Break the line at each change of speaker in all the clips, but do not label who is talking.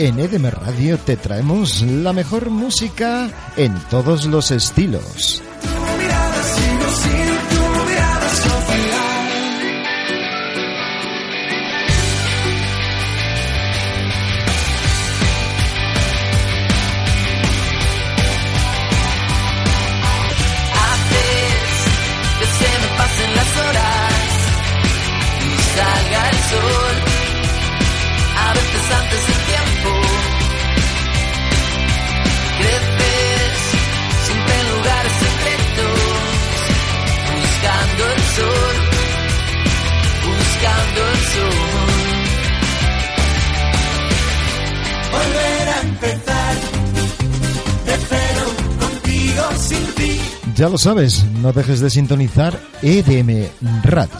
En EDM Radio te traemos la mejor música en todos los estilos. Ya lo sabes, no dejes de sintonizar EDM Radio.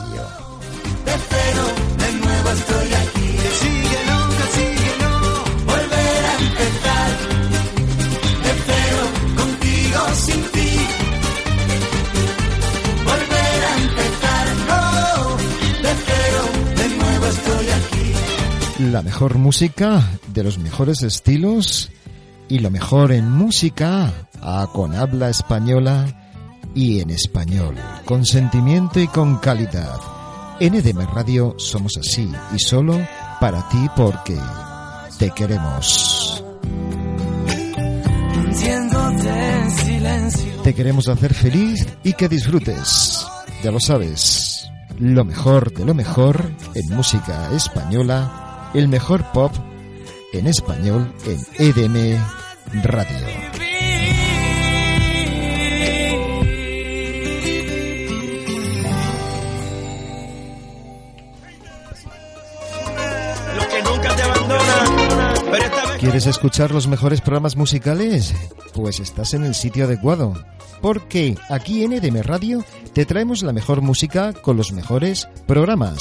La mejor música de los mejores estilos y lo mejor en música a con habla española y en español, con sentimiento y con calidad. En EDM Radio somos así y solo para ti porque te queremos. Te queremos hacer feliz y que disfrutes. Ya lo sabes, lo mejor de lo mejor en música española, el mejor pop en español en EDM Radio. ¿Quieres escuchar los mejores programas musicales? Pues estás en el sitio adecuado. Porque aquí en EDM Radio te traemos la mejor música con los mejores programas.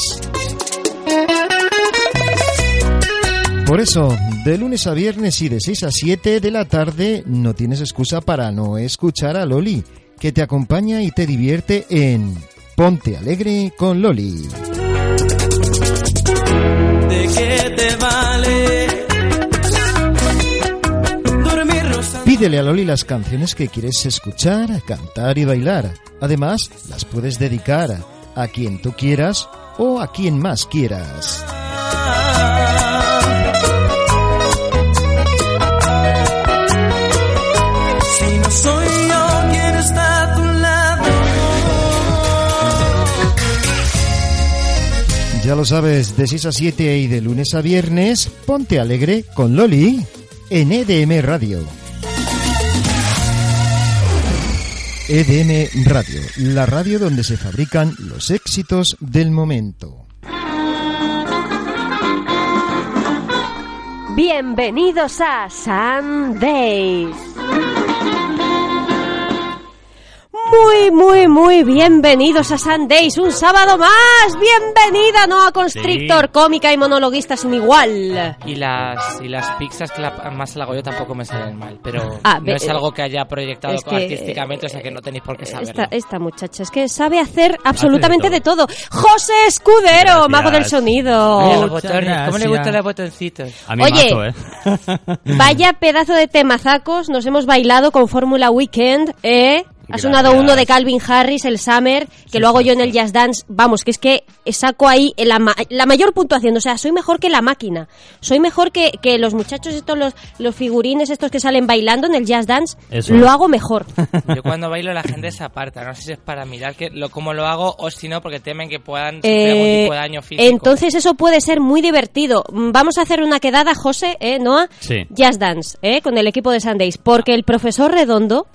Por eso, de lunes a viernes y de 6 a 7 de la tarde no tienes excusa para no escuchar a Loli, que te acompaña y te divierte en Ponte Alegre con Loli. Pídele a Loli las canciones que quieres escuchar, cantar y bailar. Además, las puedes dedicar a quien tú quieras o a quien más quieras.
Si no soy yo quien está a tu lado.
Ya lo sabes, de 6 a 7 y de lunes a viernes, ponte alegre con Loli en EDM Radio. EDM Radio, la radio donde se fabrican los éxitos del momento.
Bienvenidos a Sundays. Muy, muy, muy bienvenidos a Sundays, un sábado más. Bienvenida, ¿no? A Constrictor,
Sí.
cómica y monologuista sin igual.
Y las, y las pizzas que la, más la hago yo tampoco me salen mal, pero
Ah,
no es algo que haya proyectado
es que,
artísticamente, o sea que no tenéis por qué saberlo.
Esta, esta muchacha es que sabe hacer absolutamente de todo. José Escudero,
Gracias.
mago del sonido.
Mira los
Muchas
botones, ¿cómo le
gracias.
gustan los botoncitos?
A mí
Oye.
mazo, ¿eh?
Vaya pedazo de temazacos nos hemos bailado con Fórmula Weekend, ¿eh? Ha sonado uno de Calvin Harris, el Summer, que
Sí,
lo hago
sí,
yo en el Jazz Dance. Vamos, que es que saco ahí la, ma- la mayor puntuación. O sea, soy mejor que la máquina. Soy mejor que, que los muchachos estos, los, los figurines estos que salen bailando en el Jazz Dance.
Eso
Lo hago mejor.
Yo cuando bailo la gente se aparta, no sé si es para mirar que lo, cómo lo hago o si no porque temen que puedan sufrir
Eh,
algún tipo de daño físico.
entonces eso puede ser muy divertido. Mm, Vamos a hacer una quedada, José, ¿eh, Noah?
Sí.
Jazz Dance, ¿eh? Con el equipo de Sundays. Porque el profesor Redondo,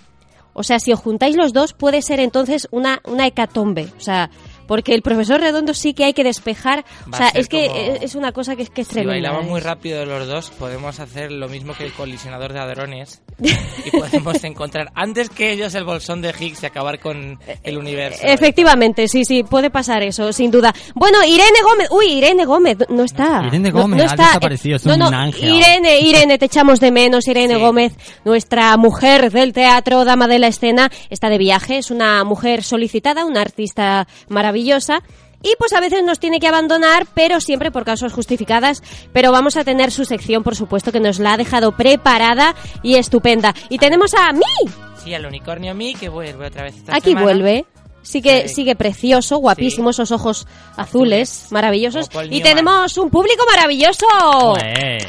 o sea, si os juntáis los dos, puede ser entonces una, una hecatombe. O sea, porque el profesor Redondo sí que hay que despejar.
Va
O sea, es que
como-
es- una cosa que es, que es
si
tremenda.
bailamos
¿eh?
muy rápido los dos, podemos hacer lo mismo que el colisionador de hadrones y podemos encontrar antes que ellos el bolsón de Higgs y acabar con el universo.
Efectivamente, sí, sí, puede pasar eso, sin duda. Bueno, Irene Gómez, uy, Irene Gómez, no está.
Irene Gómez,
no,
ha
está.
desaparecido, es
no,
un ángel.
Irene, Irene, te echamos de menos, Irene
Sí.
Gómez, nuestra mujer del teatro, dama de la escena, está de viaje, es una mujer solicitada, una artista maravillosa. Y pues a veces nos tiene que abandonar, pero siempre por causas justificadas. Pero vamos a tener su sección, por supuesto, que nos la ha dejado preparada y estupenda. Y tenemos a mí.
Sí, al unicornio mí que vuelve otra vez esta
Aquí
semana.
vuelve. Sigue,
Sí.
sigue precioso, guapísimo, esos ojos azules, maravillosos. Y tenemos un público maravilloso.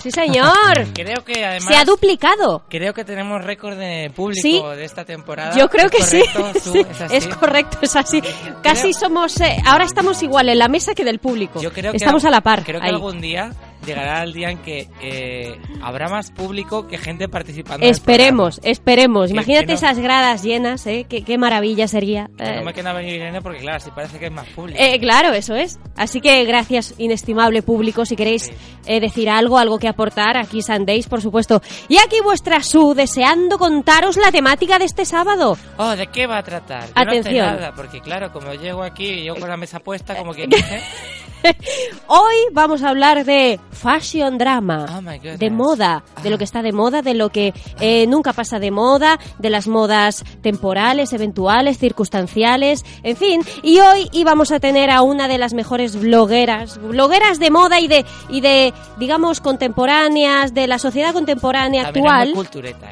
Sí, señor.
Creo que además...
Se ha duplicado.
Creo que tenemos récord de público
Sí.
de esta temporada.
Yo creo
¿Es
que sí.
correcto? ¿Tú?
Sí,
¿Es así?
es correcto, es así. Casi somos. eh, ahora estamos igual en la mesa que del público.
Yo creo que
estamos a la par.
Creo que
ahí.
algún día llegará el día en que eh, habrá más público que gente participando.
Esperemos, esperemos.
Que-
Imagínate
que no-
esas gradas llenas, ¿eh? Qué, qué maravilla sería.
Que
Eh,
no me queda venir Irene porque claro, así parece que es más público.
Eh, claro, eso es. Así que gracias, inestimable público. Si queréis
Sí.
eh, decir algo, algo que aportar, aquí Sundays, por supuesto. Y aquí vuestra Su, deseando contaros la temática de este sábado.
Oh, ¿de qué va a tratar? Yo no sé
Atención.
nada, porque claro, como llego aquí, yo con la mesa puesta, como que.
Hoy vamos a hablar de fashion drama,
Oh
de moda, de lo
Ah.
que está de moda, de lo que eh, nunca pasa de moda, de las modas temporales, eventuales, circunstanciales, en fin. Y hoy íbamos a tener a una de las mejores blogueras, blogueras de moda y de, y de digamos, contemporáneas, de la sociedad contemporánea actual.
cultureta.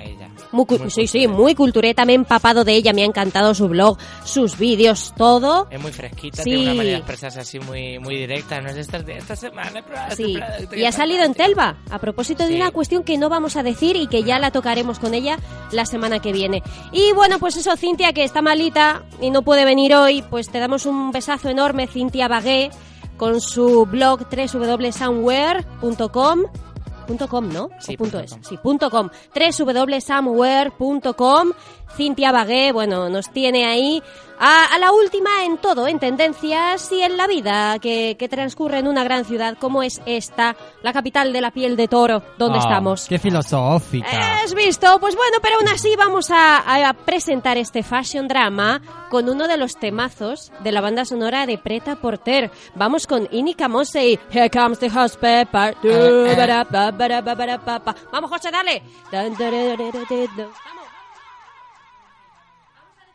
Muy cu- sí, sí, muy cultureta, me he empapado de ella, me ha encantado su blog, sus vídeos, todo.
Es muy fresquita,
Sí.
tiene una manera de expresarse así muy, muy directa. No es de estas de esta semana. pero este
Sí, y ha salido en
fantástico.
Telva, a propósito de
Sí.
una cuestión que no vamos a decir y que ya la tocaremos con ella la semana que viene. Y bueno, pues eso, Cintia, que está malita y no puede venir hoy, pues te damos un besazo enorme, Cintia Bagué, con su blog www.somewhere.com. Punto .com, ¿no?
Sí,
¿O punto
punto
es?
com.
Sí, punto .com. www.somewhere.com. Cintia Bagué, bueno, nos tiene ahí a, a la última en todo, en tendencias y en la vida que, que transcurre en una gran ciudad como es esta, la capital de la piel de toro, donde
Ah,
estamos.
Qué filosófica.
¿Has visto? Pues bueno, pero aún así vamos a, a presentar este fashion drama con uno de los temazos de la banda sonora de Preta Porter. Vamos con Inika Mose y Here Comes the House Pepper. Du,
eh.
bara, pa,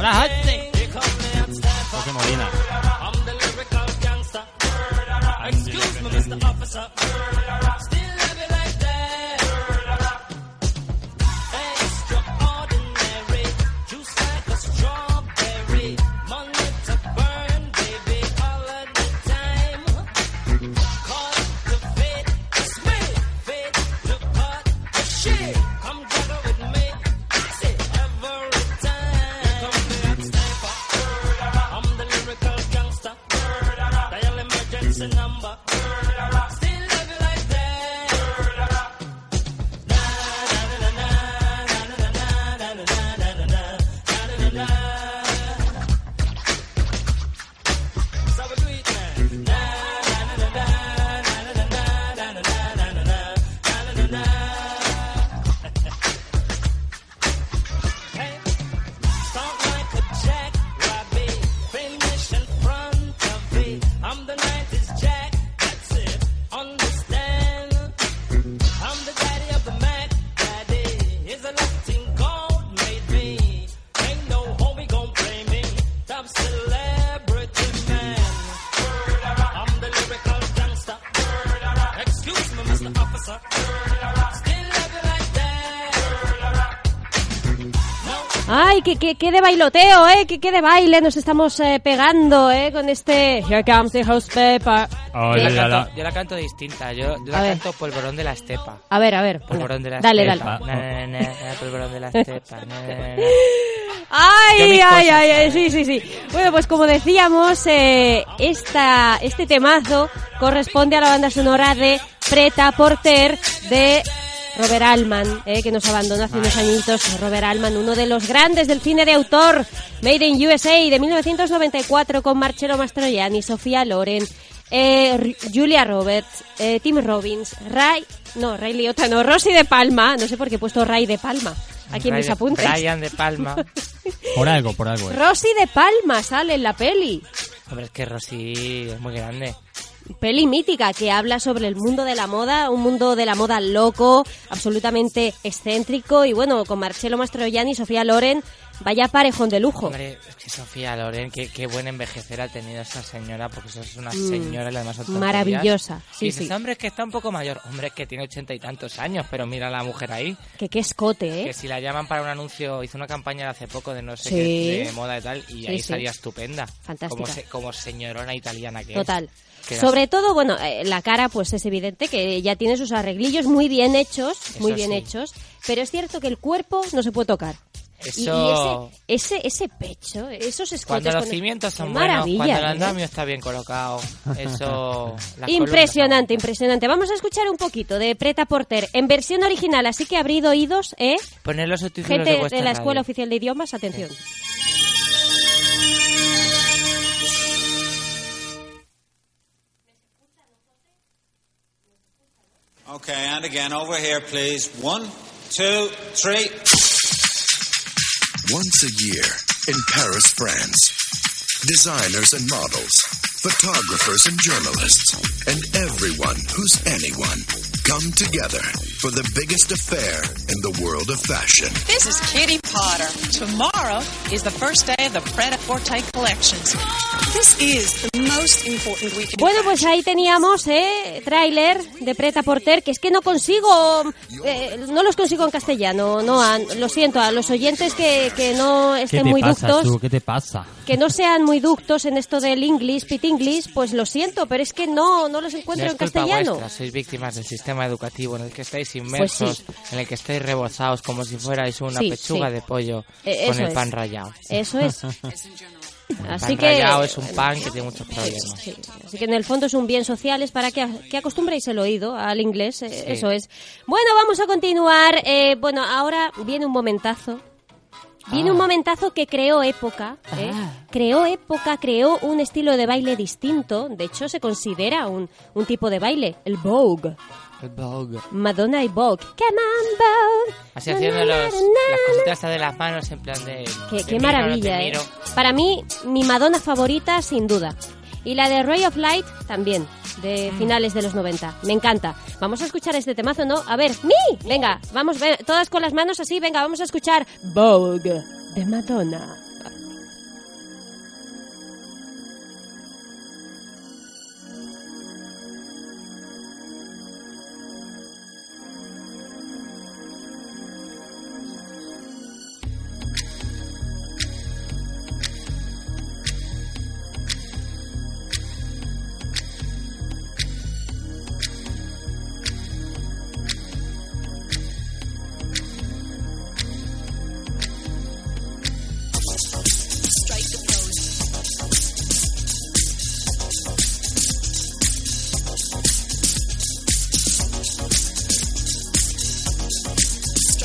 Hola, gente.
Here come the hot stepper.
José Molina.
Ay, qué, qué, qué de bailoteo, ¿eh? Qué, qué de baile nos estamos eh, pegando, ¿eh? Con este Here Comes the House Pepper.
Yo la, canto, yo la canto distinta. Yo, yo
A
la
ver.
canto polvorón de la estepa.
A ver, a ver.
Polvorón de la
Dale,
estepa.
dale.
Na, na, na, na, polvorón de la estepa.
Ay, ay, ay, ay, sí, sí, sí. Bueno, pues como decíamos, eh, esta, este temazo corresponde a la banda sonora de Preta Porter de Robert Altman, eh, que nos abandonó hace unos añitos. Robert Altman, uno de los grandes del cine de autor, Made in USA de 1994 con Marcello Mastroianni, Sofía Loren, eh, Julia Roberts, eh, Tim Robbins, Ray, no, Ray Liotta, no, Rosy de Palma, no sé por qué he puesto Ray de Palma, aquí en mis apuntes.
Brian de Palma.
Por algo, por algo.
Rosy de Palma sale en la peli.
Hombre, es que Rosy es muy grande.
Peli mítica que habla sobre el mundo de la moda, un mundo de la moda loco, absolutamente excéntrico y bueno, con Marcello Mastroianni y Sofía Loren, vaya parejón de lujo.
Hombre, es que Sofía Loren, qué, qué buen envejecer ha tenido esa señora, porque eso es una
Mm,
señora y además
maravillosa, sí,
Y dices,
sí.
hombre, es que está un poco mayor. Hombre, es que tiene ochenta y tantos años, pero mira a la mujer ahí.
Que qué escote,
Que
¿eh?
si la llaman para un anuncio, hizo una campaña hace poco de no sé
Sí.
qué, de moda y tal, y ahí salía estupenda.
Fantástica.
Como, se- como señorona italiana que
Total.
es.
Sobre todo, bueno, eh, la cara pues es evidente que ya tiene sus arreglillos muy bien hechos, muy bien
sí.
hechos, pero es cierto que el cuerpo no se puede tocar. Y-
Eso...
Y, ese, ese, ese pecho, esos escotes...
Cuando los
con-
cimientos son buenos, cuando el andamio está bien colocado, eso...
Impresionante, impresionante. Vamos a escuchar un poquito de Preta Porter en versión original, así que abrid oídos, ¿eh?
Poner los subtítulos
Gente
de
la Escuela. Oficial de Idiomas, atención.
Okay, and again, over here, please. One, two, three.
Once a year in Paris, France, designers and models, photographers and journalists, and everyone who's anyone come together for the biggest affair in the world of fashion.
This is Kitty Potter. Tomorrow is the first day of the Pret a Forte collections. This is the most important week. in
Bueno, pues ahí teníamos, ¿eh? Tráiler de Preta Porter, que es que no consigo, eh, no los consigo en castellano, no, An- lo siento, a los oyentes que, que no
¿Qué
estén
te
muy
pasa,
ductos,
Su? ¿Qué te pasa?
que no sean muy ductos en esto del English, pit English, pues lo siento, pero es que no, no los encuentro en castellano.
vuestra, sois víctimas del sistema educativo en el que estáis inmersos,
Pues
en el que estáis rebozados como si fuerais una
Sí,
pechuga
sí.
de pollo
Eh,
con el
es.
pan rallado.
Eso es.
El
Así
pan
que
rallado es un pan que tiene muchos problemas.
Sí, así que en el fondo es un bien social, es para que, que acostumbréis el oído al inglés, eh,
Sí.
eso es. Bueno, vamos a continuar. eh, bueno, ahora viene un momentazo. Viene un momentazo que creó época, ¿eh? creó época, creó un estilo de baile distinto. De hecho, se considera un, un tipo de baile, el Vogue.
Vogue.
Madonna y Vogue. Come on, Vogue.
Así haciendo los, las cositas de las manos en plan de...
Qué,
te
qué
miro, no
maravilla, ¿eh? Para mí, mi Madonna favorita, sin duda. Y la de Ray of Light, también, de finales de los 90. Me encanta. Vamos a escuchar este temazo, ¿no? A ver, ¡mi! Venga, vamos, ve- todas con las manos así, venga, vamos a escuchar Vogue de Madonna.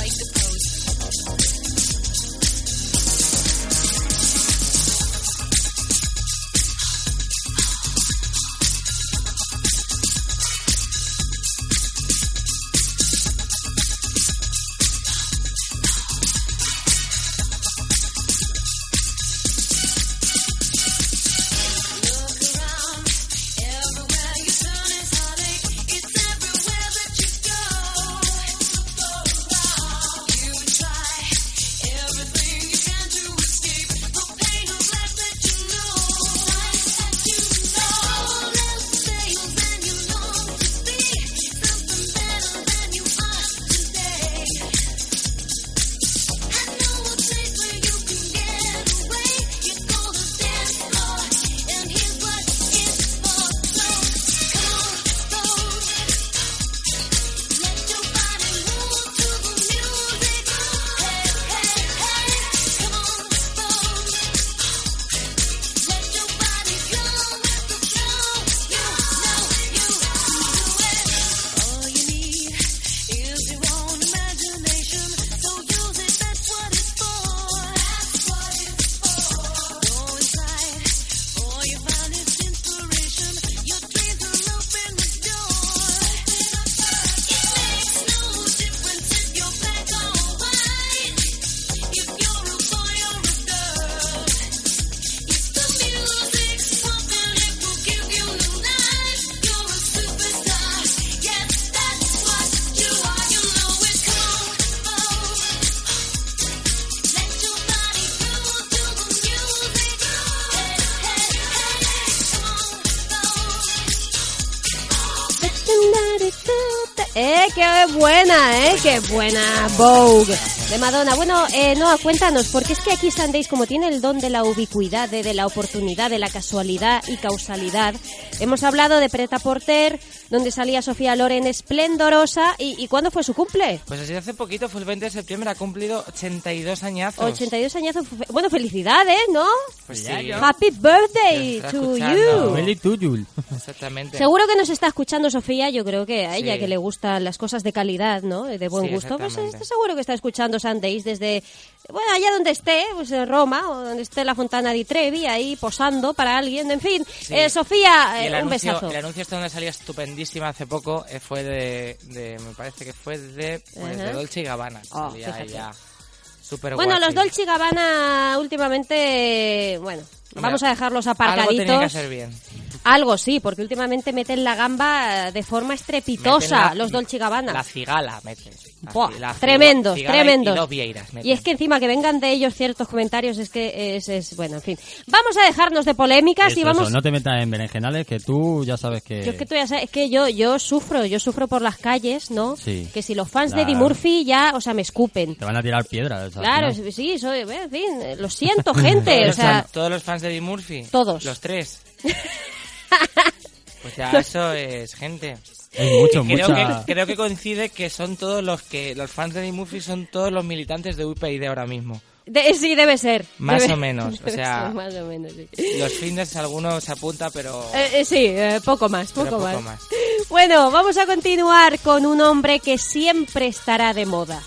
like the Vogue de Madonna. Bueno, eh, Noah, cuéntanos, porque es que aquí Sandéis, como tiene el don de la ubicuidad, de, de la oportunidad, de la casualidad y causalidad, hemos hablado de Preta Porter, donde salía Sofía Loren esplendorosa. ¿Y, y cuándo fue su cumple?
Pues así hace poquito, fue el 20 de septiembre, ha cumplido 82 añazos.
82 añazos. Bueno, felicidades, ¿no?
Pues sí.
Happy birthday to
escuchando.
you.
Feliz tuyul.
Exactamente.
Seguro que nos está escuchando Sofía, yo creo que a ella
Sí.
que le gustan las cosas de calidad, ¿no? De buen
Sí,
gusto, pues está seguro que está escuchando Sundays desde, bueno, allá donde esté, pues en Roma, o donde esté la Fontana di Trevi, ahí posando para alguien, en fin.
Sí.
Eh, Sofía, eh,
el
un
anuncio,
besazo.
el anuncio este donde salía estupendísima hace poco eh, fue de, de- me parece que fue de, pues, de. Dolce y Gabbana.
Oh,
súper
Bueno,
guapi.
los Dolce y Gabbana últimamente, bueno, vamos a dejarlos
Algo tenían que
aparcaditos.
hacer bien.
Algo sí, porque últimamente meten la gamba eh, de forma estrepitosa,
Meten la-
los Dolce Gabbana.
La cigala mete. La
Buah,
la ciga-
tremendos,
cigala y-
tremendos.
Y vieiras meten.
Y es que encima que vengan de ellos ciertos comentarios es que es, es- bueno, en fin. Vamos a dejarnos de polémicas
Eso,
y vamos
eso, no te metas en berenjenales, que tú ya sabes que...
Yo es que tú ya sabes, es que yo yo sufro, yo sufro por las calles, ¿no?
Sí.
Que si los fans de. Eddie Murphy ya, o sea, me escupen.
Te van a tirar piedras.
Claro,
final.
sí, soy, en fin, lo siento, gente, o sea,
todos los fans de Eddie Murphy.
Todos.
Los tres. Pues ya eso es gente.
Es mucho,
creo
mucha...
que creo que coincide que son todos los que los fans de Eddie Murphy son todos los militantes de UPyD ahora mismo.
de- sí, debe ser.
Más
Debe-
o menos, o sea-
ser, más o menos, sí.
Los fines algunos se apunta, pero,
Eh, eh, sí, eh, poco más, poco,
poco
más.
más.
Bueno, vamos a continuar con un hombre que siempre estará de moda.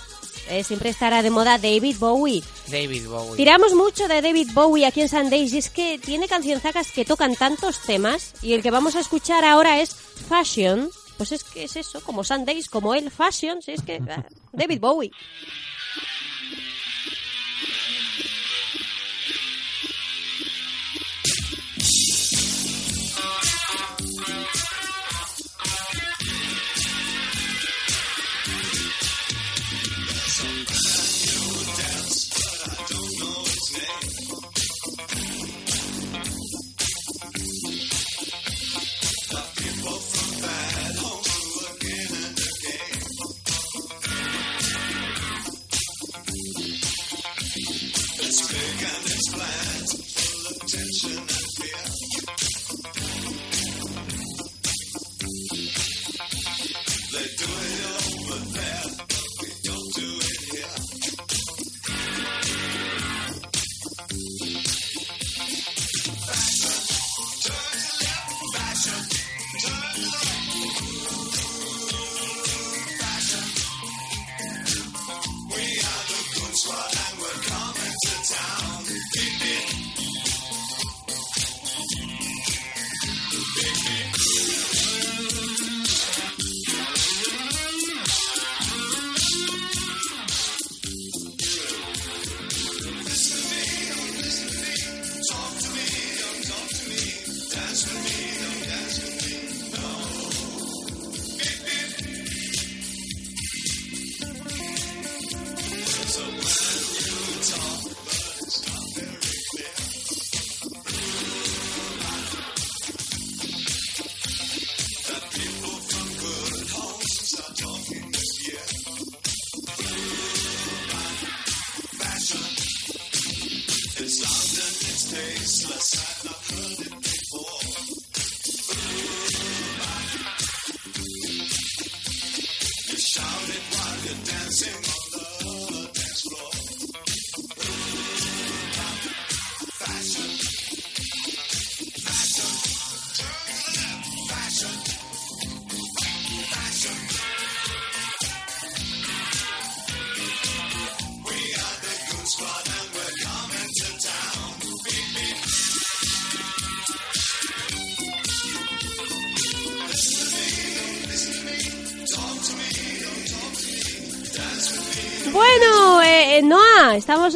Eh, siempre estará de moda David Bowie.
David Bowie.
Tiramos mucho de David Bowie aquí en Sundays y es que tiene cancionzacas que tocan tantos temas y el que vamos a escuchar ahora es Fashion. Pues es que es eso, como Sundays, como él, Fashion, si es que ah, David Bowie.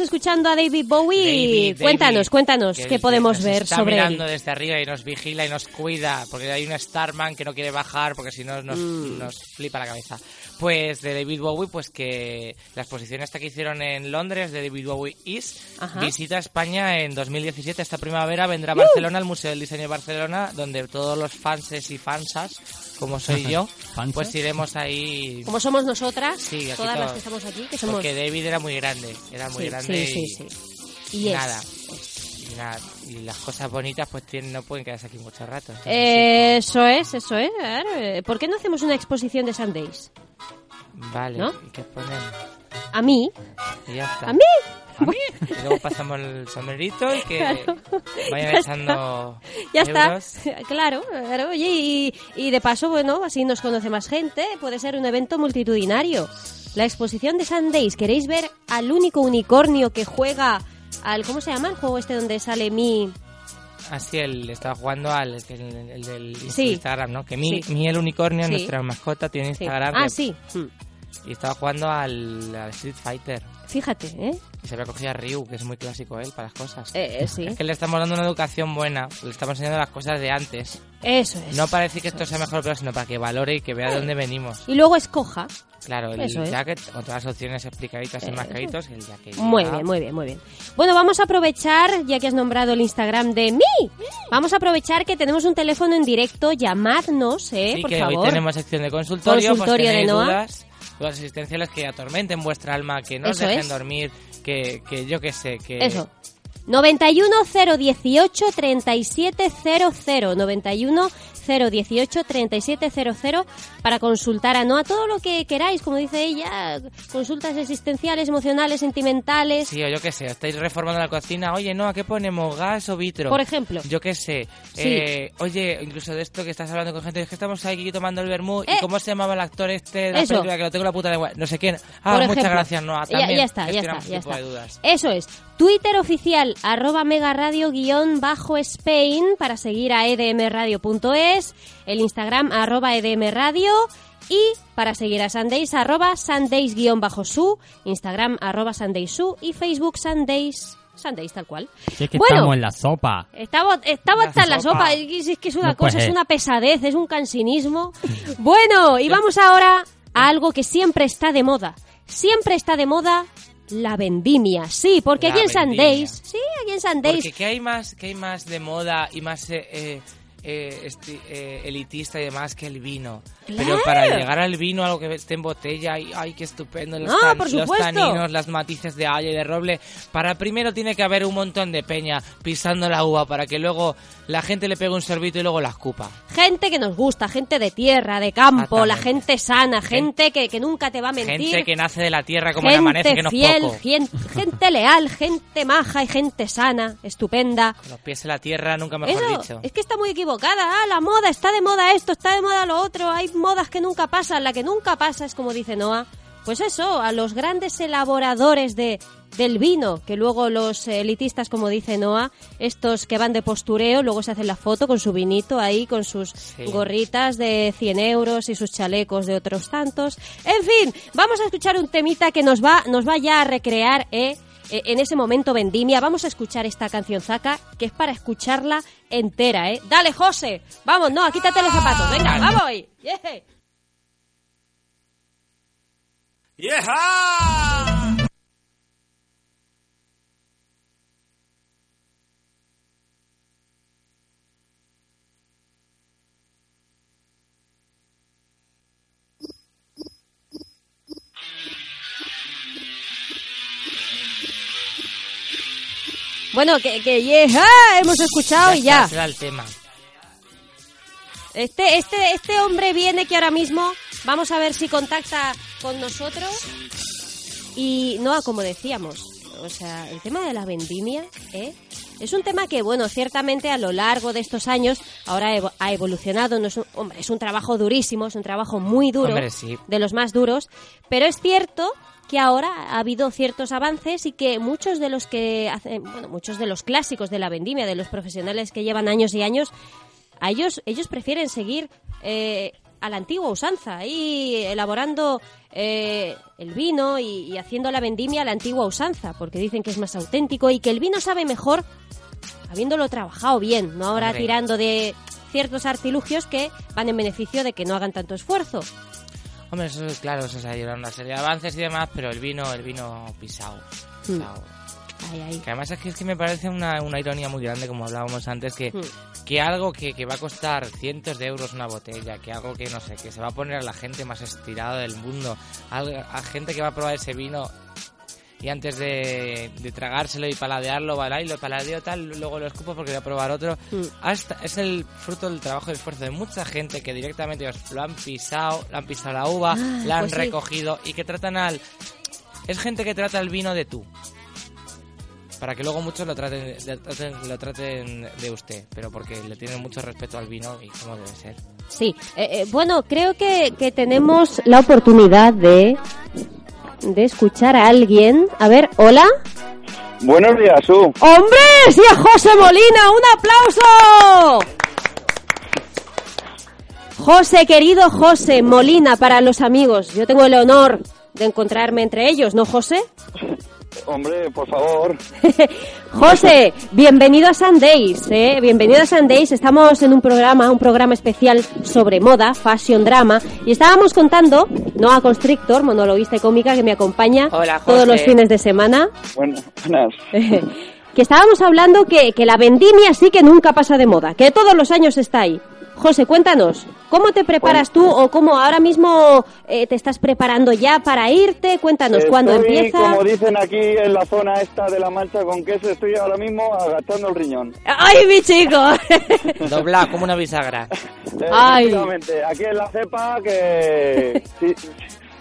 Escuchando a David Bowie.
David,
cuéntanos,
David,
cuéntanos,
que
¿qué podemos
nos
ver
está
sobre
mirando
él?
desde arriba y nos vigila y nos cuida, porque hay un Starman que no quiere bajar porque si no nos,
Mm.
nos flipa la cabeza. Pues de David Bowie, pues que la exposición esta que hicieron en Londres de David Bowie Is
Ajá.
visita España en 2017. Esta primavera vendrá a
¡Uh!
Barcelona, al Museo del Diseño de Barcelona, donde todos los fanses y fansas, como soy yo, pues iremos ahí.
Como somos nosotras,
Sí,
todas las que estamos aquí, que somos...
Porque David era muy grande, era muy
Sí,
grande
sí,
y,
sí, sí. Y es.
nada. Y, nada, y las cosas bonitas pues tienen, no pueden quedarse aquí mucho rato. Entonces,
Eh, Eso es, eso es. ¿Por qué no hacemos una exposición de Sundays?
Vale,
¿no?
¿y qué ponemos?
A mí,
Y ya está.
a mí.
¿A mí? Y luego pasamos el sombrerito y que
Claro.
vayan
Ya
echando
Ya está,
euros.
claro, claro. Oye, y, y de paso, bueno, así nos conoce más gente, puede ser un evento multitudinario. La exposición de Sundays, ¿queréis ver al único unicornio que juega al, ¿cómo se llama? El juego este donde sale mi...
Así él estaba jugando al el, el- el del
Sí.
Instagram, ¿no? Que mi,
Sí.
mi el unicornio,
Sí.
nuestra mascota, tiene
Sí.
Instagram.
Ah, sí. Mm.
Y estaba jugando al, al Street Fighter.
Fíjate, ¿eh?
Y se había cogido a Ryu, que es muy clásico él para las cosas.
Eh, eh, sí.
Es que le estamos dando una educación buena, le estamos enseñando las cosas de antes.
Eso es.
No para decir que esto sea mejor o peor, sino para que valore y que vea de dónde venimos.
Y luego escoja.
Claro, el
Eso es.
jacket, con todas las opciones explicaditas y
Eso.
marcaditos, el jacket.
Muy bien, muy bien, muy bien. Bueno, vamos a aprovechar, ya que has nombrado el Instagram de mí, vamos a aprovechar que tenemos un teléfono en directo, llamadnos, ¿eh?
Sí,
por
que
favor.
hoy tenemos sección de consultorio,
Consultorio
pues
de
tenéis
Noa.
dudas, dudas existenciales que atormenten vuestra alma, que no os
Eso
dejen
es.
dormir, que, que yo qué sé, que...
Eso. 91 018 3700 91 018 3700 para consultar a Noa todo lo que queráis, como dice ella, consultas existenciales, emocionales, sentimentales.
Sí, o yo qué sé, estáis reformando la cocina, oye, no, ¿a qué ponemos? ¿Gas o vitro?
Por ejemplo.
Yo qué sé,
Sí.
eh, oye, incluso de esto que estás hablando con gente, es que estamos aquí tomando el vermú,
Eh.
¿y cómo se llamaba el actor este de la
Eso.
película que lo tengo en la puta de no sé quién? Ah,
Por
muchas
ejemplo.
gracias, Noa, también
ya, está, ya está, ya está. Eso es. Twitter oficial, arroba megaradio guion bajo Spain para seguir a edmradio.es, el Instagram arroba edmradio y para seguir a Sundays arroba Sundays guion bajo su, Instagram arroba Sundays su y Facebook Sundays, Sundays tal cual.
Si es que
Bueno.
estamos en la sopa.
Estamos, estamos en la
sopa.
sopa, es, es que es una
No
cosa, es una pesadez, es un cansinismo. Bueno, y vamos ahora a algo que siempre está de moda. Siempre está de moda la vendimia. Sí, porque
La
aquí en. Sundays, sí, aquí en Sundays,
Porque ¿qué hay más, qué hay más de moda y más eh, eh, eh, eh, elitista y demás que el vino?
Claro.
Pero para llegar al vino, algo que esté en botella, y ay, qué estupendo, los,
No,
tan-
por
los taninos, las matices de haya y de roble. Para primero tiene que haber un montón de peña pisando la uva para que luego la gente le pegue un sorbito y luego la escupa.
gente que nos gusta, gente de tierra, de campo, la gente sana, gente que, que nunca te va a mentir.
Gente que nace de la tierra como el
gente
amanece, que no
fiel,
poco.
gen- gente leal, gente maja y gente sana, estupenda.
Con los pies en la tierra, nunca mejor
Eso,
dicho.
es que está muy equivocada. Ah, la moda, está de moda esto, está de moda lo otro. Hay modas que nunca pasan. La que nunca pasa es como dice Noah. Pues eso, a los grandes elaboradores de, del vino, que luego los elitistas, como dice Noah, estos que van de postureo, luego se hacen la foto con su vinito ahí, con sus gorritas de 100 euros y sus chalecos de otros tantos. En fin, vamos a escuchar un temita que nos va, nos va ya a recrear, ¿eh? Eh, en ese momento vendimia. Vamos a escuchar esta canción Zaca, que es para escucharla entera, ¿eh? Dale, José. Vamos, no, quítate los zapatos. Venga, vamos ahí. Yeah. Bueno, que, que ah, hemos escuchado y
está,
ya.
ese era el tema.
Este, este, este hombre viene que ahora mismo vamos a ver si contacta con nosotros. Y no, como decíamos, o sea, el tema de la vendimia, ¿eh? Es un tema que, bueno, ciertamente a lo largo de estos años ahora evo- ha evolucionado. No es un, hombre, es un trabajo durísimo, es un trabajo muy duro,
Hombre, sí.
de los más duros, pero es cierto que ahora ha habido ciertos avances y que muchos de los que hacen, bueno, muchos de los clásicos de la vendimia, de los profesionales que llevan años y años, a ellos, ellos prefieren seguir eh, a la antigua usanza, ahí elaborando eh, el vino y, y haciendo la vendimia a la antigua usanza, porque dicen que es más auténtico y que el vino sabe mejor habiéndolo trabajado bien, no ahora tirando de ciertos artilugios que van en beneficio de que no hagan tanto esfuerzo.
Hombre, eso es claro, eso se una serie de avances y demás, pero el vino, el vino pisado.
Mm. Ay, ay.
Que además es que, es que me parece una, una ironía muy grande, como hablábamos antes, que,
Mm.
que algo que, que va a costar cientos de euros una botella, que algo que no sé, que se va a poner a la gente más estirada del mundo, algo- a, gente que va a probar ese vino y antes de, de tragárselo y paladearlo, ¿vale? y lo paladeo tal, luego lo escupo porque voy a probar otro.
Mm.
Hasta, es el fruto del trabajo y esfuerzo de mucha gente que directamente pues, lo han pisado, lo han pisado la uva,
Ah,
la han
pues sí.
recogido y que tratan al... Es gente que trata el vino de tú. Para que luego muchos lo traten, lo traten, lo traten de usted, pero porque le tienen mucho respeto al vino y cómo debe ser.
Sí, eh, eh, bueno, creo que, que tenemos la oportunidad de, de escuchar a alguien. A ver, hola.
Buenos días, Su.
¡Hombre! ¡Sí, a José Molina! ¡Un aplauso! José, querido José Molina, para los amigos. Yo tengo el honor de encontrarme entre ellos, ¿no, José?
Hombre, por favor.
José, bienvenido a Sundays, ¿eh? Bienvenido a Sundays. Estamos en un programa, un programa especial sobre moda, fashion drama, y estábamos contando, Noah Constrictor, monologuista y cómica que me acompaña
Hola,
todos los fines de semana,
Bueno, buenas.
que estábamos hablando que, que la vendimia sí que nunca pasa de moda, que todos los años está ahí. José, cuéntanos, ¿cómo te preparas tú o cómo ahora mismo eh, te estás preparando ya para irte? Cuéntanos, ¿cuándo empieza?
como dicen aquí en la zona esta de la mancha con queso, estoy ahora mismo agachando el riñón.
¡Ay, mi chico!
Dobla como una bisagra.
Eh,
Ay.
Aquí en la cepa que...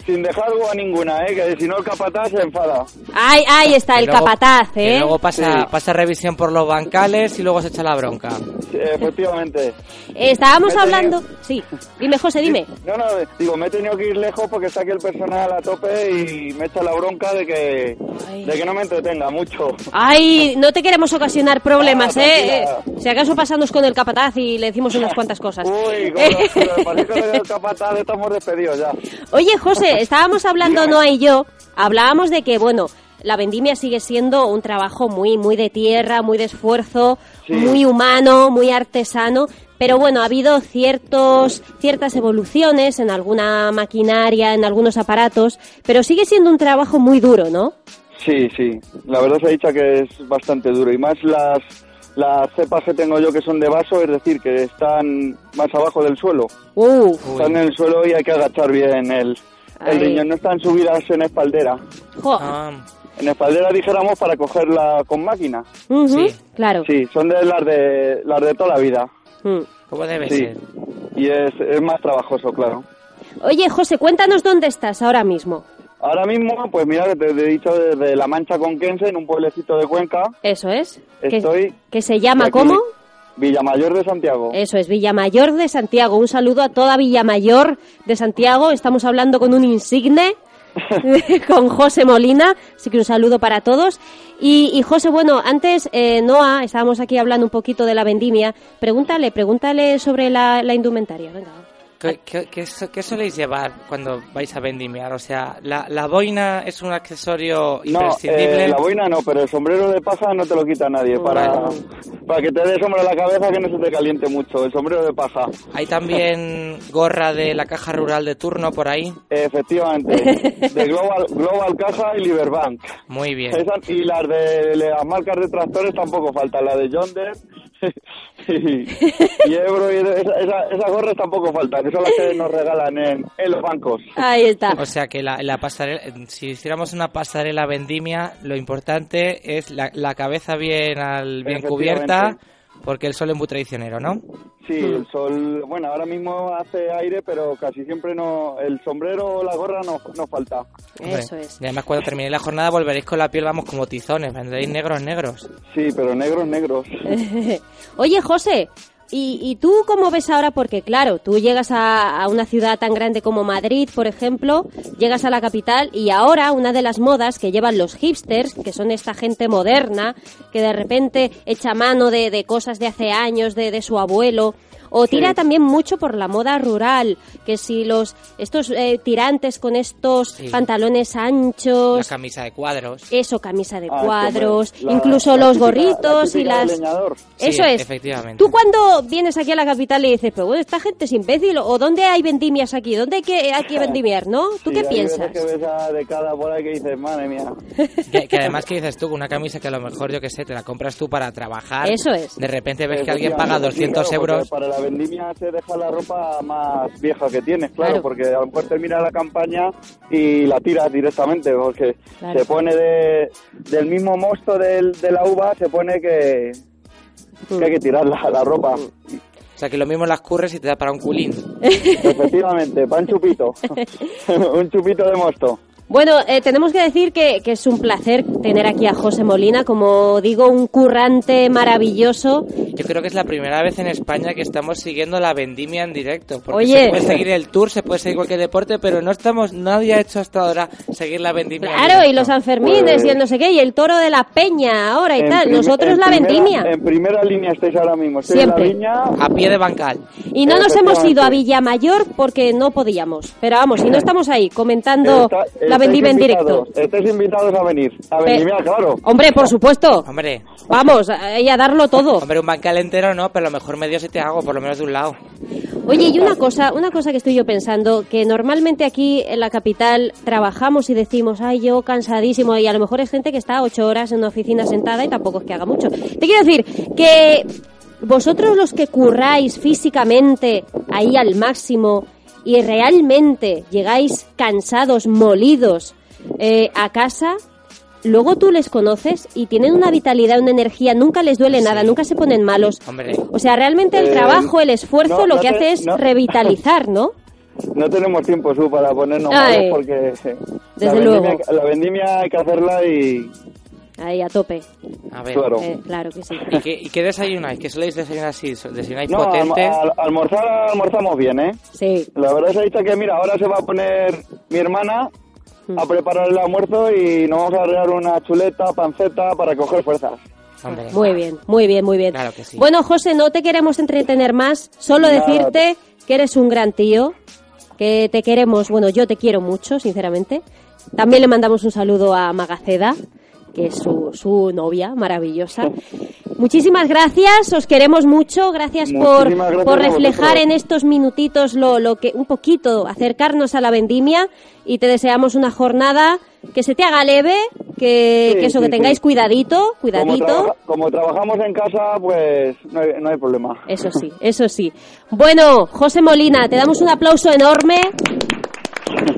sin dejar a ninguna, ¿eh? Que si no el capataz se enfada.
Ay, ahí está el
luego-
capataz,
Que
¿eh?
luego pasa,
Sí.
pasa revisión por los bancales y luego se echa la bronca.
Sí, efectivamente.
Eh, Estábamos
Me he tenido-
hablando... Sí, dime, José, dime.
No, no, digo, me he tenido que ir lejos porque está aquí el personal a tope y me echa la bronca de que,
Ay.
de que no me entretenga mucho.
Ay, no te queremos ocasionar problemas,
Ah,
¿eh?
tranquila.
Si acaso pasamos con el capataz y le decimos unas cuantas cosas.
Uy, con del capataz estamos despedidos ya.
Oye, José, estábamos hablando Noa y yo, hablábamos de que, bueno, la vendimia sigue siendo un trabajo muy, muy de tierra, muy de esfuerzo,
Sí.
muy humano, muy artesano, pero bueno, ha habido ciertos, ciertas evoluciones en alguna maquinaria, en algunos aparatos, pero sigue siendo un trabajo muy duro, ¿no?
Sí, sí, la verdad se ha dicho que es bastante duro y más las, las cepas que tengo yo que son de vaso, es decir, que están más abajo del suelo.
Uh,
Están en el suelo y hay que agachar bien el. El riñón, no están subidas en espaldera.
jo,
Ah,
En espaldera dijéramos para cogerla con máquina.
sí.
claro.
Sí, son de las de las de toda la vida.
Mm.
¿Cómo debe
Sí.
ser?
Y es, es más trabajoso, claro.
Oye, José, cuéntanos dónde estás ahora mismo.
Ahora mismo, pues mira, que te he dicho desde La Mancha Conquense, en un pueblecito de Cuenca,
Eso es. Que-
Estoy
Que, se llama
aquí.
¿cómo?
Villamayor de Santiago.
Eso es, Villamayor de Santiago. Un saludo a toda Villamayor de Santiago. Estamos hablando con un insigne, con José Molina. Así que un saludo para todos. Y, y José, bueno, antes, eh, Noah, estábamos aquí hablando un poquito de la vendimia. Pregúntale, pregúntale sobre la, la indumentaria. Venga.
¿Qué, qué, qué qué soléis llevar cuando vais a vendimiar? O sea, ¿la, la boina es un accesorio
No,
imprescindible?
eh, la boina no, pero el sombrero de paja no te lo quita nadie. Para,
Bueno.
para que te dé sombra a la cabeza que no se te caliente mucho. El sombrero de paja.
¿Hay también gorra de la caja rural de turno por ahí?
Efectivamente. De Global, Global Caja y Liberbank.
Muy bien.
Esas- y las de las marcas de tractores tampoco faltan. La de John Deere y, y Ebro y esa- esa- esas gorras tampoco faltan. Que son las que nos regalan en, en los bancos.
Ahí está.
O sea que la, la pasarela, si hiciéramos una pasarela vendimia, lo importante es la, la cabeza bien al, bien cubierta, porque el sol es muy traicionero, ¿no?
Sí, el sol, bueno, ahora mismo hace aire, pero casi siempre no, el sombrero o la gorra no, no falta.
Hombre,
Eso es.
Y además cuando termine la jornada volveréis con la piel, vamos, como tizones, vendréis negros, negros.
Sí, pero negros, negros.
Oye, José, ¿y, y tú cómo ves ahora? Porque claro, tú llegas a, una ciudad tan grande como Madrid, por ejemplo, llegas a la capital y ahora una de las modas que llevan los hipsters, que son esta gente moderna, que de repente echa mano de, cosas de hace años, de su abuelo, O tira también mucho por la moda rural, que si los estos eh, tirantes con estos
Sí.
pantalones
La
anchos,
camisa de cuadros.
eso, camisa de
Ah,
cuadros,
la-
incluso
la
los
típica-
gorritos
la
y las...
leñador.
Sí,
Eso es.
efectivamente.
Tú cuando vienes aquí a la capital y dices, pero bueno, esta gente es imbécil, o ¿dónde hay vendimias aquí? ¿Dónde hay que, hay que vendimiar, no? ¿Tú
Sí,
qué
hay
piensas?
que ves a de cada por ahí que dices, madre mía.
Que, que además que dices tú, con una camisa que a lo mejor, yo que sé, te la compras tú para trabajar.
Eso es.
De repente ves que alguien paga
Efectivamente,
200
sí, claro,
euros.
Para la vendimia se deja la ropa más vieja que tienes, claro,
Claro.
porque a lo mejor termina la campaña y la tiras directamente, porque
Claro.
se pone de, del mismo mosto del, de la uva, se pone que, que hay que tirar la, la ropa.
O sea, que lo mismo las curres y te da para un culín.
Efectivamente, para un chupito. un chupito de mosto.
Bueno, eh, tenemos que decir que, que es un placer tener aquí a José Molina, como digo, un currante maravilloso.
Yo creo que es la primera vez en España que estamos siguiendo la vendimia en directo. Porque
Oye.
se puede seguir el tour, se puede seguir cualquier deporte, pero no estamos, nadie ha hecho hasta ahora seguir la vendimia. en
Claro, y los Sanfermines
Pues-
y el no sé qué, y el toro de la peña ahora y
En
tal. Nosotros la
primera-
vendimia.
En primera línea estáis ahora mismo. Estoy
Siempre.
en la línea.
A pie de bancal.
Y no nos hemos ido a Villamayor porque no podíamos. Pero vamos, si no estamos ahí comentando
Está-
la vendimia en directo.
Estáis invitados a venir. A
Pe-
vendimiar, claro.
Hombre, por supuesto.
Hombre,
Vamos, ahí a darlo todo.
hombre, un bancal entero no, pero a lo mejor medio sí te hago, por lo menos de un lado.
Oye, y una cosa, una cosa que estoy yo pensando, que normalmente aquí en la capital trabajamos y decimos, ay, yo cansadísimo, y a lo mejor es gente que está ocho horas en una oficina sentada y tampoco es que haga mucho. Te quiero decir que vosotros los que curráis físicamente ahí al máximo y realmente llegáis cansados, molidos eh, a casa, luego tú les conoces y tienen una vitalidad, una energía, nunca les duele nada, nunca se ponen malos.
Hombre,
O sea, realmente el
Eh,
trabajo, el esfuerzo,
no,
lo
no
que
te-
hace es
no.
revitalizar, ¿no?
No tenemos tiempo, Su, para ponernos
Ay.
malos porque
Desde
la, vendimia,
luego.
la vendimia hay que hacerla y,
Ahí, a tope.
a ver.
claro.
Eh, claro que sí.
¿Y qué, ¿Y qué desayunáis? ¿Qué soléis desayunar así? ¿Desayunáis
No,
potente?
al- almorzar almorzamos bien, ¿eh?
Sí.
La verdad es que, mira, ahora se va a poner mi hermana. A preparar el almuerzo y nos vamos a arreglar una chuleta, panceta para coger fuerzas.
Hombre,
Muy bien, muy bien, muy bien.
Claro que sí.
Bueno, José, no te queremos entretener más, solo
Nada.
decirte que eres un gran tío, que te queremos, bueno, yo te quiero mucho, sinceramente. También le mandamos un saludo a Magaceda, que es su, su novia maravillosa. Muchísimas gracias, os queremos mucho, gracias por,
gracias
por reflejar en estos minutitos lo, lo que un poquito, acercarnos a la vendimia y te deseamos una jornada que se te haga leve, que,
Sí,
que eso,
sí,
que tengáis
sí.
cuidadito,
Como,
cuidadito.
trabaja- como trabajamos en casa, pues no hay, no hay problema.
Eso sí, eso sí. Bueno, José Molina, te damos un aplauso enorme.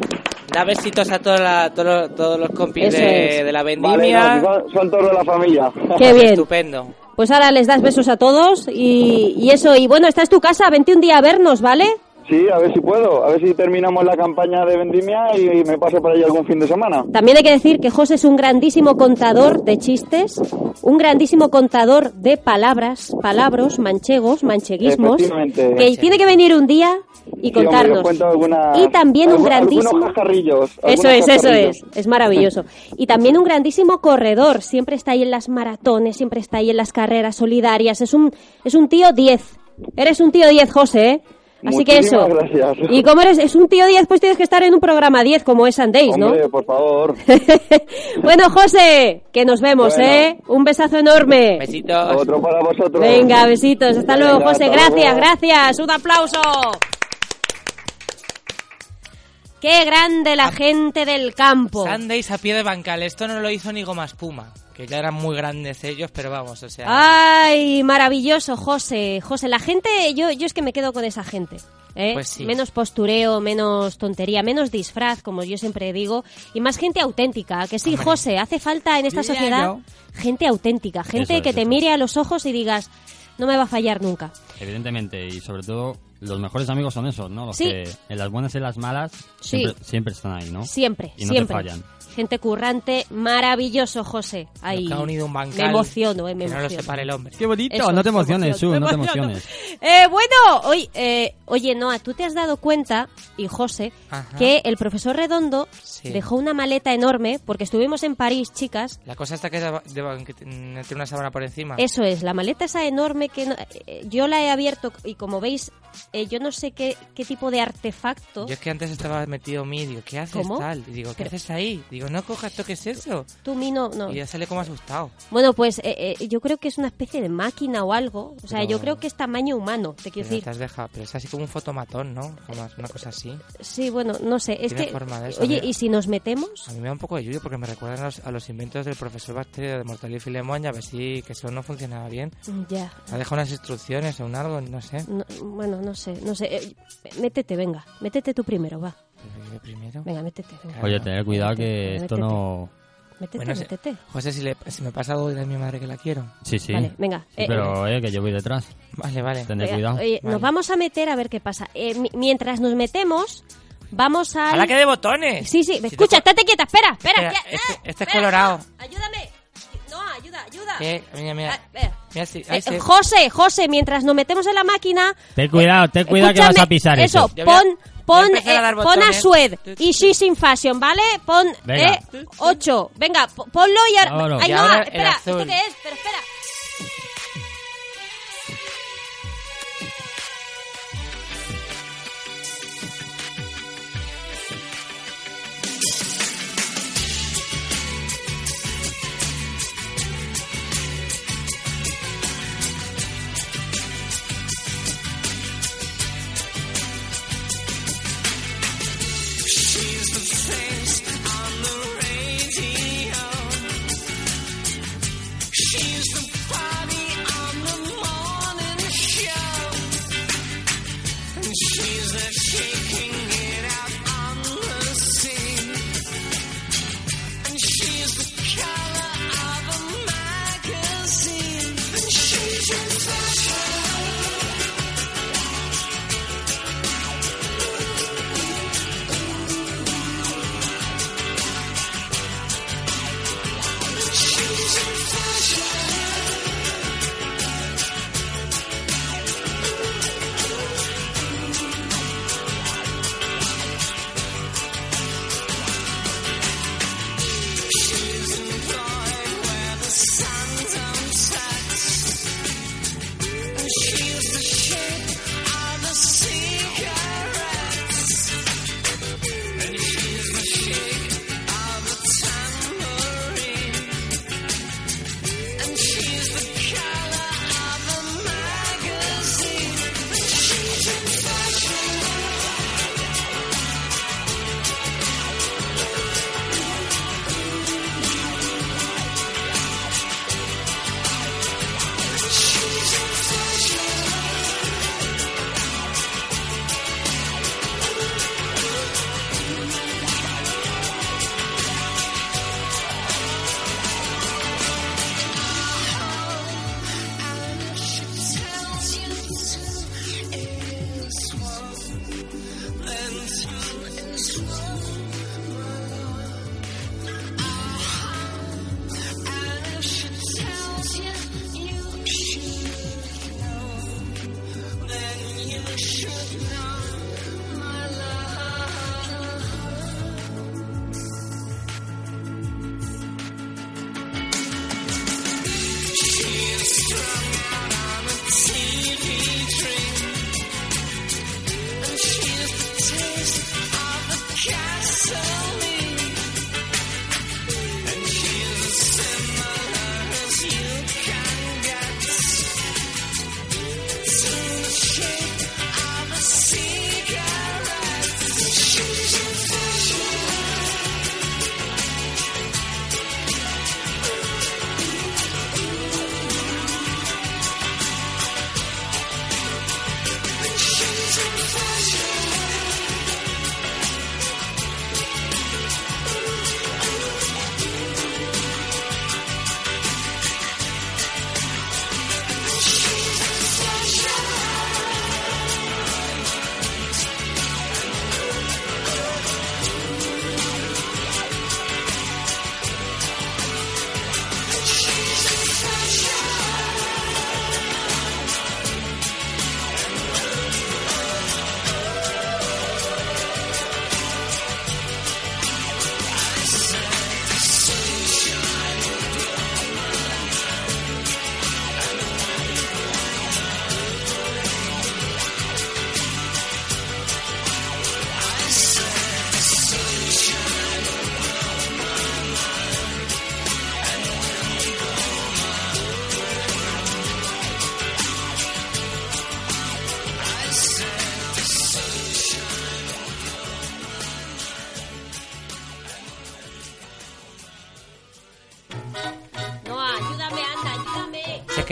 Da besitos a toda la- todos los- todos los compis de, la
Vale,
vendimia.
no, son, son todos de la familia.
Qué bien.
Estupendo.
Pues ahora les das besos a todos y, y eso. Y bueno, esta es tu casa, vente un día a vernos, ¿vale?
Sí, a ver si puedo. A ver si terminamos la campaña de vendimia y, me paso por ahí algún fin de semana.
También hay que decir que José es un grandísimo contador de chistes, un grandísimo contador de palabras, palabros, manchegos, mancheguismos, que tiene que venir un día y
Sí, hombre,
contarnos.
algunas-
y también un grandísimo... Eso es, eso es, es maravilloso. Y también un grandísimo corredor, siempre está ahí en las maratones, siempre está ahí en las carreras solidarias, es un, es un tío 10. Eres un tío 10, José, ¿eh? Así que eso.
Gracias.
Y como eres es un tío 10, pues tienes que estar en un programa 10 como es Andays, ¿no?
Hombre, por favor.
bueno, José, que nos vemos,
Bueno.
¿eh? Un besazo enorme.
Besitos.
Otro para vosotros.
Venga, besitos. Hasta luego,
Venga,
José.
hasta
Gracias,
luego.
gracias. Un aplauso. Qué grande la gente del campo.
Sundays a pie de bancal. Esto no lo hizo ni Goma Espuma, que ya eran muy grandes ellos, pero vamos, o sea...
Ay, maravilloso, José. José, la gente, yo, yo es que me quedo con esa gente. ¿eh?
Pues sí.
Menos postureo, menos tontería, menos disfraz, como yo siempre digo, y más gente auténtica. Que sí,
Hombre.
José, hace falta en esta sociedad gente auténtica, gente
es,
que te
eso
mire a los ojos y digas, no me va a fallar nunca.
Evidentemente, y sobre todo los mejores amigos son esos, ¿no? Los
Sí.
que en las buenas y en las malas
Sí.
siempre, siempre están ahí, ¿no?
Siempre,
Y no
siempre.
te fallan.
Gente currante, maravilloso, José. Ahí.
Ha unido un bancal.
Me emociono, eh, me
Que no lo
emociono.
separe el hombre.
¡Qué bonito!
Eso,
no te emociones,
emociono,
Su, no te
emociono.
emociones.
Eh, bueno, oye, eh, oye, Noa, ¿tú te has dado cuenta, y José,
Ajá.
que el profesor Redondo
Sí.
dejó una maleta enorme, porque estuvimos en París, chicas,
La cosa está que, tiene una sábana por encima.
Eso es, la maleta esa enorme que no- eh, yo la he abierto y como veis, eh, yo no sé qué, qué tipo de artefacto.
Yo es que antes estaba metido mí, digo, ¿qué haces
¿Cómo?
tal? Y digo, ¿qué
Pero-
haces ahí? Digo, no cojas, toques eso.
Tú, Mino, no.
Y ya sale como asustado.
Bueno, pues eh, eh, yo creo que es una especie de máquina o algo. O sea,
Pero-
yo creo que es tamaño humano, te quiero
Pero
decir.
te has dejado, pero es así como un fotomatón, ¿no? Como una cosa así.
Sí, bueno, no sé. Es que,
forma de eso,
oye,
mira.
¿y si nos metemos?
A mí me da un poco de yuyo porque me recuerdan a los, a los inventos del profesor Bacterio de Mortal y Filemón a ver si que eso no funcionaba bien.
Ya.
¿Ha dejado unas instrucciones o un algo? No sé.
No- bueno, no sé, no sé. Eh, métete, venga. Métete tú primero, va.
Yo primero.
Venga, métete. Venga.
Oye, tener cuidado que esto no...
Métete,
Bueno, si-
métete.
José, si, le, si me pasa algo, dile a mi madre que la quiero.
Sí, sí.
Vale, venga.
Sí,
eh,
pero eh, que yo voy detrás.
Vale, vale.
Tener cuidado.
oye, nos vamos a meter a ver qué pasa. Eh, mi- mientras nos metemos, vamos a...
¡A la que de botones!
Sí, sí,
Si
escucha,
te-
estate quieta, espera, espera.
Espera,
ya,
este- este es
espera,
colorado.
ayúdame. No, ayuda, ayuda.
Eh, mira, mira.
Ah, espera.
Mira, sí,
Eh,
sí.
José, José, mientras nos metemos en la máquina...
Ten cuidado, ten cuidado que vas a pisar
eso.
eso.
Pon, pon,
empezar a
eh, pon a. Sued y She's in Fashion, ¿vale? Pon
Venga.
eh, 8. Venga, po- ponlo y ahora...
Vámonos.
Ay,
Y
no,
ahora el
espera,
azul.
¿esto qué es? Pero espera.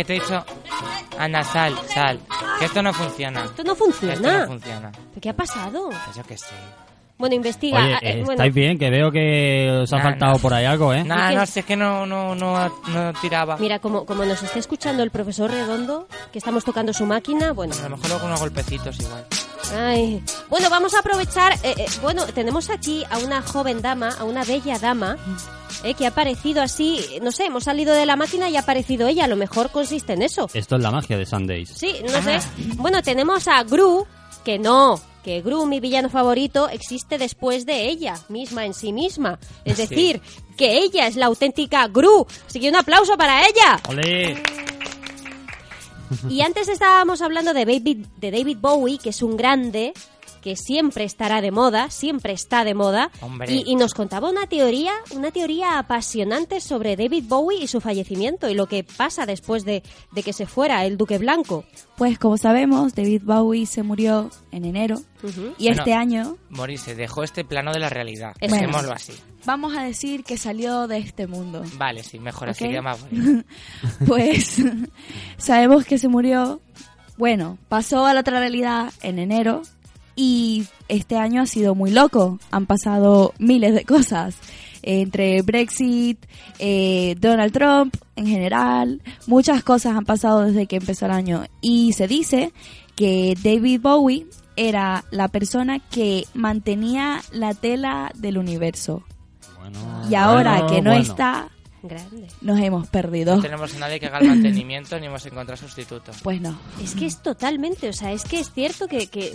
Que te he dicho... Ana, sal, sal. Que esto no funciona.
Esto no funciona.
Esto no funciona.
¿Pero ¿Qué ha pasado?
Pues yo qué sé.
Bueno, investiga.
Oye,
Ah, eh, bueno,
estáis bien, que veo que os ha
Nah,
faltado
nah.
por ahí algo, ¿eh?
Nada,
¿Y qué?
no, si es que no, no, no, no tiraba.
Mira, como, como nos está escuchando el profesor Redondo, que estamos tocando su máquina, bueno,
A lo mejor luego unos golpecitos igual.
Ay. Bueno, vamos a aprovechar. eh, eh, bueno, tenemos aquí a una joven dama, a una bella dama, eh, que ha aparecido así. No sé, hemos salido de la máquina y ha aparecido ella. A lo mejor consiste en eso.
Esto es la magia de Sundays.
Sí, no sé. Bueno, tenemos a Gru, que no. Que Gru, mi villano favorito, existe después de ella, misma en sí misma. Es
Sí.
decir, que ella es la auténtica Gru. Así que un aplauso para ella.
¡Ole!
Y antes estábamos hablando de David, de David Bowie, que es un grande que siempre estará de moda, siempre está de moda,
Hombre.
y, y nos contaba una teoría, una teoría apasionante sobre David Bowie y su fallecimiento y lo que pasa después de, de que se fuera el Duque Blanco.
Pues como sabemos, David Bowie se murió en enero y
Bueno.
este año
Morirse, dejó este plano de la realidad. Dejémoslo así.
vamos a decir que salió de este mundo.
Vale, sí, mejor así más bonito.
Pues sabemos que se murió, bueno, pasó a la otra realidad en enero y este año ha sido muy loco. Han pasado miles de cosas. Entre Brexit, eh, Donald Trump en general, muchas cosas han pasado desde que empezó el año. Y se dice que David Bowie era la persona que mantenía la tela del universo.
Bueno,
Y ahora
bueno,
que no
bueno.
está,
Grande.
nos hemos perdido.
No tenemos a nadie que haga el mantenimiento ni hemos encontrado sustituto.
Pues no.
Es que es totalmente, o sea, es que es cierto que, que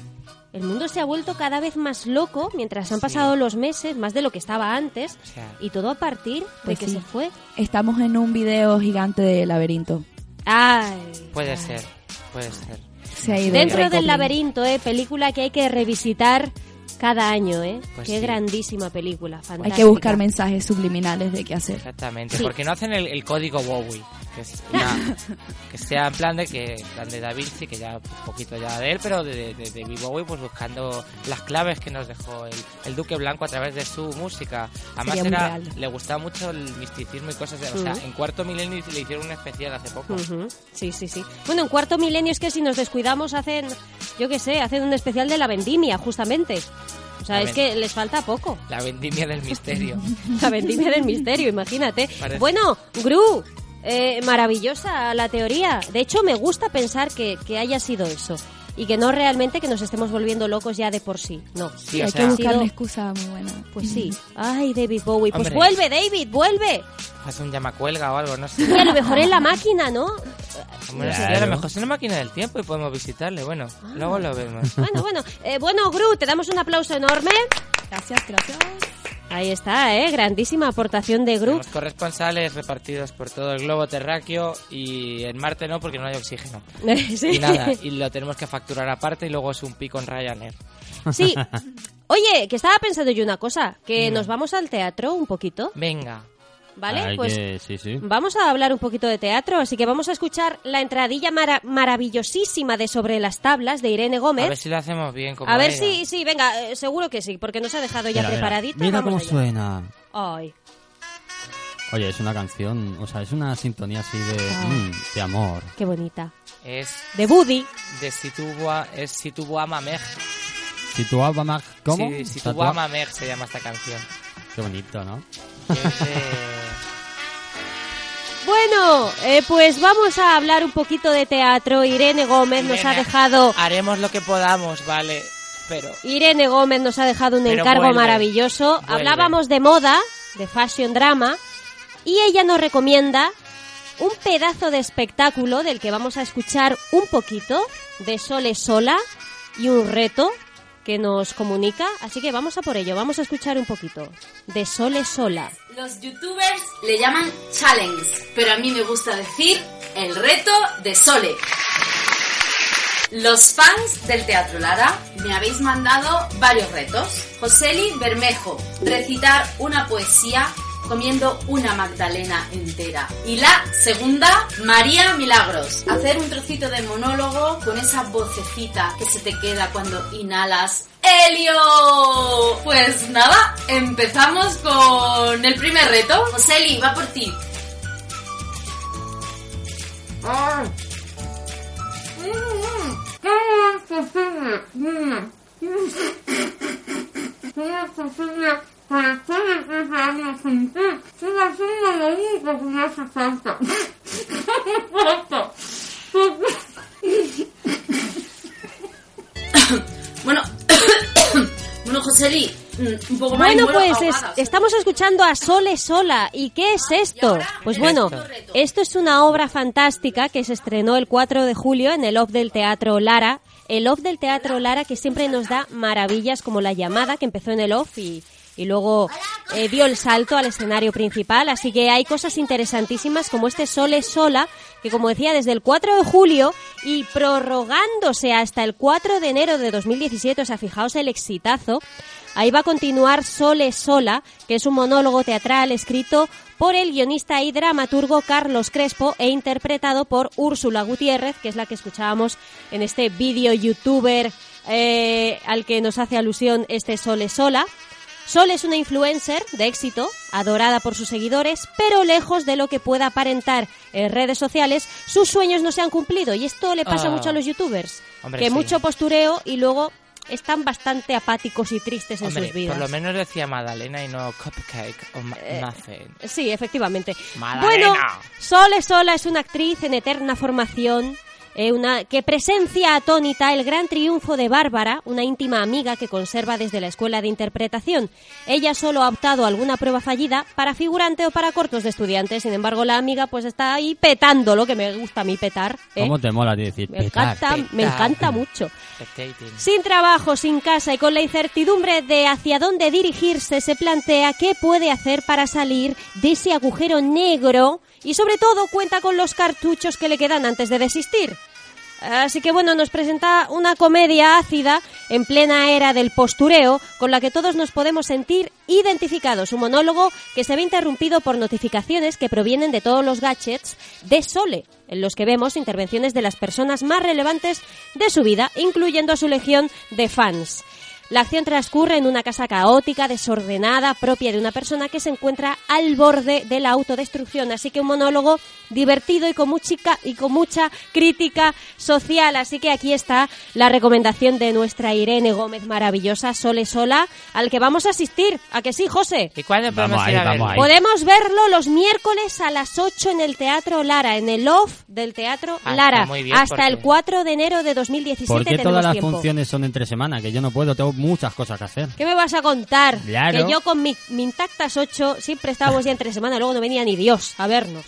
el mundo se ha vuelto cada vez más loco mientras han
Sí.
pasado los meses, más de lo que estaba antes,
O sea,
y todo a partir
Pues
de que
sí.
se fue.
Estamos en un video gigante de laberinto.
Ay.
puede
ay.
ser, puede ser.
Se ha ido
Dentro del laberinto, eh, película que hay que revisitar cada año, ¿eh?
Pues
Qué
sí.
grandísima película,
Hay
fantástica.
que buscar mensajes subliminales de qué hacer.
Exactamente.
Sí.
Porque no hacen el, el código Bowie. Que, es una- que sea en plan de que plan de Da Vinci, que ya un poquito ya de él, pero de, de, de Bowie, pues buscando las claves que nos dejó el, el Duque Blanco a través de su música. Además era, le gustaba mucho el misticismo y cosas de, o sea, en cuarto milenio le hicieron un especial hace poco.
Ujú. Sí, sí, sí. Bueno, en cuarto milenio es que si nos descuidamos hacen, yo qué sé, hacen un especial de la vendimia, justamente. O sea, es que les falta poco.
La vendimia del misterio.
La vendimia del misterio, imagínate.
Parece-
Bueno, Gru, eh, maravillosa la teoría. De hecho, me gusta pensar que, que haya sido eso. Y que no realmente que nos estemos volviendo locos ya de por sí. No.
Sí,
Hay
o
que buscar una excusa muy buena.
Pues sí. Ay, David Bowie. Pues vuelve, David, vuelve.
hace un llamacuelga o algo, no sé.
A lo mejor en la máquina, ¿no?
Hombre,
Claro.
sí, a lo mejor es una máquina del tiempo y podemos visitarle. Bueno,
Ah.
luego lo vemos.
Bueno, bueno. Eh, bueno, Gru, te damos un aplauso enorme.
Gracias, gracias.
Ahí está, ¿eh? Grandísima aportación de Gru.
Tenemos corresponsales repartidos por todo el globo terráqueo y en Marte no porque no hay oxígeno.
Sí.
Y nada, y lo tenemos que facturar aparte y luego es un pico en Ryanair.
Sí. Oye, que estaba pensando yo una cosa, que nos vamos al teatro un poquito,
Venga,
¿vale?
Hay
pues
que- sí, sí.
vamos a hablar un poquito de teatro, así que vamos a escuchar la entradilla mara- maravillosísima de Sobre las tablas de Irene
a
Gómez.
ver si lo hacemos bien como
A ver si, sí, venga, eh, seguro que sí, porque nos ha dejado ya
Mira, mira.
preparadita.
Mira
Vamos
cómo
allá.
suena.
Ay,
Oye, es una canción, o sea, es una sintonía así de,
Ah.
mm, de amor.
qué bonita.
Es
De Buddy.
de Situbua, es Situbua Mamej.
Si tu alma mag- ¿cómo?
Sí, Situbua Mamej se llama esta canción.
Qué bonito, ¿no?
Es de-
Bueno, eh, pues vamos a hablar un poquito de teatro. Irene Gómez nos ha dejado
Haremos lo que podamos, vale, pero...
Irene Gómez nos ha dejado un
Pero
encargo
vuelve,
maravilloso.
vuelve.
Hablábamos de moda, de fashion drama, y ella nos recomienda un pedazo de espectáculo del que vamos a escuchar un poquito, de Sole Sola, y un reto que nos comunica. Así que vamos a por ello, vamos a escuchar un poquito. De Sole Sola.
Los youtubers le llaman challenge, pero a mí me gusta decir el reto de Sole. Los fans del Teatro Lara me habéis mandado varios retos. Joseli Bermejo, recitar una poesía comiendo una magdalena entera. Y la segunda, María Milagros, hacer un trocito de monólogo con esa vocecita que se te queda cuando inhalas ¡Helio! Pues nada, empezamos con el primer reto. Joseli, va por ti. Bueno, bueno, Joseli, mm, un poco más.
Bueno, pues es-
ahogada.
estamos escuchando a Sole Sola. ¿Y qué es esto? Pues bueno, esto es una obra fantástica que se estrenó el 4 de julio en el OFF del Teatro Lara. El OFF del Teatro Lara que siempre nos da maravillas como La Llamada, que empezó en el OFF y, y luego eh, dio el salto al escenario principal. Así que hay cosas interesantísimas como este Sole Sola, que como decía, desde el 4 de julio y prorrogándose hasta el 4 de enero de 2017, o sea, fijaos el exitazo, Ahí va a continuar Sole Sola, que es un monólogo teatral escrito por el guionista y dramaturgo Carlos Crespo e interpretado por Úrsula Gutiérrez, que es la que escuchábamos en este vídeo youtuber eh, al que nos hace alusión este Sole Sola. Sol es una influencer de éxito, adorada por sus seguidores, pero lejos de lo que pueda aparentar en redes sociales, sus sueños no se han cumplido. Y esto le pasa
Ah.
mucho a los youtubers,
Hombre,
que
sí.
mucho postureo y luego están bastante apáticos y tristes en
Hombre,
sus vidas.
por lo menos decía Madalena y no Cupcake o ma-
Eh,
Muffin.
Sí, efectivamente.
Madalena.
Bueno, Sole Sola es una actriz en eterna formación. Eh, una, que presencia atónita el gran triunfo de Bárbara, una íntima amiga que conserva desde la escuela de interpretación. Ella solo ha optado a alguna prueba fallida para figurante o para cortos de estudiantes. Sin embargo, la amiga pues está ahí petando lo que me gusta a mí petar. ¿eh?
¿Cómo te mola decir
Me
petar?
encanta, me encanta mucho. Sin trabajo, sin casa y con la incertidumbre de hacia dónde dirigirse, se plantea qué puede hacer para salir de ese agujero negro y sobre todo cuenta con los cartuchos que le quedan antes de desistir. Así que bueno, nos presenta una comedia ácida en plena era del postureo con la que todos nos podemos sentir identificados. Un monólogo que se ve interrumpido por notificaciones que provienen de todos los gadgets de Sole, en los que vemos intervenciones de las personas más relevantes de su vida, incluyendo a su legión de fans. La acción transcurre en una casa caótica, desordenada, propia de una persona que se encuentra al borde de la autodestrucción. Así que un monólogo divertido y con, muchica- y con mucha crítica social. Así que aquí está la recomendación de nuestra Irene Gómez maravillosa, Sole Sola, al que vamos a asistir. ¿A que sí, José?
¿Y cuándo podemos
Vamos ahí,
ir a verlo?
ahí.
Podemos verlo los miércoles a las 8 en el Teatro Lara, en el OFF del Teatro
Ah,
Lara,
bien,
hasta
porque-
el 4 de enero de 2017
¿Por qué todas las
tiempo.
funciones son entre semana? Que yo no puedo, tengo muchas cosas que hacer.
¿Qué me vas a contar?
Claro.
Que yo con mi, mi intactas 8 siempre estábamos ya entre semana, luego no venía ni Dios a vernos.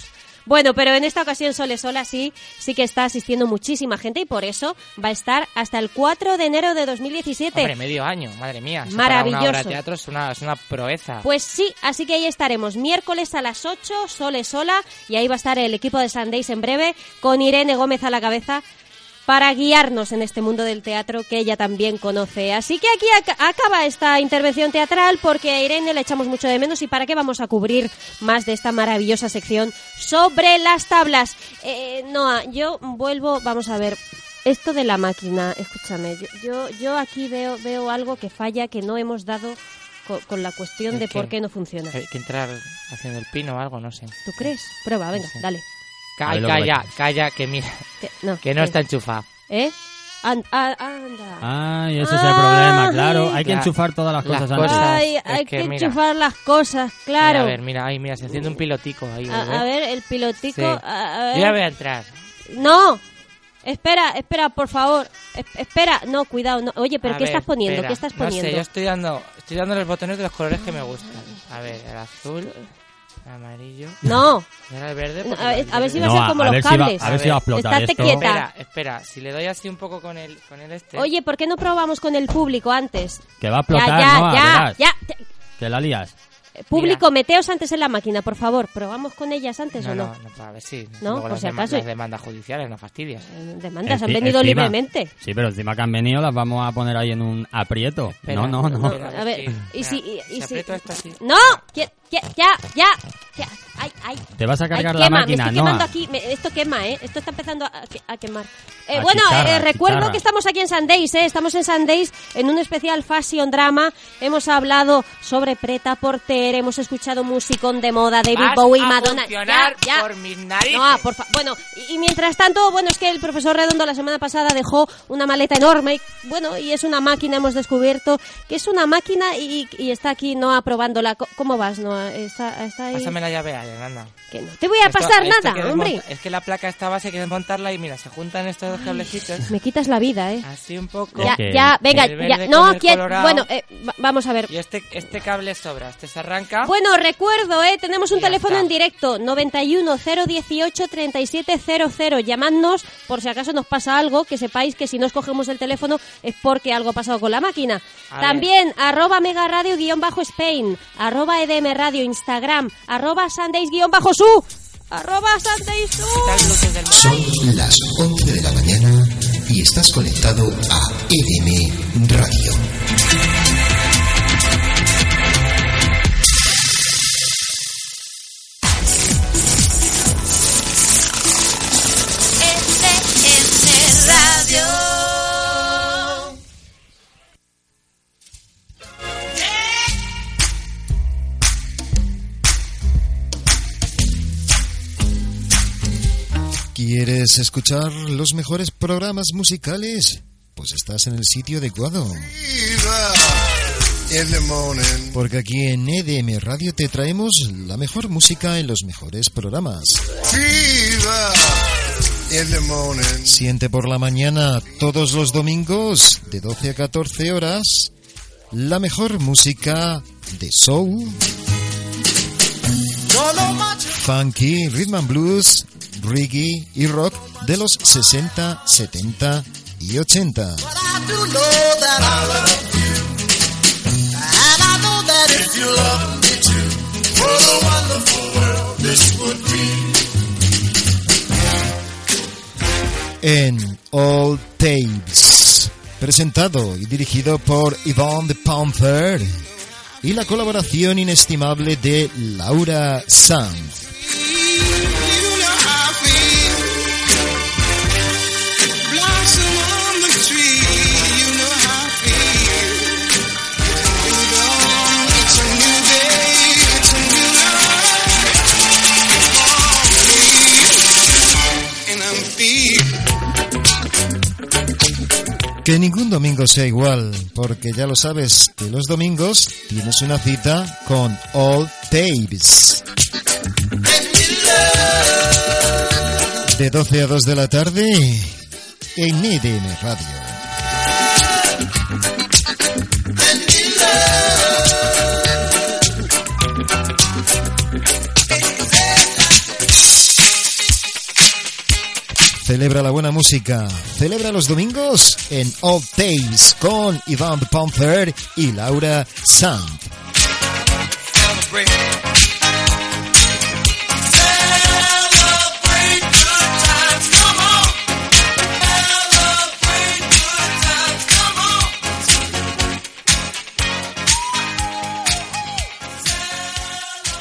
Bueno, pero en esta ocasión Sole Sola sí, sí que está asistiendo muchísima gente y por eso va a estar hasta el 4 de enero de 2017.
Hombre, medio año, madre mía. Eso para
Maravilloso.
Una obra de teatro es una, es una proeza.
Pues sí, así que ahí estaremos miércoles a las 8, Sole Sola, y ahí va a estar el equipo de Sundays en breve, con Irene Gómez a la cabeza, para guiarnos en este mundo del teatro que ella también conoce. Así que aquí ac- acaba esta intervención teatral porque a Irene le echamos mucho de menos y para qué vamos a cubrir más de esta maravillosa sección sobre las tablas. Eh, Noa, yo vuelvo, vamos a ver. Esto de la máquina, escúchame, yo, yo, yo aquí veo, veo algo que falla, que no hemos dado co- con, la cuestión
¿El
de por qué no funciona.
Hay que entrar haciendo el pino o algo, no sé.
¿Tú crees? Prueba, venga, dale.
Calla, calla, que mira,
Que- no,
que no
¿qué?
está enchufado.
¿Eh? Anda.
Ay, ese es el problema, claro. Hay que enchufar todas las
las
cosas antes.
Ay, hay
que
que,
mira.
enchufar las cosas,
Mira,
claro.
a ver, mira, ay, mira, se enciende un pilotico ahí.
A, a ver, el pilotico.
Sí.
a- a ver.
Yo ya voy a entrar.
No. Espera, espera, por favor. Es- espera, no, cuidado. No. Oye, pero
A
¿qué
ver,
estás poniendo?
espera.
¿Qué estás
No
poniendo?
sé, yo estoy dando, estoy dando los botones de los colores que me gustan. A ver, el azul, amarillo.
No.
El verde.
No, a ver-
el
a ver si va a ser como los cables.
a ver si va a explotar
Estate
esto.
quieta.
Espera, espera, si le doy así un poco con el, con el este.
Oye, ¿por qué no probamos con el público antes?
Que va a
Ya,
explotar,
ya,
¿no?
ya, ya. ya.
Que la lías.
Público, meteos antes en la máquina, por favor. ¿Probamos con ellas antes
no,
o no?
no, no, a ver si.
No,
luego
por
las,
si acaso.
las demandas judiciales, no fastidias.
Demandas, han venido libremente.
Sí, pero encima que han venido las vamos a poner ahí en un aprieto.
Espera,
no, no, no.
espera,
A ver, y si... y- y
si
si-
aprieto esto así.
¡No! Ya, ya, ya, ya. Ay, Ay,
Te vas a
ay,
cargar la
quema,
máquina,
me estoy
no.
quemando aquí. me- esto quema, ¿eh? Esto está empezando a, que- a quemar. Eh,
A
bueno,
chicharra,
eh, recuerdo
chicharra.
que estamos aquí en Sundays, ¿eh? Estamos en Sundays en un especial Fashion Drama. Hemos hablado sobre Preta Porter, hemos escuchado musicón de moda, David
Vas
Bowie,
a
Madonna.
funcionar
Ya, ya.
por mis narices.
No, por fa- bueno, y, y mientras tanto, bueno, es que el profesor Redondo la semana pasada dejó una maleta enorme, y, bueno, y es una máquina, hemos descubierto que es una máquina y, y está aquí Noa probándola. ¿Cómo vas, Noa? Está, está ahí.
Pásame la llave, Allen, anda.
Que no te voy a
Esto-
pasar
esto
nada, hombre.
desmonta- Es que la placa esta base hay que desmontarla y mira, se juntan estos dos cablecitos.
Me quitas la vida, ¿eh?
Así un poco.
Ya, ya, venga, ya. No,
colorado.
bueno, eh, va- vamos a ver.
Y este, este cable sobra, este se arranca.
Bueno, recuerdo, ¿eh? tenemos un teléfono
está.
en directo, 91 018 3700. Llamadnos por si acaso nos pasa algo, que sepáis que si no escogemos el teléfono es porque algo ha pasado con la máquina.
A
También, arroba mega radio guion bajo Spain, arroba EDM radio Instagram, arroba Sundays guion bajo su, arroba Sundays su.
Son las 11 de la mañana y estás conectado a EDM Radio. ¿Quieres escuchar los mejores programas musicales? Pues estás en el sitio adecuado. Porque aquí en EDM Radio te traemos la mejor música en los mejores programas. Siente por la mañana todos los domingos de 12 a 14 horas la mejor música de soul, funky, rhythm and blues, reggae y rock de los 60, 70 y 80.
I do know that I love you. And I know that if you love me too, what a wonderful world this would be.
en All Tapes, presentado y dirigido por Yvonne de Panther y la colaboración inestimable de Laura Sanz. Que ningún domingo sea igual, porque ya lo sabes que los domingos tienes una cita con All Tapes. De 12 a 2 de la tarde en EDM Radio. Celebra la buena música. Celebra los domingos en All Days con Iván Panther y Laura Sanz.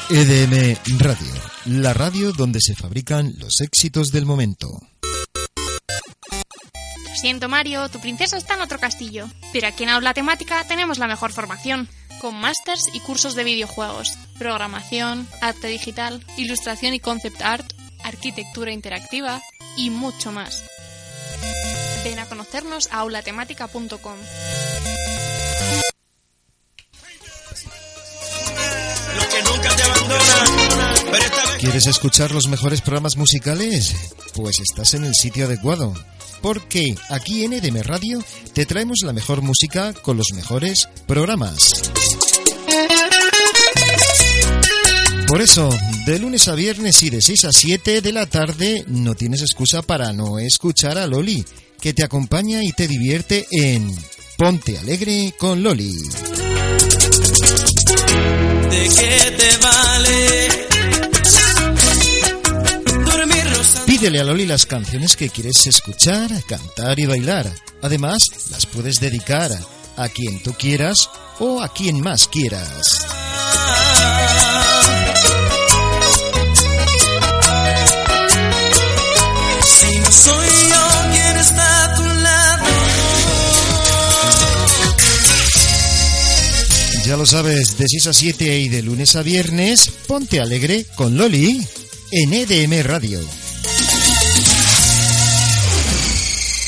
EDM Radio, la radio donde se fabrican los éxitos del momento.
Siento Mario, tu princesa está en otro castillo. Pero aquí en Aula Temática tenemos la mejor formación, con másters y cursos de videojuegos, programación, arte digital, ilustración y concept art, arquitectura interactiva y mucho más. Ven a conocernos a aulatemática.com.
¿Quieres escuchar los mejores programas musicales? Pues estás en el sitio adecuado. Porque aquí en EDM Radio te traemos la mejor música con los mejores programas. Por eso, de lunes a viernes y de 6 a 7 de la tarde no tienes excusa para no escuchar a Loli, que te acompaña y te divierte en Ponte Alegre con Loli. Pídele a Loli las canciones que quieres escuchar, cantar y bailar. Además, las puedes dedicar a quien tú quieras o a quien más quieras. Si no soy yo está a tu lado. Ya lo sabes, de 6 a 7 y de lunes a viernes, ponte alegre con Loli en EDM Radio.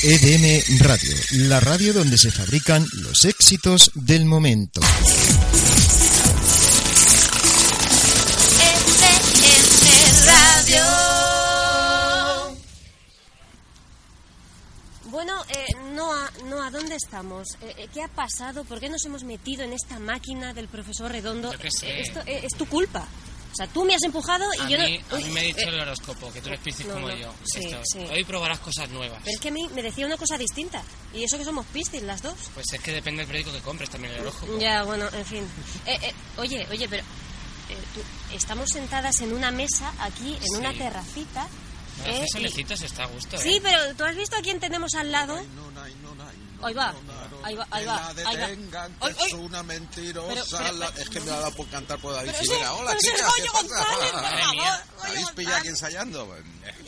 EDM Radio, la radio donde se fabrican los éxitos del momento.
Radio. Bueno, eh, Noa, Noa, ¿dónde estamos? Eh, eh, ¿Qué ha pasado? ¿Por qué nos hemos metido en esta máquina del profesor Redondo?
Yo qué sé.
Eh, Esto eh, es tu culpa. O sea, tú me has empujado y
a,
yo
mí,
no...
a mí me ha dicho
Eh,
el horóscopo que tú eres Piscis
no,
como
no,
yo.
sí,
Esto,
sí.
Hoy probarás cosas nuevas.
Pero es que a mí me decía una cosa distinta. Y eso que somos Piscis, las dos.
Pues es que depende del periódico que compres también el horóscopo.
Ya, bueno, en fin. Eh, eh, oye, oye, pero eh, tú- estamos sentadas en una mesa aquí, en una
Sí.
terracita.
Hace
eh, y-
solecito se está a gusto,
Sí,
¿eh?
pero ¿tú has visto a quién tenemos al lado? Ahí va, ahí va, ahí va, ahí va.
es una mentirosa.
Pero, pero,
la- es que me ha dado por cantar por David Rivera.
sí,
Hola, chicas, ¿qué
Goyo
pasa? ¿Habéis pillado aquí ensayando?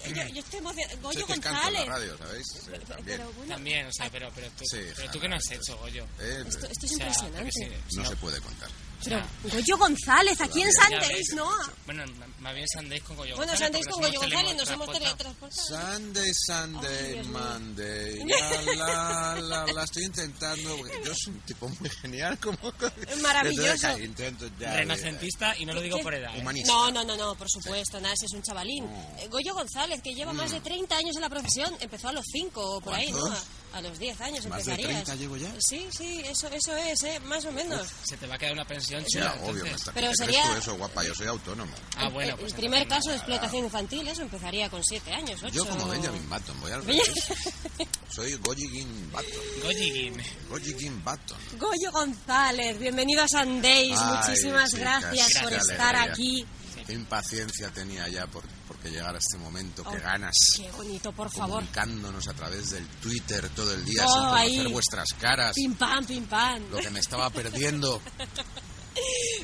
Yo, yo estoy emocionada.
Soy
Goyo González.
radio, ¿sabéis? También.
También, o sea, pero, pero, tú,
Sí,
pero tú qué no has hecho, Goyo.
Eh,
Esto, esto es
O sea,
impresionante.
no se puede contar.
Pero Goyo González, aquí en. Sandeis, ¿no?
Bueno, más bien Sandéis con Goyo
Bueno,
porque
con Goyo González, nos hemos
teletransportado.
Sunday, Sunday,
mío.
Monday. La, la, la, la estoy intentando. porque Yo soy un tipo muy genial. Como,
Maravilloso.
Entonces, intento ya.
Renacentista y no lo digo
¿Qué?
por edad. ¿eh?
Humanista.
No, no, no, no, por supuesto, nada, ese es un chavalín. Eh, Goyo González, que lleva más de 30 años en la profesión, empezó a los 5 o por ahí, ¿no?
¿Cuántos?
A, los 10 años
¿Más de
empezarías.
30 llevo ya?
Sí, sí, eso, eso es, ¿eh? Más o menos.
Se te va a quedar una pensión
Ya,
chula.
obvio, me está.
Pero
¿Qué
sería-
tú eso, guapa? Yo soy autónomo.
Ah, bueno,
el,
pues
el primer
entonces
caso de explotación infantil, eso empezaría con 7 años, 8.
Yo como Benjamin Button, voy al revés. Soy Gojigin Button.
Gojigin.
Gojigin Button.
Goyo González, bienvenido a Sundays,
Ay,
muchísimas
chicas,
gracias
qué
por estar
alegría.
aquí.
Qué impaciencia tenía ya por, porque llegara este momento, qué
Oh,
ganas.
Qué bonito, por favor.
Comunicándonos a través del Twitter todo el día
Oh,
sin conocer
ahí.
vuestras caras.
Pim pam, pim pam.
Lo que me estaba perdiendo.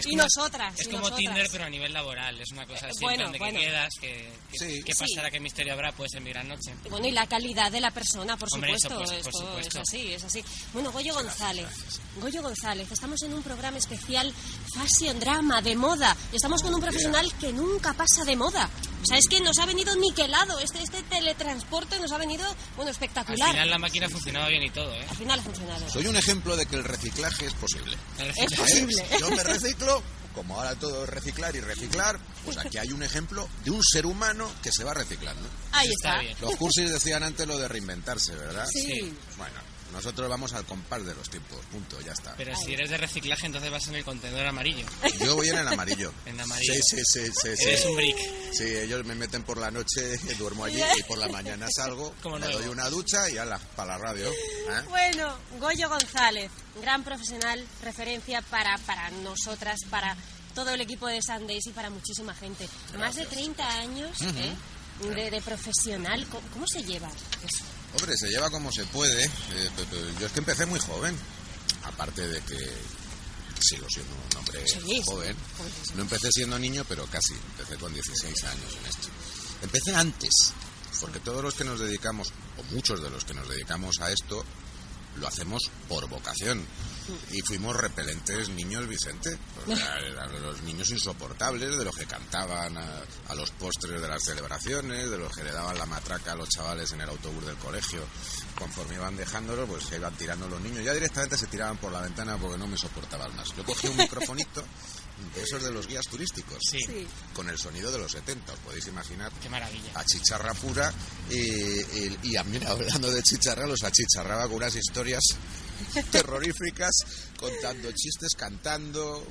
y nosotras.
Es
y
como
nosotras.
Tinder, pero a nivel laboral. Es una cosa así,
Eh, bueno,
en plan de
bueno.
que quedas, que, que,
Sí.
qué
Sí.
pasará, qué misterio habrá, puede ser mi gran noche.
Bueno, y la calidad de la persona, por
Hombre, eso,
supuesto.
pues, por
esto
supuesto.
es así, es así. Bueno, Goyo González. Goyo González, estamos en un programa especial Fashion Drama de moda. Y estamos con un profesional que nunca pasa de moda. O sea, es que nos ha venido niquelado. Este, este teletransporte nos ha venido, bueno,
Al
espectacular.
final la máquina funcionaba bien y todo, ¿eh?
Al final ha funcionado.
Soy un ejemplo de que el reciclaje es posible.
Es posible.
¿Eh? Yo me reciclo, como ahora todo es reciclar y reciclar, pues aquí hay un ejemplo de un ser humano que se va reciclando.
Ahí
Está.
Los cursis decían antes lo de reinventarse, ¿verdad?
Sí.
Bueno, nosotros vamos al compás de los tiempos, punto, ya está.
Pero si eres de reciclaje, entonces vas en el contenedor amarillo.
Yo voy en el amarillo.
En amarillo.
Sí, sí, sí, sí. sí.
Eres un brick.
Sí, ellos me meten por la noche, duermo allí y por la mañana salgo,
Como
me
nuevo.
doy una ducha y ala, para la radio. ¿eh?
Bueno, Goyo González, gran profesional, referencia para, para nosotras, para todo el equipo de Sundays y para muchísima gente. Más de 30 años ¿eh? de, de profesional. ¿Cómo, cómo se lleva eso?
Hombre, se lleva como se puede. eh, yo es que empecé muy joven. Aparte de que sigo siendo un hombre
Sí,
joven. No empecé siendo niño, pero casi. Empecé con 16 años en esto. Empecé antes, porque todos los que nos dedicamos, o muchos de los que nos dedicamos a esto, lo hacemos por vocación. Y fuimos repelentes niños, Vicente. O sea, eran los niños insoportables, de los que cantaban a, a los postres de las celebraciones, de los que le daban la matraca a los chavales en el autobús del colegio. Conforme iban dejándolo, pues se iban tirando los niños. Ya directamente se tiraban por la ventana porque no me soportaban más. Yo cogí un microfonito de esos de los guías turísticos,
Sí.
con el sonido de los 70, os podéis imaginar
Qué maravilla.
a chicharra pura y, y, y hablando de chicharra, los achicharraba con unas historias terroríficas, contando chistes, cantando,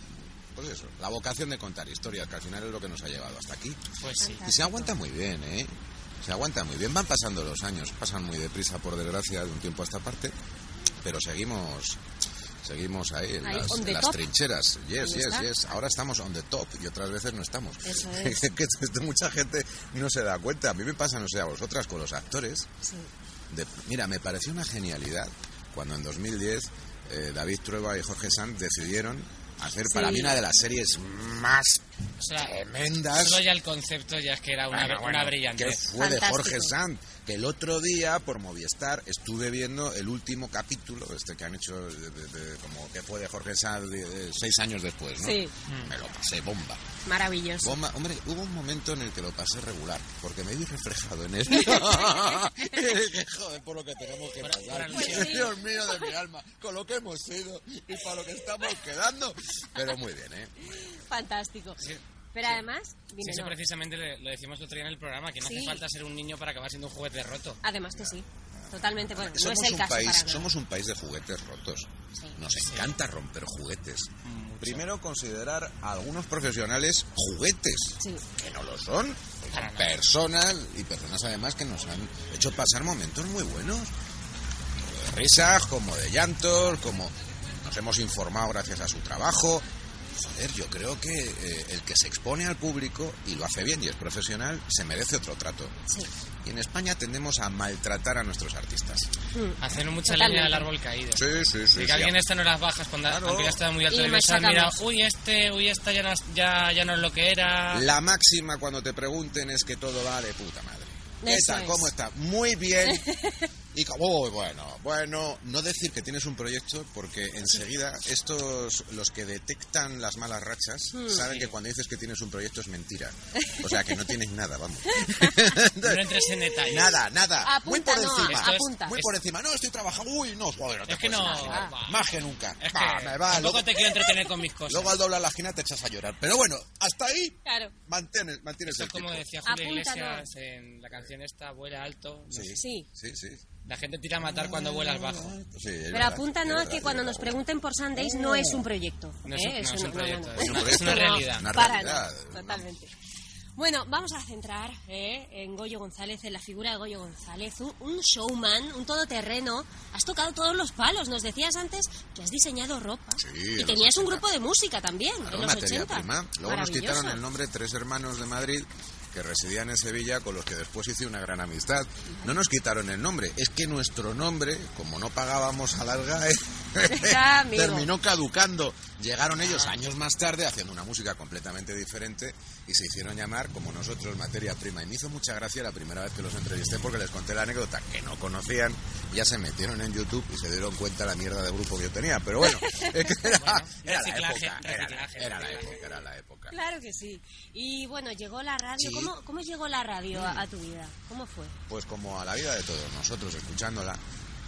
pues eso, la vocación de contar historias, que al final es lo que nos ha llevado hasta aquí.
Pues sí.
Y se aguanta muy bien, ¿eh? Se aguanta muy bien, van pasando los años, pasan muy deprisa por desgracia de un tiempo a esta parte, pero seguimos... Seguimos ahí en
Ahí,
las, en trincheras. Yes, yes,
está.
yes. Ahora estamos on the top y otras veces no estamos.
Eso es.
que mucha gente no se da cuenta. A mí me pasa, no sé, a vosotras con los actores.
Sí.
De- mira, me pareció una genialidad cuando en 2010 eh, David Trueba y Jorge Sanz decidieron hacer para mí una de las series más
O sea,
tremendas.
Solo ya el concepto ya es que era una,
Bueno, bueno,
una brillantez.
que fue de Jorge Sanz, que el otro día por Movistar estuve viendo el último capítulo, este que han hecho de- de- de- como que fue de Jorge Sanz de- de seis años después, ¿no?
Sí.
Me lo pasé bomba.
Maravilloso.
Bomba. Hombre, hubo un momento en el que lo pasé regular, porque me vi reflejado en esto. Joder, por lo que tenemos que pasar.
Pues sí.
Dios mío de mi alma, con lo que hemos sido y para lo que estamos quedando. Pero muy bien, ¿eh?
Fantástico. Pero además,
Sí, eso
no.
precisamente lo decimos el otro día en el programa, que no
Sí.
hace falta ser un niño para acabar siendo un juguete roto.
Además que sí. Totalmente. Bueno, no
somos
es el
un
caso
país,
para
somos un país de juguetes rotos. Nos encanta romper juguetes. Primero considerar a algunos profesionales juguetes, que no lo son. Son personas y personas además que nos han hecho pasar momentos muy buenos. De risas, como de llantos, como nos hemos informado gracias a su trabajo. Joder, yo creo que eh, el que se expone al público y lo hace bien y es profesional, se merece otro trato. Y en España tendemos a maltratar a nuestros artistas.
Hacer mucha leña del árbol caído.
Sí, sí, sí.
De que
sí.
alguien está en horas bajas cuando aunque ya está muy alto
Y
de mesa, mira, uy, este, uy, esta ya no, es- ya, ya no es lo que era.
La máxima cuando te pregunten es que todo va de puta madre. ¿Qué
Eso
tal?
es.
¿Cómo está? Muy bien. Y como, "Uy, bueno, bueno, no decir que tienes un proyecto porque enseguida estos, los que detectan las malas rachas,
Hmm.
saben
Sí.
que cuando dices que tienes un proyecto es mentira. O sea, que no tienes nada, vamos.
No entres en detalle.
Nada, nada.
Apunta,
muy por
no,
encima.
apunta.
Muy por encima. No, estoy trabajando. Uy, no, joder, no te
Es que no.
Más que nunca.
Es
Va, me va.
tampoco
Luego,
te quiero entretener con mis cosas.
luego al doblar la esquina te echas a llorar. Pero bueno, hasta ahí
Claro.
mantienes, mantienes el
es como
tipo.
decía Julio. Iglesias en la canción esta, vuela alto. no
Sí.
Sí.
sí, sí.
La gente tira a matar cuando vuelas bajo.
Sí, es
Pero
verdad,
apunta,
es
que cuando nos pregunten por Sundays no es un proyecto.
No es
¿eh?
un- no
Eso
es un proyecto, es es una realidad.
Una
para
realidad.
nada, totalmente. Bueno, vamos a centrar ¿eh? en Goyo González, en la figura de Goyo González, un, un showman, un todoterreno. Has tocado todos los palos. Nos decías antes que has diseñado ropa.
Sí,
y tenías un grupo de música también,
Claro,
en los
materia
80.
prima. Luego nos quitaron el nombre tres hermanos de Madrid que residían en Sevilla con los que después hice una gran amistad. No nos quitaron el nombre, es que nuestro nombre, como no pagábamos a larga, terminó caducando. Llegaron ellos años más tarde haciendo una música completamente diferente y se hicieron llamar como nosotros materia prima. Y me hizo mucha gracia la primera vez que los entrevisté porque les conté la anécdota que no conocían, ya se metieron en YouTube y se dieron cuenta la mierda de grupo que yo tenía. Pero bueno, es que era, era la época, era, la-
reciclaje.
era la época, era la época.
Claro que sí. Y bueno, llegó la radio.
Sí.
¿Cómo, ¿Cómo llegó la radio a, a tu vida? ¿Cómo fue?
Pues como a la vida de todos nosotros, escuchándola.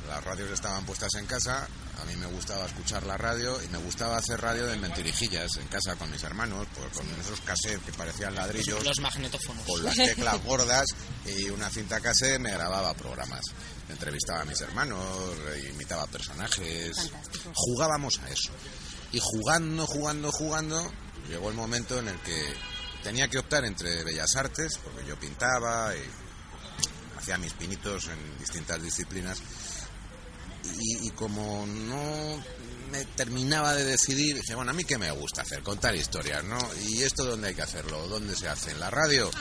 Las radios estaban puestas en casa, a mí me gustaba escuchar la radio y me gustaba hacer radio de mentirijillas en casa con mis hermanos, pues con esos cassettes que parecían ladrillos.
Los magnetófonos.
Con las teclas gordas y una cinta cassette me grababa programas. Entrevistaba a mis hermanos, imitaba personajes. Jugábamos a eso. Y jugando, jugando, jugando, llegó el momento en el que tenía que optar entre bellas artes, porque yo pintaba y hacía mis pinitos en distintas disciplinas. Y, como no me terminaba de decidir, dije, bueno, a mí qué me gusta hacer, contar historias, ¿no? ¿Y esto dónde hay que hacerlo? ¿Dónde se hace? ¿En la radio?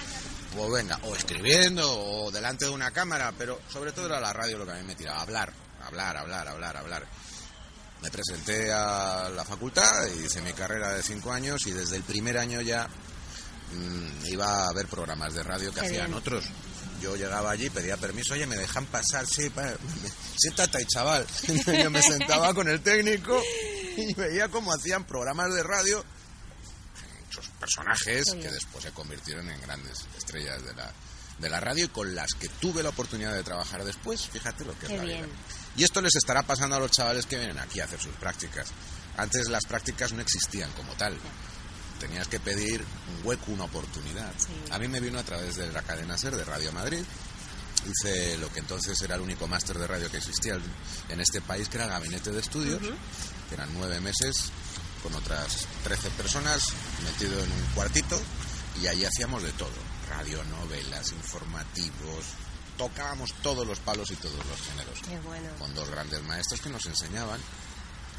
Pues venga, o escribiendo, o delante de una cámara, pero sobre todo era la radio lo que a mí me tiraba, hablar, hablar, hablar, hablar, hablar. Me presenté a la facultad, hice mi carrera de cinco años y desde el primer año ya mm, iba a ver programas de radio que
Qué
hacían
bien.
otros. Yo llegaba allí, pedía permiso, oye, ¿me dejan pasar? Sí, pa- siéntate chaval. Yo me sentaba con el técnico y veía cómo hacían programas de radio, muchos personajes que después se convirtieron en grandes estrellas de la, de la radio y con las que tuve la oportunidad de trabajar después, fíjate lo que
Qué
es la
bien.
vida. Y esto les estará pasando a los chavales que vienen aquí a hacer sus prácticas. Antes las prácticas no existían como tal. Tenías que pedir un hueco, una oportunidad. A mí me vino a través de la cadena SER de Radio Madrid. Hice lo que entonces era el único máster de radio que existía en este país, que era el Gabinete de Estudios, que eran nueve meses con otras 13 personas metido en un cuartito y allí hacíamos de todo. Radionovelas, informativos, tocábamos todos los palos y todos los géneros
Qué bueno.
con dos grandes maestros que nos enseñaban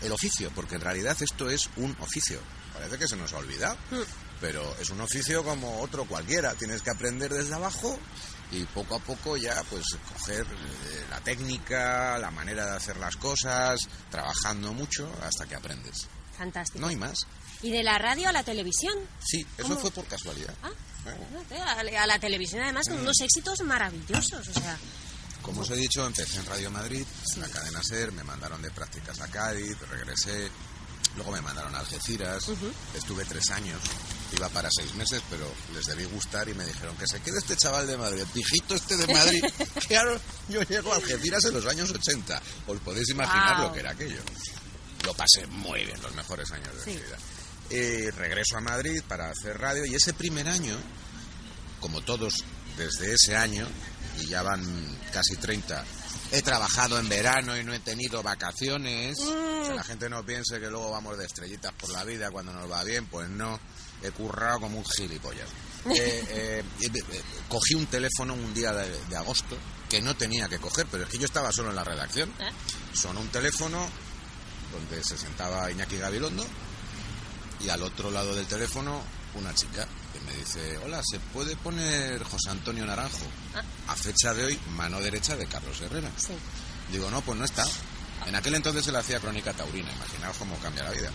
el oficio, porque en realidad esto es un oficio. Parece que se nos ha olvidado, pero es un oficio como otro cualquiera. Tienes que aprender desde abajo y poco a poco ya pues coger eh, la técnica, la manera de hacer las cosas, trabajando mucho hasta que aprendes.
Fantástico.
No hay más.
¿Y de la radio a la televisión?
Sí, eso
¿Cómo?
fue por casualidad.
Ah. A la, televisión además con unos éxitos maravillosos, o sea...
como os he dicho, empecé en Radio Madrid, en la cadena SER, me mandaron de prácticas a Cádiz, regresé, luego me mandaron a Algeciras, estuve tres años, iba para seis meses, pero les debí gustar y me dijeron que se quede este chaval de Madrid, el pijito este de Madrid. claro, yo llego a Algeciras en los años 80, os podéis imaginar lo que era aquello. Lo pasé muy bien, los mejores años de
Sí.
mi vida. Eh, regreso a Madrid para hacer radio y ese primer año, como todos desde ese año, y ya van casi 30, he trabajado en verano y no he tenido vacaciones. Que la gente no piense que luego vamos de estrellitas por la vida cuando nos va bien, pues no. He currado como un gilipollas. Eh, eh, eh, eh, cogí un teléfono un día de, de agosto que no tenía que coger, pero es que yo estaba solo en la redacción. Sonó un teléfono donde se sentaba Iñaki Gabilondo y al otro lado del teléfono una chica que me dice, hola, ¿se puede poner José Antonio Naranjo? A fecha de hoy, mano derecha de Carlos Herrera. Digo, no, pues no está. En aquel entonces se le hacía crónica taurina, imaginaos cómo cambia la vida.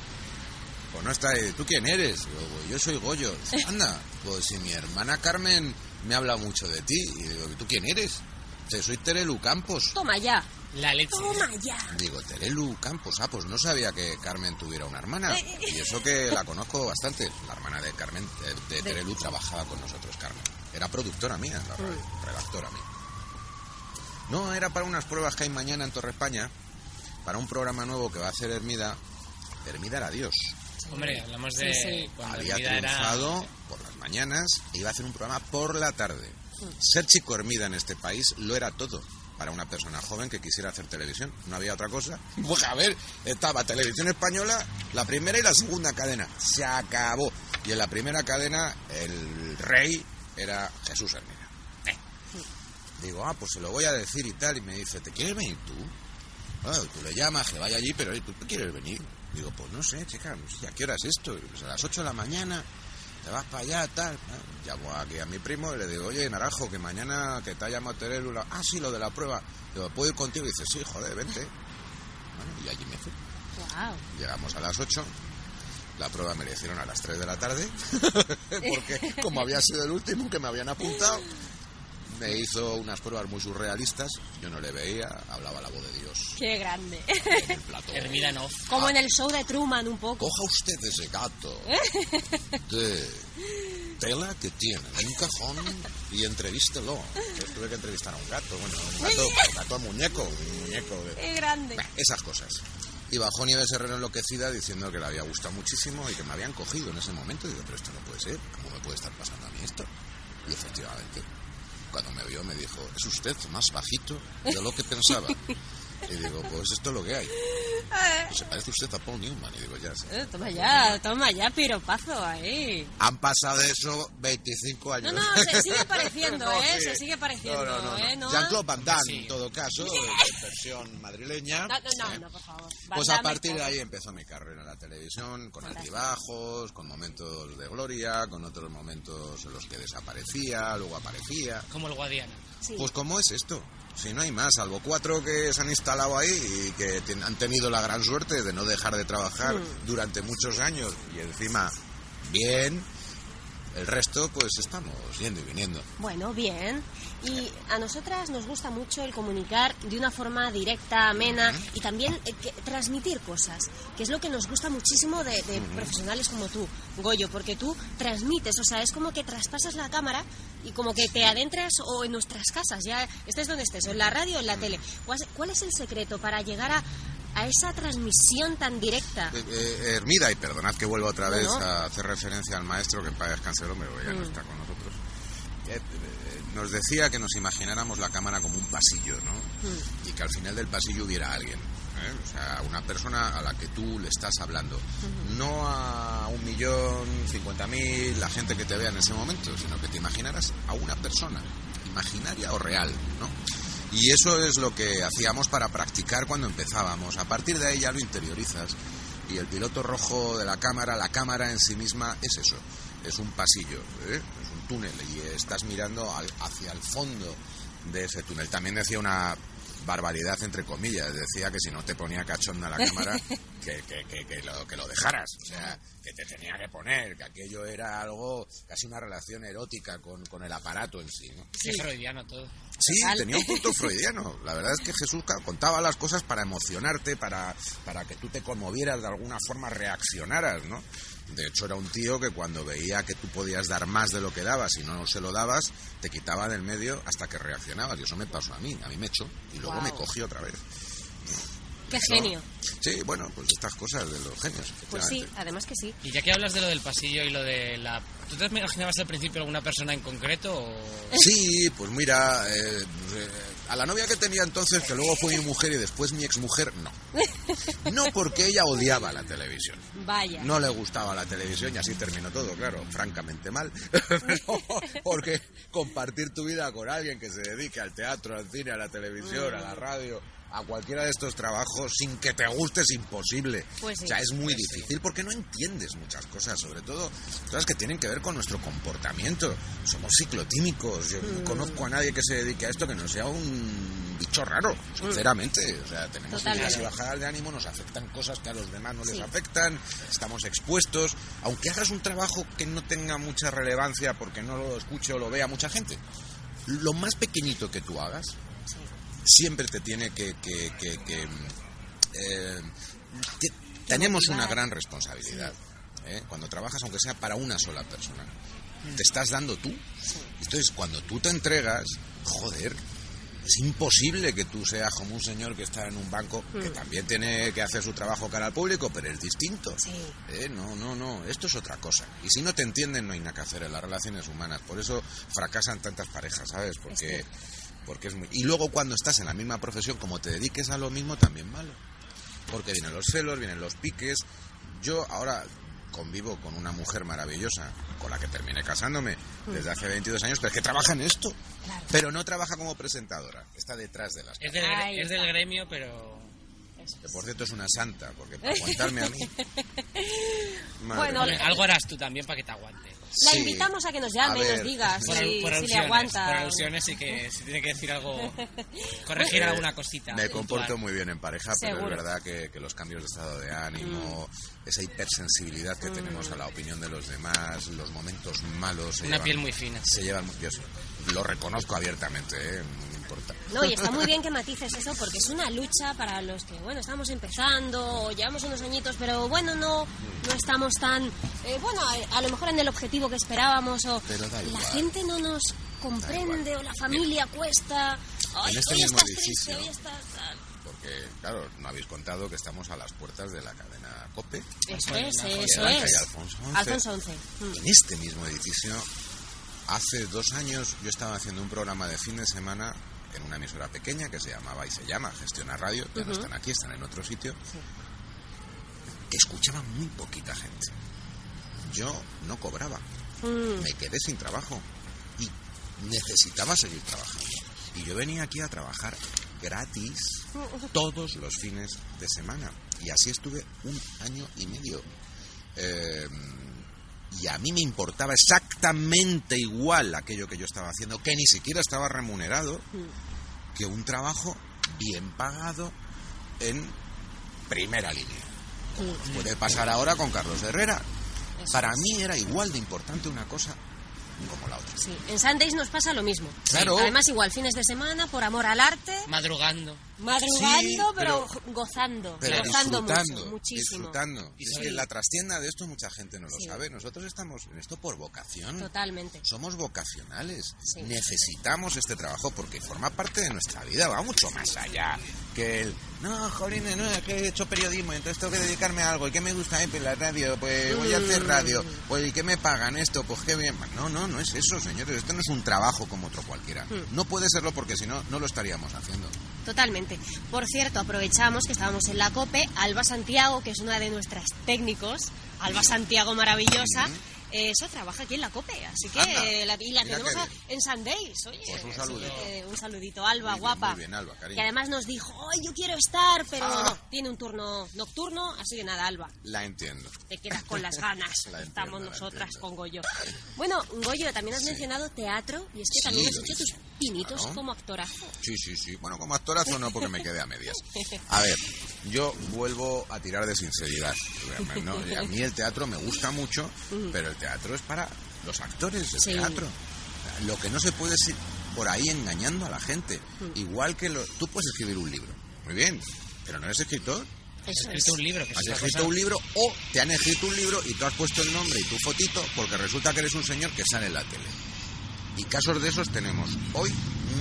Pues no está, ¿y ¿tú quién eres? Digo, "Pues yo soy Goyo. Anda, pues si mi hermana Carmen me habla mucho de ti. Y digo, ¿tú quién eres? Dice, soy Terelu Campos.
Toma ya.
La leche.
Toma ya.
Digo, Terelu Campos, ah, pues no sabía que Carmen tuviera una hermana. Y eso que la conozco bastante. La hermana de Carmen, eh, de,
De-
Terelu, trabajaba con nosotros, Carmen. Era productora mía, la radio, redactora mía. No, era para unas pruebas que hay mañana en Torre España, para un programa nuevo que va a hacer Hermida. Hermida era Dios.
Hombre, hablamos de
Sí, sí.
cuando
Había
Hermida era-
triunfado por las mañanas e iba a hacer un programa por la tarde. Ser chico Hermida en este país lo era todo para una persona joven que quisiera hacer televisión. No había otra cosa. Pues a ver, estaba Televisión Española, la primera y la segunda cadena. Se acabó. Y en la primera cadena el rey era Jesús Hermida. Eh. Digo, ah, pues se lo voy a decir y tal. Y me dice, ¿te quieres venir tú? Ah, tú le llamas, que vaya allí, pero ¿tú quieres venir? Digo, pues no sé, chica, no ¿a qué hora es esto? Pues a las 8 de la mañana, te vas para allá, tal. Ah, Llamo aquí a mi primo y le digo, oye, Naranjo, que mañana que te ha llamado ah, sí, lo de la prueba. Digo, ¿puedo ir contigo? Y dice, sí, joder, vente. Bueno, y allí me fui.
Wow.
Llegamos a las 8. La prueba me la hicieron a las 3 de la tarde. porque como había sido el último que me habían apuntado, me hizo unas pruebas muy surrealistas. Yo no le veía, hablaba la voz de Dios.
Qué grande.
Hermida no.
Como en el show de Truman un poco.
Coja usted ese gato de tela que tiene en un cajón y entrevístelo. Entonces tuve que entrevistar a un gato, bueno, un gato, un gato muñeco, un muñeco de...
Qué grande.
Bah, esas cosas. Y bajó Nieves Herrero enloquecida diciendo que le había gustado muchísimo y que me habían cogido en ese momento. Y digo, pero esto no puede ser, ¿cómo me puede estar pasando a mí esto? Y efectivamente, cuando me vio me dijo, es usted más bajito de lo que pensaba. Y digo, pues esto es lo que hay. Se parece usted a Paul Newman. Y digo, ya sé.
Eh, toma ya, toma ya, piropazo ahí.
Han pasado de eso 25
No,
años.
no, se sigue pareciendo,
No,
¿eh?
sí.
Se sigue pareciendo,
No, no, no,
¿eh?
no.
¿No?
Jean-Claude Van Damme, en todo caso, de versión madrileña.
No, no, no, no, por favor.
Pues a partir de ahí empezó mi carrera en la televisión, con altibajos, con momentos de gloria, con otros momentos en los que desaparecía, luego aparecía.
Como el Guadiana.
Pues ¿cómo es esto? Si no hay más, salvo cuatro que se han instalado ahí y que ten- han tenido la gran suerte de no dejar de trabajar
Mm.
durante muchos años y encima bien, el resto pues estamos yendo y viniendo.
Bueno, bien. Y a nosotras nos gusta mucho el comunicar de una forma directa, amena y también eh, que- transmitir cosas, que es lo que nos gusta muchísimo de, de profesionales como tú, Goyo, porque tú transmites, o sea, es como que traspasas la cámara y como que te adentras o en nuestras casas, ya estés donde estés, o en la radio o en la tele. ¿Cuál es- ¿Cuál es el secreto para llegar a, a esa transmisión tan directa?
Eh, eh, Hermida, y perdonad que vuelva otra
No,
vez
no.
a hacer referencia al maestro que en paz descanse el hombre, porque ya no
Mm.
está con nosotros. Eh, eh, nos decía que nos imagináramos la cámara como un pasillo, ¿no? Y que al final del pasillo hubiera alguien. ¿eh? O sea, una persona a la que tú le estás hablando. No a un millón, cincuenta mil, la gente que te vea en ese momento, sino que te imaginaras a una persona, imaginaria o real, ¿no? Y eso es lo que hacíamos para practicar cuando empezábamos. A partir de ahí ya lo interiorizas. Y el piloto rojo de la cámara, la cámara en sí misma, es eso. Es un pasillo, ¿eh? es un túnel y estás mirando al- hacia el fondo de ese túnel. También decía una, barbaridad entre comillas. Decía que si no te ponía cachonda la cámara, que, que, que, que lo, que lo dejaras. O sea, que te tenía que poner, que aquello era algo, casi una relación erótica con, con el aparato en sí. ¿no?
Qué freudiano todo.
Sí,
Total.
tenía un punto freudiano. La verdad es que Jesús contaba las cosas para emocionarte, para, para que tú te conmovieras de alguna forma, reaccionaras, ¿no? De hecho, era un tío que cuando veía que tú podías dar más de lo que dabas y no se lo dabas, te quitaba del medio hasta que reaccionabas. Y eso me pasó a mí. A mí me echó y luego me cogió otra vez.
Qué
Eso-
genio.
Sí, bueno, pues estas cosas de los genios.
Pues sí, además que sí.
Y ya que hablas de lo del pasillo y lo de la... ¿Tú te imaginabas al principio alguna persona en concreto o...?
Sí, pues mira, eh, eh, a la novia que tenía entonces, que luego fue mi mujer y después mi exmujer, no. No porque ella odiaba la televisión.
Vaya.
No le gustaba la televisión y así terminó todo, claro, francamente mal. Pero porque compartir tu vida con alguien que se dedique al teatro, al cine, a la televisión, a la radio, a cualquiera de estos trabajos sin que te guste es imposible.
Pues sí.
O sea, es muy difícil porque no entiendes muchas cosas, sobre todo cosas que tienen que ver con nuestro comportamiento. Somos ciclotímicos. Yo no
Mm.
conozco a nadie que se dedique a esto que no sea un bicho raro, sinceramente. O sea, tenemos subidas y bajadas de ánimo, nos afectan cosas que a los demás no les afectan, estamos expuestos, aunque hagas un trabajo que no tenga mucha relevancia porque no lo escuche o lo vea mucha gente. Lo más pequeñito que tú hagas, siempre te tiene que... que- que- que, eh, tenemos una gran responsabilidad. ¿eh? Cuando trabajas, aunque sea para una sola persona, te estás dando tú. Entonces, cuando tú te entregas, joder, es imposible que tú seas como un señor que está en un banco, que
Mm.
también tiene que hacer su trabajo cara al público, pero es distinto. ¿Eh? No, no, no, esto es otra cosa. Y si no te entienden, no hay nada que hacer en las relaciones humanas. Por eso fracasan tantas parejas, ¿sabes? Porque, porque es muy... Y luego cuando estás en la misma profesión, como te dediques a lo mismo, también malo. Porque vienen los celos, vienen los piques. Yo ahora convivo con una mujer maravillosa, con la que terminé casándome desde hace 22 años, pero es que trabaja en esto. Pero no trabaja como presentadora, está detrás de las
Es del, es del gremio, pero...
que por cierto es una santa, porque para aguantarme a mí. Madre
Bueno,
mía.
Algo harás tú también para que te aguante.
La
Sí.
invitamos a que nos llame y nos diga
Por,
si,
al- por
si le
alusiones,
aguanta.
por alusiones y que si tiene que decir algo, corregir
Eh,
alguna cosita.
Me comporto muy bien en pareja, pero es verdad que, que los cambios de estado de ánimo,
Mm.
esa hipersensibilidad que tenemos a la opinión de los demás, los momentos malos. se
Una
llevan-
piel muy fina.
Se llevan, yo sí, lo reconozco abiertamente, ¿eh? No me importa.
No, y está muy bien que matices eso porque es una lucha para los que, bueno, estamos empezando o llevamos unos añitos, pero bueno, no, no estamos tan, eh, bueno, a, a lo mejor en el objetivo que esperábamos o la gente no nos comprende o la familia cuesta. Ay,
En este
hoy
mismo
estás
edificio.
triste, hoy estás tal.
Porque, claro, no habéis contado que estamos a las puertas de la cadena COPE.
Eso es, eso es.
Alfonso XI.
Alfonso 11.
En este mismo edificio, hace dos años yo estaba haciendo un programa de fin de semana en una emisora pequeña que se llamaba y se llama Gestiona Radio, ya no están aquí, están en otro sitio, que escuchaba muy poquita gente. Yo no cobraba,
Mm.
me quedé sin trabajo y necesitaba seguir trabajando. Y yo venía aquí a trabajar gratis todos los fines de semana. Y así estuve un año y medio. Eh, y a mí me importaba exactamente igual aquello que yo estaba haciendo, que ni siquiera estaba remunerado, que un trabajo bien pagado en primera línea. Puede pasar ahora con Carlos Herrera. Para mí era igual de importante una cosa como la otra.
Sí, en Sundays nos pasa lo mismo.
Claro.
Además, igual, fines de semana, por amor al arte,
Madrugando.
madrugando,
Sí,
pero,
pero-
gozando.
Pero
gozando
disfrutando,
mucho, muchísimo.
disfrutando.
Y
es que la trastienda de esto mucha gente no lo
Sí.
sabe. Nosotros estamos en esto por vocación.
Totalmente.
Somos vocacionales.
Sí.
Necesitamos este trabajo porque forma parte de nuestra vida. Va mucho más allá que el... No, jolín, no, es que he hecho periodismo, entonces tengo que dedicarme a algo. ¿Y qué me gusta? Eh, pues la radio, pues voy a hacer radio. Pues ¿y qué me pagan esto? Pues qué bien. No, no, no es eso, señores. Esto no es un trabajo como otro cualquiera.
Mm.
No puede serlo porque si no, no lo estaríamos haciendo.
Totalmente. Por cierto, aprovechamos que estábamos en la COPE. Alba Santiago, que es una de nuestras técnicos, Alba Santiago maravillosa, Esa trabaja aquí en la COPE, así que la, y la
Mira
tenemos a- en Sundays, oye.
Pues un saludito.
que, un saludito, Alba,
Muy bien,
guapa.
muy bien, Alba, cariño.
Que además nos dijo, ¡ay, yo quiero estar! Pero
Ah.
no, tiene un turno nocturno, así que nada, Alba.
La entiendo.
Te quedas con las ganas.
La entiendo,
Estamos nosotras con Goyo. Bueno, Goyo, también has mencionado teatro y es que
Sí,
también has hecho tus pinitos
Claro.
como actorazo.
Sí, sí, sí. Bueno, como actorazo no, porque me quedé a medias. A ver, yo vuelvo a tirar de sinceridad. ¿no? Y A mí el teatro me gusta mucho, pero el teatro es para los actores de
Sí.
teatro. Lo que no se puede es ir por ahí engañando a la gente. Igual que lo, tú puedes escribir un libro, muy bien, pero no eres escritor.
Has escrito un libro, que es
Has escrito
cosa-
un libro o te han escrito un libro y tú has puesto el nombre y tu fotito porque resulta que eres un señor que sale en la tele. Y casos de esos tenemos hoy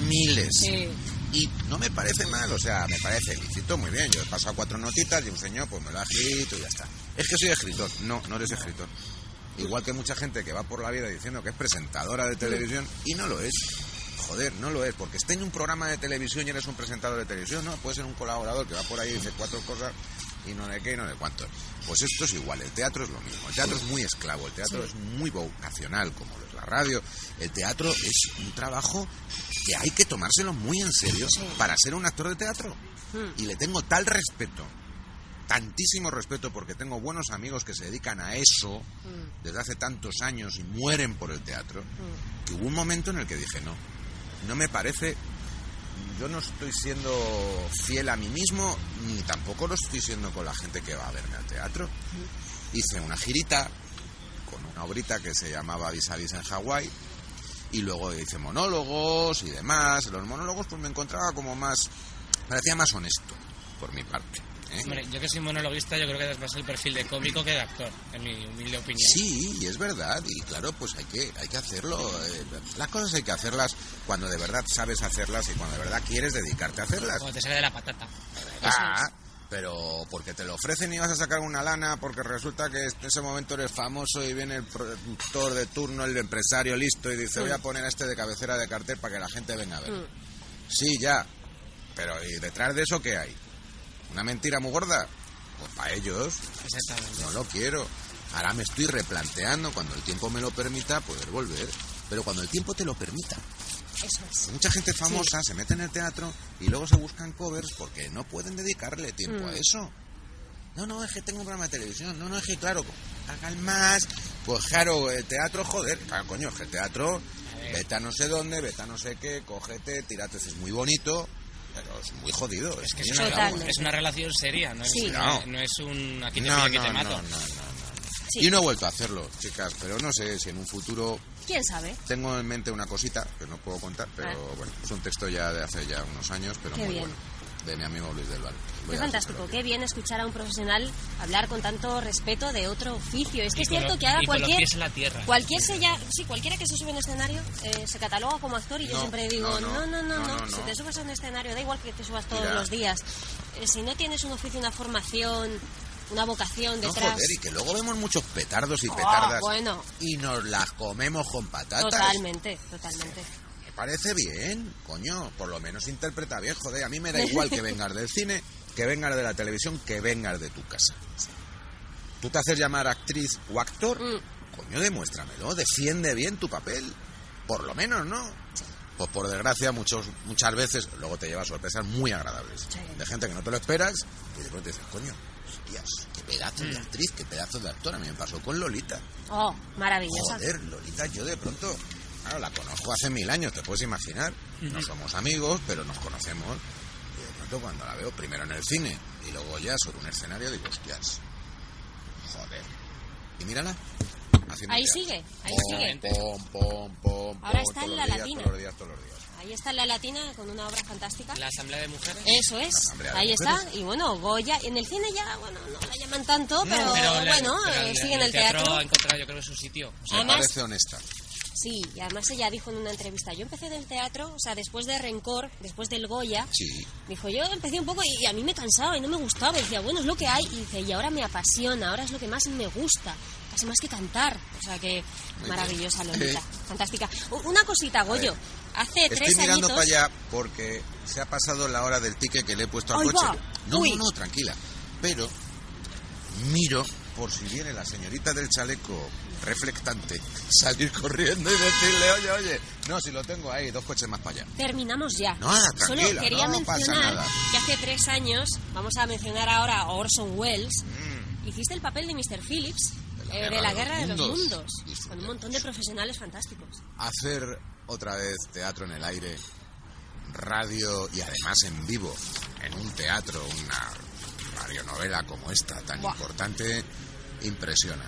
miles. Y no me parece mal, o sea, me parece lícito, muy bien. Yo he pasado cuatro notitas y un señor pues me lo ha escrito y ya está. Es que soy escritor. No, no eres escritor. Igual que mucha gente que va por la vida diciendo que es presentadora de televisión y no lo es. Joder, no lo es, porque esté en un programa de televisión y eres un presentador de televisión, no, puede ser un colaborador que va por ahí y dice cuatro cosas y no de qué y no de cuánto. Pues esto es igual, el teatro es lo mismo, el teatro es muy esclavo, el teatro
Sí.
es muy vocacional, como lo es la radio, el teatro es un trabajo que hay que tomárselo muy en serio para ser un actor de teatro. Y le tengo tal respeto, tantísimo respeto, porque tengo buenos amigos que se dedican a eso desde hace tantos años y mueren por el teatro, que hubo un momento en el que dije, no, no me parece, yo no estoy siendo fiel a mí mismo, ni tampoco lo estoy siendo con la gente que va a verme al teatro. Hice una girita con una obrita que se llamaba Vis a Vis en Hawái, y luego hice monólogos y demás. Los monólogos pues me encontraba como más, parecía más honesto, por mi parte. ¿Eh?
Hombre, yo que soy monologuista, yo creo que es más el perfil de cómico que de actor, en mi humilde opinión.
Sí, y es verdad, y claro, pues hay que, hay que hacerlo. eh, las cosas hay que hacerlas cuando de verdad sabes hacerlas y cuando de verdad quieres dedicarte a hacerlas.
Cuando te sale de la patata.
Ah, pero porque te lo ofrecen y vas a sacar una lana, porque resulta que en ese momento eres famoso y viene el productor de turno, el empresario listo y dice, voy a poner a este de cabecera de cartel para que la gente venga a ver.
Mm.
Sí, ya, pero ¿y detrás de eso qué hay? ¿Una mentira muy gorda? Pues para ellos.
Exactamente.
No lo quiero. Ahora me estoy replanteando, cuando el tiempo me lo permita, poder volver. Pero cuando el tiempo te lo permita.
Eso es.
Mucha gente famosa se mete en el teatro y luego se buscan covers porque no pueden dedicarle tiempo
Mm.
a eso. No, no, es que tengo un programa de televisión. No, no, es que claro, hagan más. Pues claro, el teatro, joder. Claro, coño, es que el teatro, vete a no sé dónde, vete a no sé qué, cógete, tírate, es muy bonito, pero es muy jodido. Es,
Que es, una, es una relación seria, no es,
Sí.
no, es un aquí te
No,
pillo, aquí
no,
te
no,
mato.
no, no, no. Y no he vuelto a hacerlo, chicas, pero no sé si en un futuro
¿Quién sabe?
tengo en mente una cosita que no puedo contar, pero
Ah.
bueno, es un texto ya de hace ya unos años, pero
Qué
muy
bien.
bueno, de mi amigo Luis del Val.
Qué fantástico, qué bien escuchar a un profesional hablar con tanto respeto de otro oficio. Es que
Y
es cierto
lo-
que ahora cualquier
en la tierra.
cualquier sella, sí, cualquiera que se sube a un escenario eh, se cataloga como actor y yo
No,
siempre digo,
no,
no,
no,
no, no,
no, no,
si
no.
te subes a un escenario, da igual que te subas todos
Mira.
los días. Eh, si no tienes un oficio, una formación, una vocación
No,
detrás.
joder, y que luego vemos muchos petardos y
Oh,
petardas
bueno.
y nos las comemos con patatas.
Totalmente, totalmente.
Parece bien, coño, por lo menos interpreta bien, joder, a mí me da igual que vengas del cine, que vengas de la televisión, que vengas de tu casa. Tú te haces llamar actriz o actor,
Mm.
coño, demuéstramelo, defiende bien tu papel, por lo menos, ¿no? Pues por desgracia, muchos, muchas veces luego te llevas sorpresas muy agradables. De gente que no te lo esperas y de pronto dices, coño, hostias, qué pedazo de actriz, qué pedazo de actor. A mí me pasó con Lolita.
Oh, maravillosa.
Joder, Lolita, yo de pronto, claro, la conozco hace mil años, te puedes imaginar. No somos amigos, pero nos conocemos. Y de pronto cuando la veo primero en el cine y luego ya sobre un escenario, digo, hostias, joder. Y mírala. haciendo
Ahí
teatro.
sigue, ahí
Pom,
sigue.
Pom, pom, pom,
Ahora
pom,
está en la
días,
latina.
Todos los días, todos los días.
Ahí está en la latina con una obra fantástica.
La Asamblea de Mujeres.
Eso es, ahí está. Y bueno, Goya, en el cine ya, bueno, no la llaman tanto, pero,
No, pero la-
bueno,
pero
eh,
el-
sigue en el teatro.
ha encontrado yo creo su sitio.
Me
Además-
parece honesta.
Sí, y además ella dijo en una entrevista, yo empecé en el teatro, o sea, después de Rencor, después del Goya,
Sí.
dijo, yo empecé un poco y, y a mí me cansaba y no me gustaba, y decía, bueno, es lo que hay, y dice, y ahora me apasiona, ahora es lo que más me gusta, casi más que cantar, o sea que
Muy
maravillosa. Lolita, fantástica. Una cosita, Goyo, hace
Estoy
tres
mirando
añitos...
para allá porque se ha pasado la hora del ticket que le he puesto al coche.
va.
No,
Uy.
no, no, tranquila. Pero miro por si viene la señorita del chaleco reflectante, salir corriendo y decirle, oye, oye, no, si lo tengo ahí, dos coches más para allá.
Terminamos ya.
Nada,
Solo
tranquila,
quería
no
mencionar que hace tres años, vamos a mencionar ahora a Orson Welles,
Mm.
hiciste el papel de Mr. Phillips eh, de la
de
Guerra de
los
los
Mundos.
Mundos, con un montón de profesionales fantásticos.
Hacer otra vez teatro en el aire, radio y además en vivo, en un teatro, una radionovela como esta tan
Buah.
importante, impresiona.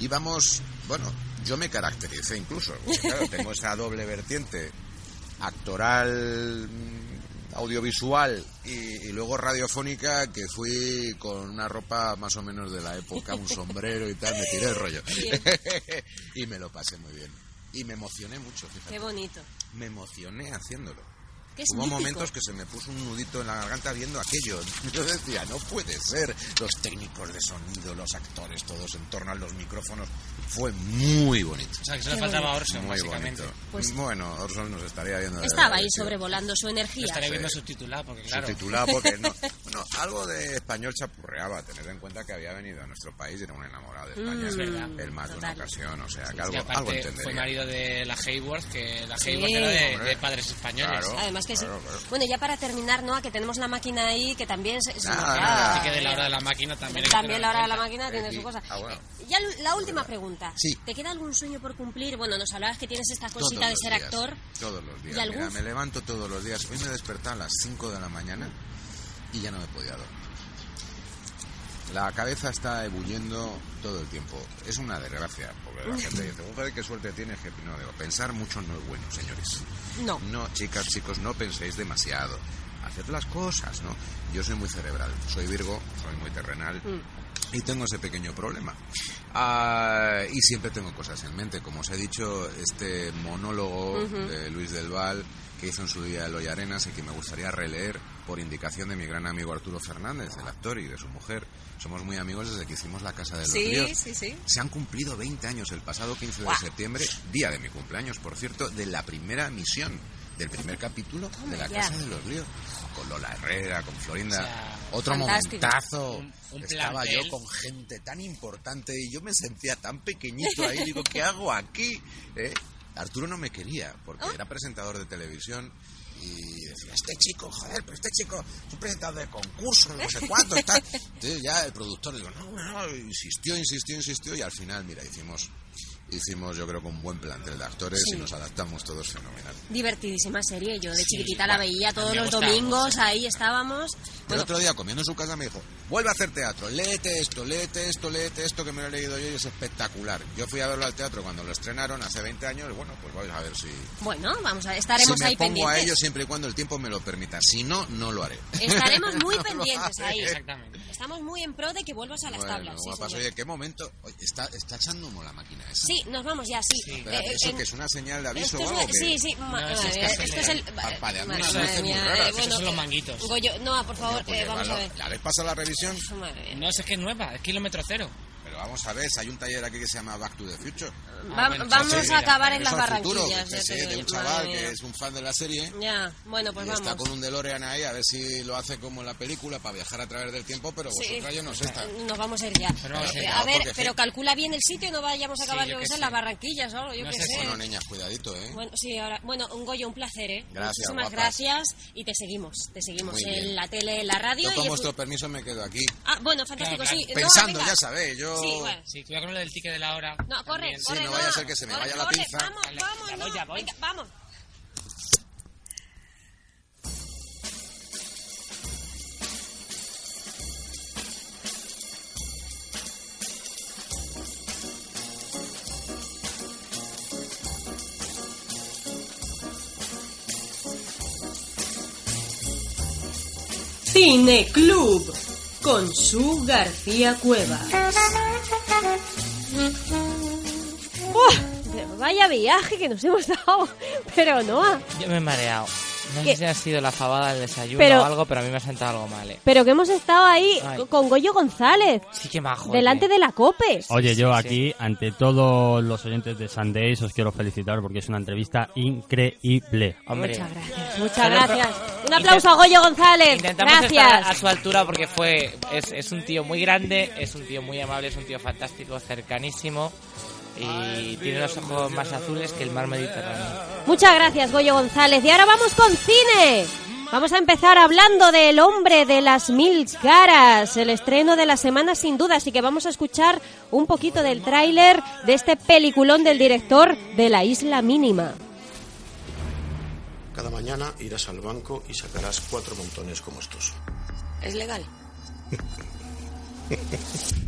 Y vamos, bueno, yo me caractericé incluso, claro, tengo esa doble vertiente actoral, mm, audiovisual y, y luego radiofónica que fui con una ropa más o menos de la época, un sombrero y tal, me tiré el rollo. Y me lo pasé muy bien. Y me emocioné mucho, fíjate.
Qué bonito.
Me emocioné haciéndolo.
Que es
Hubo
mítico.
momentos que se me puso un nudito en la garganta viendo aquello. Yo decía, no puede ser. Los técnicos de sonido, los actores, todos en torno a los micrófonos. Fue muy bonito.
O sea, que solo le faltaba a Orson,
Muy
básicamente.
Pues-
bueno, Orson nos estaría viendo.
Estaba ahí sobrevolando su energía.
Estaría viendo subtitulado, porque claro.
Subtitulado porque no. Bueno, algo de español chapurreaba. Tener en cuenta que había venido a nuestro país y era un enamorado de España.
Mm, es verdad.
El más de una
Total.
ocasión. O sea, que
Sí,
algo, algo entendería.
fue marido de la Hayworth, que la
Sí.
Hayworth era de, de padres españoles.
Claro.
Además que sí.
Claro, claro.
Bueno, ya para terminar, ¿no? Que tenemos la máquina ahí, que también se,
Así que de la hora de la máquina también.
También la hora de la máquina tiene
Sí.
su cosa.
Ah, bueno.
Ya la última pregunta.
Sí.
¿Te queda algún sueño por cumplir? Bueno, nos hablabas que tienes esta
Todos
cosita de ser
días,
actor.
Todos los días.
¿Y algún-
Mira, me levanto todos los días. Hoy me he despertado a las 5 de la mañana y ya no me podía dormir. La cabeza está ebulliendo todo el tiempo. Es una desgracia, porque la gente dice, "Joder, qué suerte tienes, que no digo, pensar mucho no es bueno, señores.
No.
No, chicas, chicos, no penséis demasiado. Haced las cosas, ¿no? Yo soy muy cerebral, soy Virgo, soy muy terrenal y tengo ese pequeño problema. Ah, y siempre tengo cosas en mente. Como os he dicho, este monólogo de Luis del Val que hizo en su día Eloy Arenas y que me gustaría releer por indicación de mi gran amigo Arturo Fernández, el actor, y de su mujer. Somos muy amigos desde que hicimos La Casa de los
Sí,
Líos.
sí, sí.
Se han cumplido 20 años el pasado 15 de septiembre, día de mi cumpleaños, por cierto, de la primera misión, del primer capítulo de La. Casa de los Líos. Con Lola Herrera, con Florinda.
O sea,
Otro
fantástico.
momentazo.
Un- un
Estaba
plantel.
yo con gente tan importante y yo me sentía tan pequeñito ahí. Digo, ¿qué hago aquí? ¿Eh? Arturo no me quería porque era presentador de televisión y decía, este chico, joder, pero este chico es un presentador de concursos, no sé cuánto, está. Entonces ya el productor digo, no, no, insistió, insistió, insistió y al final, mira, hicimos, hicimos yo creo que un buen plantel de actores
Sí.
y nos adaptamos todos fenomenal.
Divertidísima serie. Yo de chiquitita
bueno,
la veía todos los
gustaba,
domingos, ahí estábamos.
El
Bueno,
otro día comiendo en su casa me dijo, vuelve a hacer teatro, léete esto, léete esto, léete esto que me lo he leído yo y es espectacular. Yo fui a verlo al teatro cuando lo estrenaron hace 20 años y bueno, pues vamos a ver si,
bueno, vamos a estaremos
si me
ahí
pongo a
pendientes.
ello siempre y cuando el tiempo me lo permita. Si no, no lo haré.
Estaremos muy
No
pendientes ahí. Estamos muy en pro de que vuelvas a las
Bueno,
tablas. sí,
guapas, oye, qué momento. Oye, está, está echando humo la máquina esa.
Sí, nos vamos ya, sí.
Espera,
Eh,
¿Eso
en-
que es una señal de aviso
Esto
o
es
algo?
una-
que-
sí, sí, ma-
No,
madre
es
esto es el...
Parpadeando
madre
muy raras.
eh, bueno,
son los manguitos.
Goyo, no, por favor, eh, vamos a ver.
¿La habéis pasado la revisión?
No, es que es nueva, es kilómetro cero.
Vamos a ver, si hay un taller aquí que se llama Back to the Future.
Va- vamos a acabar en las
futuro,
Barranquillas,
sé de un chaval que es un fan de la serie.
Ya, bueno, pues
y
vamos.
está con un DeLorean ahí a ver si lo hace como en la película para viajar a través del tiempo, pero
Sí.
vosotras yo no sé esta.
Nos vamos a ir ya.
Pero
Eh, a ver,
porque
pero
sí.
calcula bien el sitio y no vayamos a
Sí,
acabar
yo
que en las Barranquillas o algo, yo
No
qué
sé, bueno, niñas, cuidadito, ¿eh?
Bueno, sí, ahora, bueno, un Goyo, un placer, ¿eh?
Gracias,
Muchísimas
guapas.
gracias y te seguimos, te seguimos
Muy
en
bien.
la tele, en la radio
Yo con vuestro permiso me quedo aquí.
Ah, bueno, fantástico, sí.
Pensando, ya sabéis, yo...
Sí, bueno.
Sí, cuidado con lo del ticket de la hora.
No, corre,
Sí,
corre,
no vaya a ser que se me
corre,
vaya la
corre,
pinza.
Vamos,
Vale,
vamos,
ya
no.
voy, ya voy.
Venga, vamos. Cine Club con su García Cueva. Pero vaya viaje que nos hemos dado. Pero no.
Yo me he mareado. No sé si ha sido la fabada del desayuno
Pero-
o algo, pero a mí me ha sentado algo mal, eh.
Pero que hemos estado ahí
Ay.
con Goyo González.
Sí que majo.
Delante de la COPE.
Oye, yo aquí, ante todos los oyentes de Sundays, os quiero felicitar porque es una entrevista increíble.
Hombre.
Muchas gracias. Muchas gracias. Un aplauso a Goyo González.
Intentamos estar
Gracias.
a su altura porque fue es, es un tío muy grande, es un tío muy amable, es un tío fantástico, cercanísimo. Y tiene los ojos más azules que el mar Mediterráneo.
Muchas gracias, Goyo González. Y ahora vamos con cine. Vamos a empezar hablando del hombre de las mil caras, el estreno de la semana sin duda, así que vamos a escuchar un poquito del tráiler de este peliculón del director de La Isla Mínima.
Cada mañana irás al banco y sacarás cuatro montones como estos.
¿Es legal?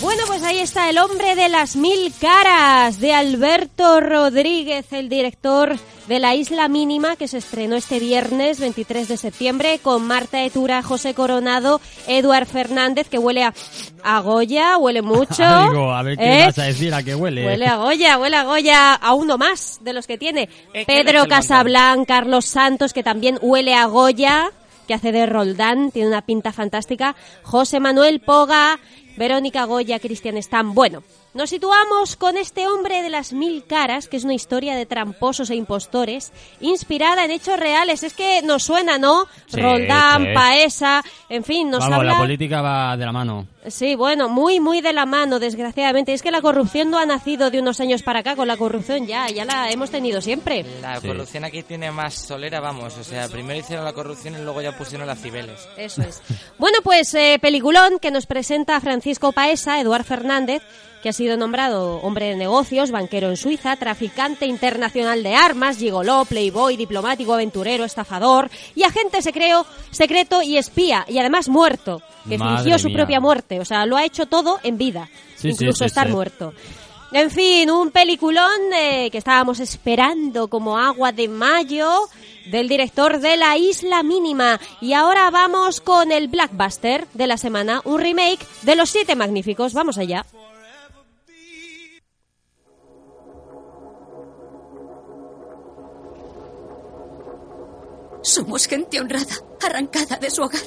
Bueno, pues ahí está El hombre de las mil caras de Alberto Rodríguez, el director de La Isla Mínima, que se estrenó este viernes 23 de septiembre con Marta Etura, José Coronado, Eduard Fernández, que huele a, a Goya, huele mucho.
Digo, a ver qué
¿Eh?
vas a decir, a qué huele.
Huele a Goya, huele a Goya a uno más de los que tiene.
que
Pedro
eres el
Casablanc, Carlos Santos, que también huele a Goya, que hace de Roldán, tiene una pinta fantástica. José Manuel Poga, Verónica Goya, Cristian Stam. Bueno, nos situamos con este hombre de las mil caras, que es una historia de tramposos e impostores, inspirada en hechos reales. Es que nos suena, ¿no?
Sí,
Roldán,
sí.
Paesa, en fin, nos
Vamos,
habla...
la política va de la mano.
Sí, bueno, muy, muy de la mano, desgraciadamente. Es que la corrupción no ha nacido de unos años para acá, con la corrupción ya, ya la hemos tenido siempre.
La corrupción aquí tiene más solera, vamos. O sea, primero hicieron la corrupción y luego ya pusieron las cibeles.
Eso es. Bueno, pues eh, peliculón que nos presenta Francisco Paesa, Eduard Fernández, que ha sido nombrado hombre de negocios, banquero en Suiza, traficante internacional de armas, gigoló, playboy, diplomático, aventurero, estafador y agente secreo, secreto y espía, y además muerto, que
Madre
fingió su
mía.
propia muerte. O sea, lo ha hecho todo en vida,
Sí,
incluso
sí,
estar muerto. En fin, un peliculón eh, que estábamos esperando como agua de mayo del director de La Isla Mínima. Y ahora vamos con el blockbuster de la semana, un remake de Los Siete Magníficos. Vamos allá.
Somos gente honrada, arrancada de su hogar.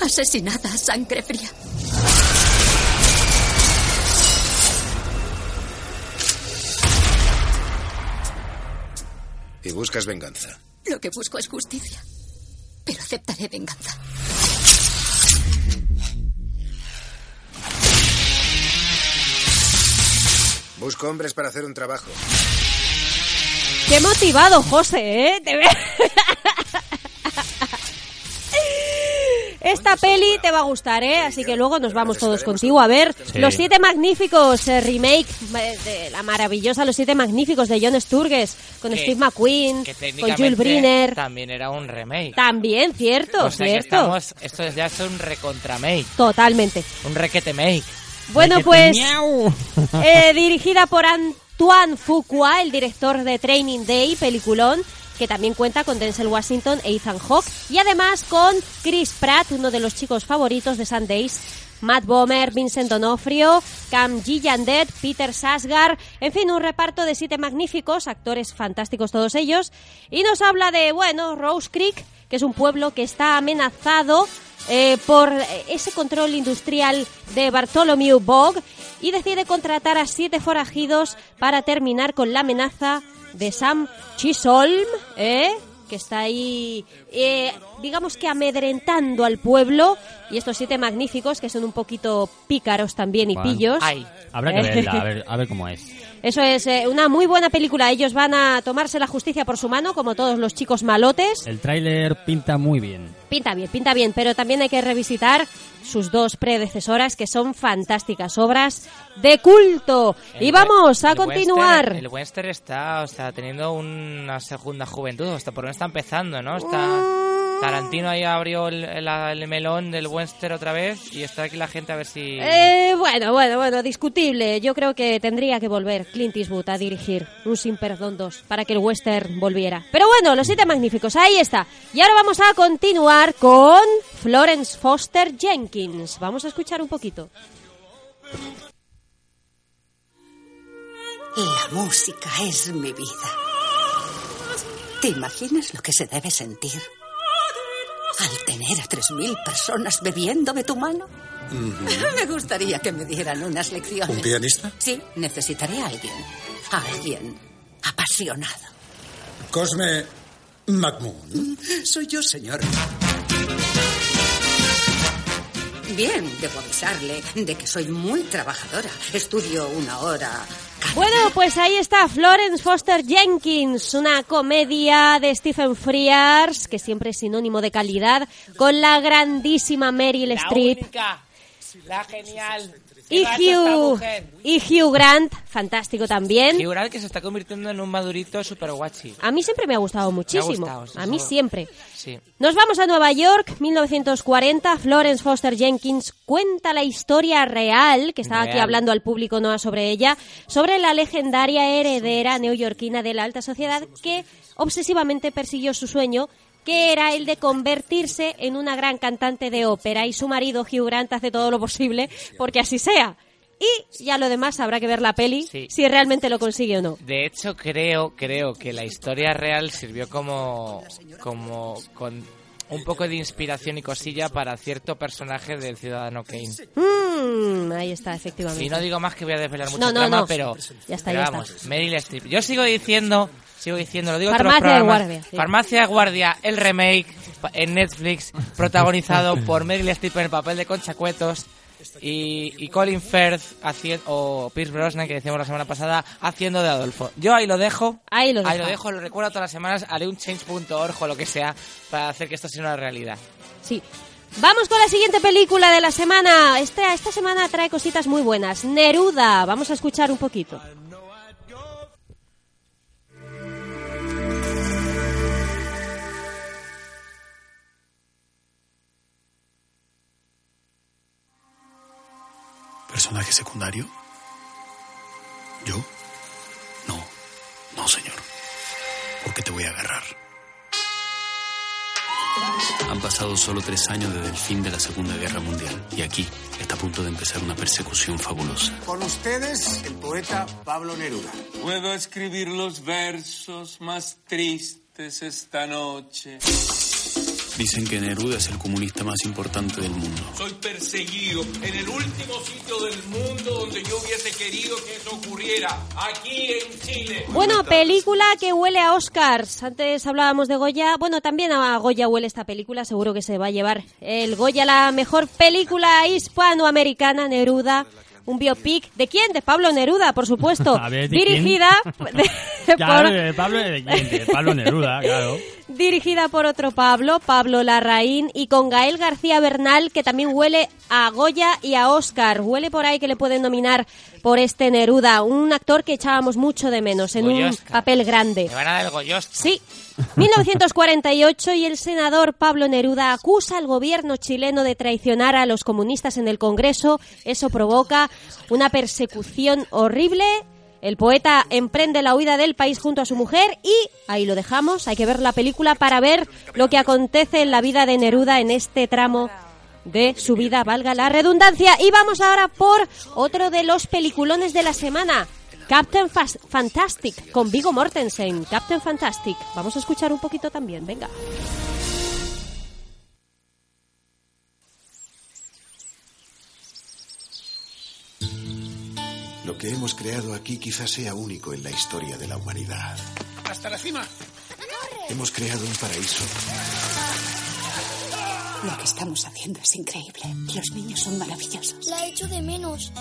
Asesinada a sangre fría.
Y buscas venganza.
Lo que busco es justicia. Pero aceptaré venganza.
Busco hombres para hacer un trabajo.
Qué motivado, José, ¿eh? Te ve- Esta peli te va a gustar, ¿eh? Así que luego nos vamos todos contigo a ver
Sí.
Los Siete Magníficos, eh, remake de la maravillosa Los Siete Magníficos de John Sturges, con
Que-
Steve McQueen,
Que
con Jules Briner.
también era un remake.
También, cierto,
o sea que
cierto.
estamos, esto ya es un recontra-make.
Totalmente.
Un requete make.
Bueno, pues eh, dirigida por Antoine Fuqua, el director de Training Day, peliculón, que también cuenta con Denzel Washington e Ethan Hawke, y además con Chris Pratt, uno de los chicos favoritos de Sundays, Matt Bomer, Vincent D'Onofrio, Cam Gillandet, Peter Sasgar, en fin, un reparto de siete magníficos, actores fantásticos todos ellos, y nos habla de, bueno, Rose Creek, que es un pueblo que está amenazado eh, por ese control industrial de Bartholomew Bog y decide contratar a siete forajidos para terminar con la amenaza de Sam Chisholm, ¿eh? que está ahí eh, digamos que amedrentando al pueblo. Y estos siete magníficos, que son un poquito pícaros también y pillos.
Habrá que
Eh,
verla, a ver, a ver cómo es.
Eso es eh, una muy buena película. Ellos van a tomarse la justicia por su mano, como todos los chicos malotes.
El tráiler pinta muy bien.
Pinta bien, pinta bien, pero también hay que revisitar sus dos predecesoras, que son fantásticas obras de culto. y vamos a
el
continuar.
Western- el western está, o sea, teniendo una segunda juventud, hasta por lo menos está empezando, ¿no? Está
Mm.
Tarantino ahí abrió el, el- el melón del western otra vez y está aquí la gente a ver si
Eh, bueno, bueno, bueno, discutible. Yo creo que tendría que volver Clint Eastwood a dirigir un Sin Perdón 2 para que el western volviera. Pero bueno, los siete magníficos, ahí está. Y ahora vamos a continuar con Florence Foster Jenkins. Vamos a escuchar un poquito.
La música es mi vida. ¿Te imaginas lo que se debe sentir al tener a tres mil personas bebiendo de tu mano? Me gustaría que me dieran unas lecciones.
¿Un pianista?
Sí, necesitaré a alguien. A alguien apasionado.
Cosme McMoon. Soy yo, señor.
Bien, debo avisarle de que soy muy trabajadora. Estudio una hora.
Bueno, pues ahí está Florence Foster Jenkins, una comedia de Stephen Frears, que siempre es sinónimo de calidad, con la grandísima Meryl
la
Streep
única, la genial
y
¿Qué hace esta
Hugh, y Hugh Grant, fantástico también.
Hugh Grant que se está convirtiendo en un madurito super guachi.
A mí siempre me ha gustado muchísimo.
gustado, sí,
a mí siempre.
Sí.
Nos vamos a Nueva York, 1940. Florence Foster Jenkins cuenta la historia real, que estaba aquí hablando al público Noah sobre ella, sobre la legendaria heredera neoyorquina de la alta sociedad que obsesivamente persiguió su sueño que era el de convertirse en una gran cantante de ópera y su marido Hugh Grant hace todo lo posible porque así sea. Y ya lo demás habrá que ver la peli
Sí.
si realmente lo consigue o no.
De hecho, creo, creo que la historia real sirvió como, como con un poco de inspiración y cosilla para cierto personaje del Ciudadano Kane.
Mm, ahí está, efectivamente.
Y no digo más que voy a desvelar mucho
No, no,
trama,
no.
pero,
Ya está,
pero
ya
vamos,
está.
Meryl Streep. Yo sigo diciendo, sigo diciendo, lo digo
Farmacia de
programas.
Guardia, sí.
Farmacia de Guardia, el remake en Netflix, protagonizado por Meryl Streep en el papel de Concha Cuetos y, y Colin Firth haciendo, o Pierce Brosnan, que decíamos la semana pasada, haciendo de Adolfo. Yo ahí lo dejo.
Ahí lo
Ahí
deja.
lo dejo, lo recuerdo todas las semanas, haré un change.org o lo que sea para hacer que esto sea una realidad.
Sí. Vamos con la siguiente película de la semana. Esta, esta semana trae cositas muy buenas. Neruda. Vamos a escuchar un poquito.
¿Personaje secundario? ¿Yo? No, no, señor. Porque te voy a agarrar. Han pasado solo tres años desde el fin de la Segunda Guerra Mundial y aquí está a punto de empezar una persecución fabulosa.
Con ustedes, el poeta Pablo Neruda.
Puedo escribir los versos más tristes esta noche.
Dicen que Neruda es el comunista más importante del mundo.
Soy perseguido en el último sitio del mundo donde yo hubiese querido que eso ocurriera, aquí en Chile.
Bueno, película que huele a Oscars. Antes hablábamos de Goya. Bueno, también a Goya huele esta película. Seguro que se va a llevar el Goya la mejor película hispanoamericana, Neruda. Un biopic. ¿De quién? De Pablo Neruda, por supuesto.
A ver, ¿de quién?
Dirigida de-
Claro,
por-
de Pablo, de, quién? De Pablo Neruda, claro.
dirigida por otro Pablo, Pablo Larraín, y con Gael García Bernal, que también huele a Goya y a Oscar. Huele por ahí que le pueden nominar por este Neruda, un actor que echábamos mucho de menos en un papel grande.
Me van a dar el Goyos.
Sí. 1948 y el senador Pablo Neruda acusa al gobierno chileno de traicionar a los comunistas en el Congreso. Eso provoca una persecución horrible. El poeta emprende la huida del país junto a su mujer y ahí lo dejamos. Hay que ver la película para ver lo que acontece en la vida de Neruda en este tramo de su vida, valga la redundancia. Y vamos ahora por otro de los peliculones de la semana. Captain Fas- Fantastic con Vigo Mortensen. Captain Fantastic. Vamos a escuchar un poquito también, venga.
Lo que hemos creado aquí quizás sea único en la historia de la humanidad.
Hasta la cima.
Hemos creado un paraíso
Lo que estamos haciendo es increíble. Los niños son maravillosos.
La echo de menos.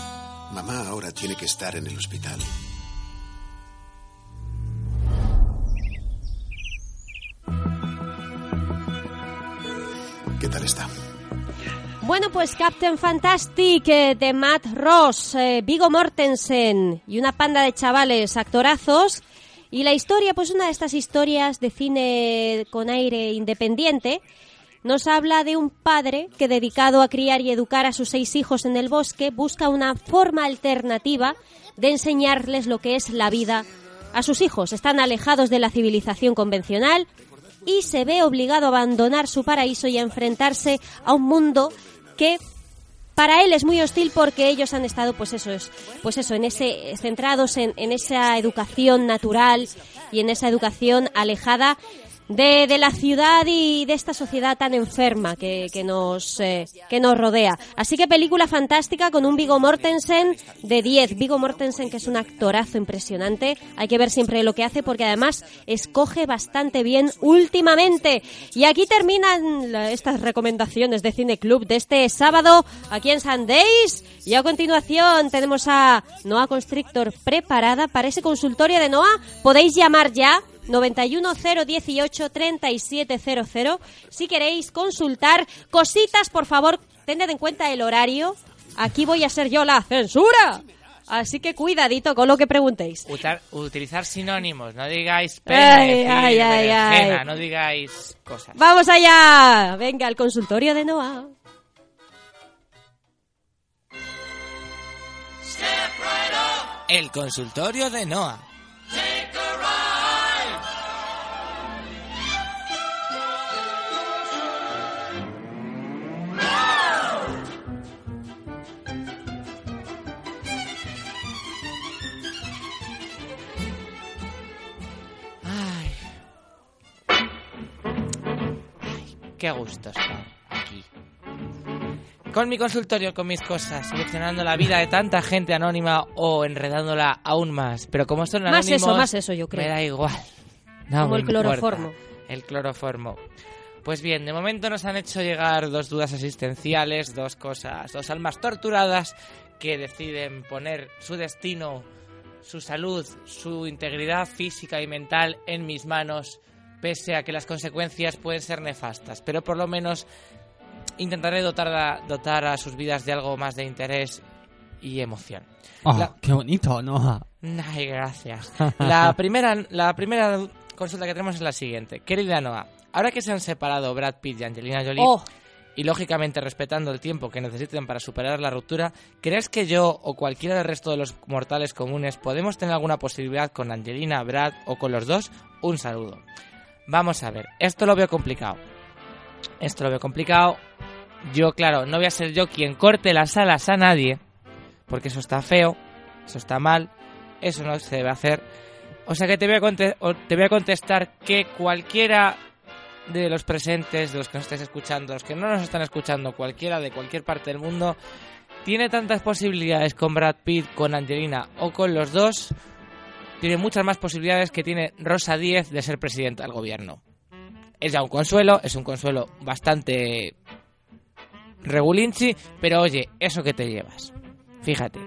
Mamá ahora tiene que estar en el hospital. ¿Qué tal está?
Bueno, pues Captain Fantastic eh, de Matt Ross, eh, Vigo Mortensen y una panda de chavales actorazos. Y la historia, pues una de estas historias de cine con aire independiente, nos habla de un padre que dedicado a criar y educar a sus seis hijos en el bosque busca una forma alternativa de enseñarles lo que es la vida a sus hijos. Están alejados de la civilización convencional y se ve obligado a abandonar su paraíso y a enfrentarse a un mundo que para él es muy hostil porque ellos han estado pues eso es pues eso en ese centrados en, en esa educación natural y en esa educación alejada de, de la ciudad y de esta sociedad tan enferma que, que nos eh, que nos rodea. Así que película fantástica con un Vigo Mortensen de 10. Vigo Mortensen que es un actorazo impresionante. Hay que ver siempre lo que hace porque además escoge bastante bien últimamente. Y aquí terminan estas recomendaciones de Cine Club de este sábado aquí en Sundays. Y a continuación tenemos a Noah Constrictor preparada para ese consultorio de Noah. Podéis llamar ya 91018 3700 si queréis consultar cositas, por favor, tened en cuenta el horario. Aquí voy a ser yo la censura. Así que cuidadito con lo que preguntéis.
Utar- utilizar sinónimos, no digáis
ay, ay,
berenjena,
ay.
no digáis cosas.
¡Vamos allá! Venga, al consultorio de Noah.
El consultorio de Noah. Qué gusto estar aquí. Con mi consultorio, con mis cosas, seleccionando la vida de tanta gente anónima o enredándola aún más. Pero como son
Más
anónimos,
eso, más eso, yo creo.
Me da igual. No
Como
me
el
importa.
cloroformo.
El cloroformo. Pues bien, de momento nos han hecho llegar dos dudas existenciales, dos cosas, dos almas torturadas que deciden poner su destino, su salud, su integridad física y mental en mis manos, pese a que las consecuencias pueden ser nefastas. Pero por lo menos intentaré dotar a, dotar a sus vidas de algo más de interés y emoción.
Oh,
La-
qué bonito, Noah.
Ay, gracias. La primera, la primera consulta que tenemos es la siguiente. Querida Noah, ahora que se han separado Brad Pitt y Angelina Jolie,
Oh.
y lógicamente respetando el tiempo que necesiten para superar la ruptura, ¿crees que yo o cualquiera del resto de los mortales comunes podemos tener alguna posibilidad con Angelina, Brad o con los dos? Un saludo. Vamos a ver, esto lo veo complicado. Esto lo veo complicado. Yo, claro, no voy a ser yo quien corte las alas a nadie, porque eso está feo, eso está mal, eso no se debe hacer. O sea que te voy a, te voy a contestar que cualquiera de los presentes, de los que nos estéis escuchando, los que no nos están escuchando, cualquiera de cualquier parte del mundo, tiene tantas posibilidades con Brad Pitt, con Angelina o con los dos, tiene muchas más posibilidades que tiene Rosa Díez de ser presidenta del gobierno. Es ya un consuelo, es un consuelo bastante regulinchi, pero oye, eso que te llevas. Fíjate.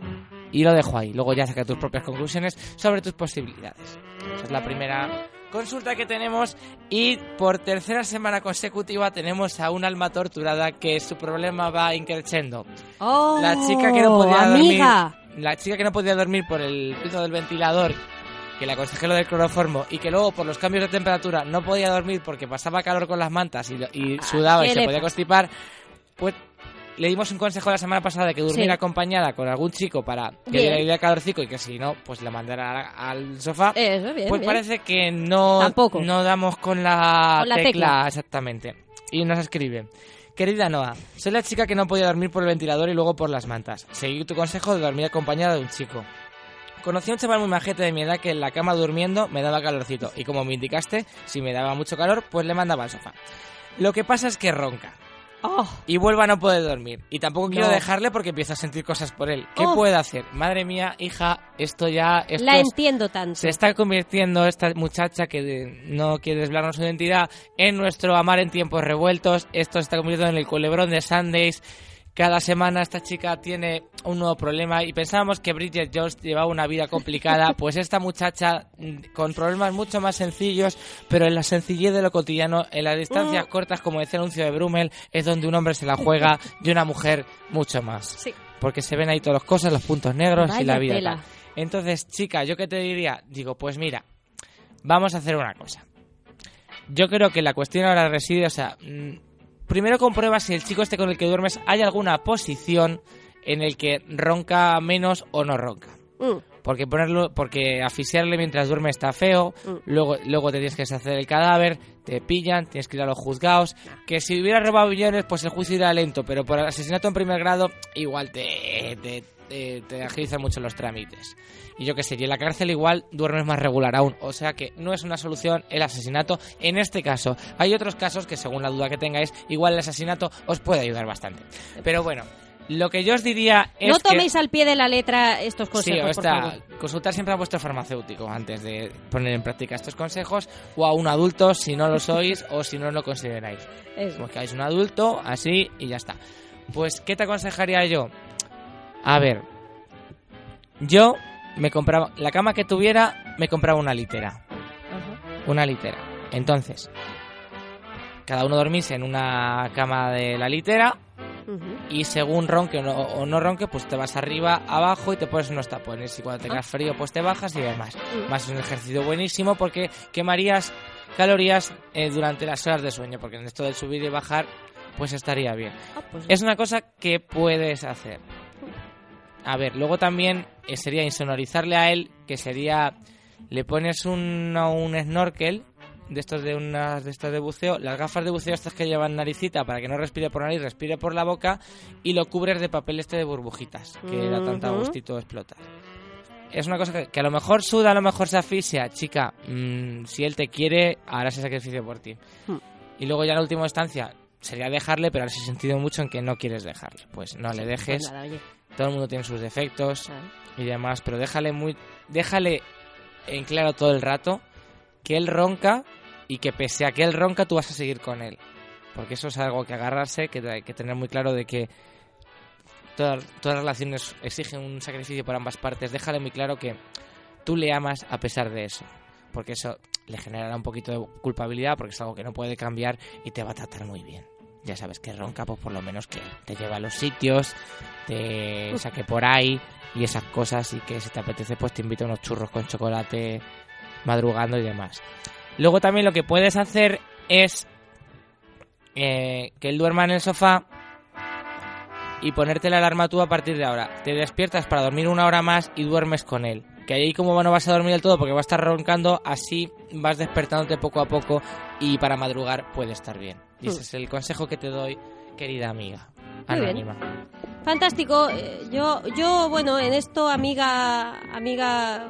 Y lo dejo ahí. Luego ya saca tus propias conclusiones sobre tus posibilidades. Esa es la primera consulta que tenemos. Y por tercera semana consecutiva tenemos a un alma torturada que su problema va increciendo.
Oh,
La chica que no podía dormir.
amiga.
La chica que no podía dormir por el piso del ventilador. Que le aconsejé lo del cloroformo. Y que luego por los cambios de temperatura no podía dormir porque pasaba calor con las mantas y, y sudaba y
¿qué
se podía constipar. Pues le dimos un consejo la semana pasada de que durmiera
Sí.
acompañada con algún chico para que
Bien.
le diera calorcico y que si no, pues la mandara al sofá.
Eso, bien,
pues
bien.
parece que no,
Tampoco.
no damos con la,
Con la
tecla,
tecla.
exactamente. Y nos escribe. Querida Noah, soy la chica que no podía dormir por el ventilador y luego por las mantas. Seguí tu consejo de dormir acompañada de un chico. Conocí a un chaval muy majete de mi edad que en la cama durmiendo me daba calorcito y como me indicaste, si me daba mucho calor, pues le mandaba al sofá. Lo que pasa es que ronca.
Oh.
y vuelva a no poder dormir. Y tampoco quiero dejarle porque empiezo a sentir cosas por él. ¿Qué
Oh.
puede hacer? Madre mía, hija, esto ya... Esto
La
es-
entiendo tanto.
se está convirtiendo esta muchacha que no quiere desvelarnos su identidad en nuestro amar en tiempos revueltos. Esto se está convirtiendo en el culebrón de Sundays. Cada semana esta chica tiene un nuevo problema y pensábamos que Bridget Jones llevaba una vida complicada, pues esta muchacha mm, con problemas mucho más sencillos, pero en la sencillez de lo cotidiano, en las distancias
Mm.
cortas, como decía el anuncio de Brummel, es donde un hombre se la juega y una mujer mucho más.
Sí.
Porque se ven ahí todas las cosas, los puntos negros y la vida.
tela.
Entonces, chica, ¿yo qué te diría? Digo, pues mira, vamos a hacer una cosa. Yo creo que la cuestión ahora reside, o sea, mm, primero comprueba si el chico este con el que duermes hay alguna posición en el que ronca menos o no ronca.
Mm.
Porque ponerlo, porque asfixiarle mientras duerme está feo,
Mm.
luego, luego te tienes que deshacer el cadáver, te pillan, tienes que ir a los juzgados, que si hubiera robado millones, pues el juicio irá lento, pero por asesinato en primer grado, igual te, te, te, te agilizan mucho los trámites. Y yo qué sé, y en la cárcel igual duermes más regular aún, o sea que no es una solución el asesinato en este caso. Hay otros casos que según la duda que tengáis, igual el asesinato os puede ayudar bastante. Pero bueno, lo que yo os diría es
No
que-
toméis al pie de la letra estos
Sí,
consejos, por
esta,
favor.
consultar siempre a vuestro farmacéutico antes de poner en práctica estos consejos o a un adulto si no lo sois o si no lo consideráis. Buscáis un adulto, así y ya está. Pues, ¿qué te aconsejaría yo? A ver, yo me compraba, la cama que tuviera, me compraba una litera. Una litera. Entonces, cada uno dormís en una cama de la litera y según ronque o no, o no ronque, pues te vas arriba, abajo y te pones unos tapones. Y cuando tengas frío, pues te bajas y demás.
Mm.
Más es un ejercicio buenísimo porque quemarías calorías eh, durante las horas de sueño, porque en esto del subir y bajar, pues estaría bien.
pues-
Es una cosa que puedes hacer. A ver, luego también eh, sería insonorizarle a él, que sería, le pones un, un snorkel de estos de unas de estas de buceo, las gafas de buceo estas que llevan naricita para que no respire por nariz, respire por la boca y lo cubres de papel este de burbujitas, que da tanto
Ujú.
gustito explotar. Es una cosa que, que a lo mejor suda, a lo mejor se asfixia, chica, mm, si él te quiere, hará ese sacrificio por ti.
Hmm.
Y luego ya en la última instancia sería dejarle, pero has sentido mucho en que no quieres dejarle. Pues no le dejes.
Pues nada, oye.
Todo el mundo tiene sus defectos y demás, pero déjale muy déjale en claro todo el rato que él ronca y que pese a que él ronca tú vas a seguir con él. Porque eso es algo que agarrarse, que hay que tener muy claro de que todas, todas las relaciones exigen un sacrificio por ambas partes. Déjale muy claro que tú le amas a pesar de eso. Porque eso le generará un poquito de culpabilidad, porque es algo que no puede cambiar y te va a tratar muy bien. Ya sabes que ronca, pues por lo menos que te lleva a los sitios, te saque por ahí y esas cosas. Y que si te apetece, pues te invito a unos churros con chocolate madrugando y demás. Luego también lo que puedes hacer es eh, que él duerma en el sofá y ponerte la alarma tú a partir de ahora. Te despiertas para dormir una hora más y duermes con él. Que ahí como no vas a dormir del todo porque va a estar roncando, así vas despertándote poco a poco y para madrugar puede estar bien. Y ese es el consejo que te doy, querida amiga.
Muy bien.
Anónima.
Fantástico. Eh, Yo, yo, bueno, en esto, amiga, amiga,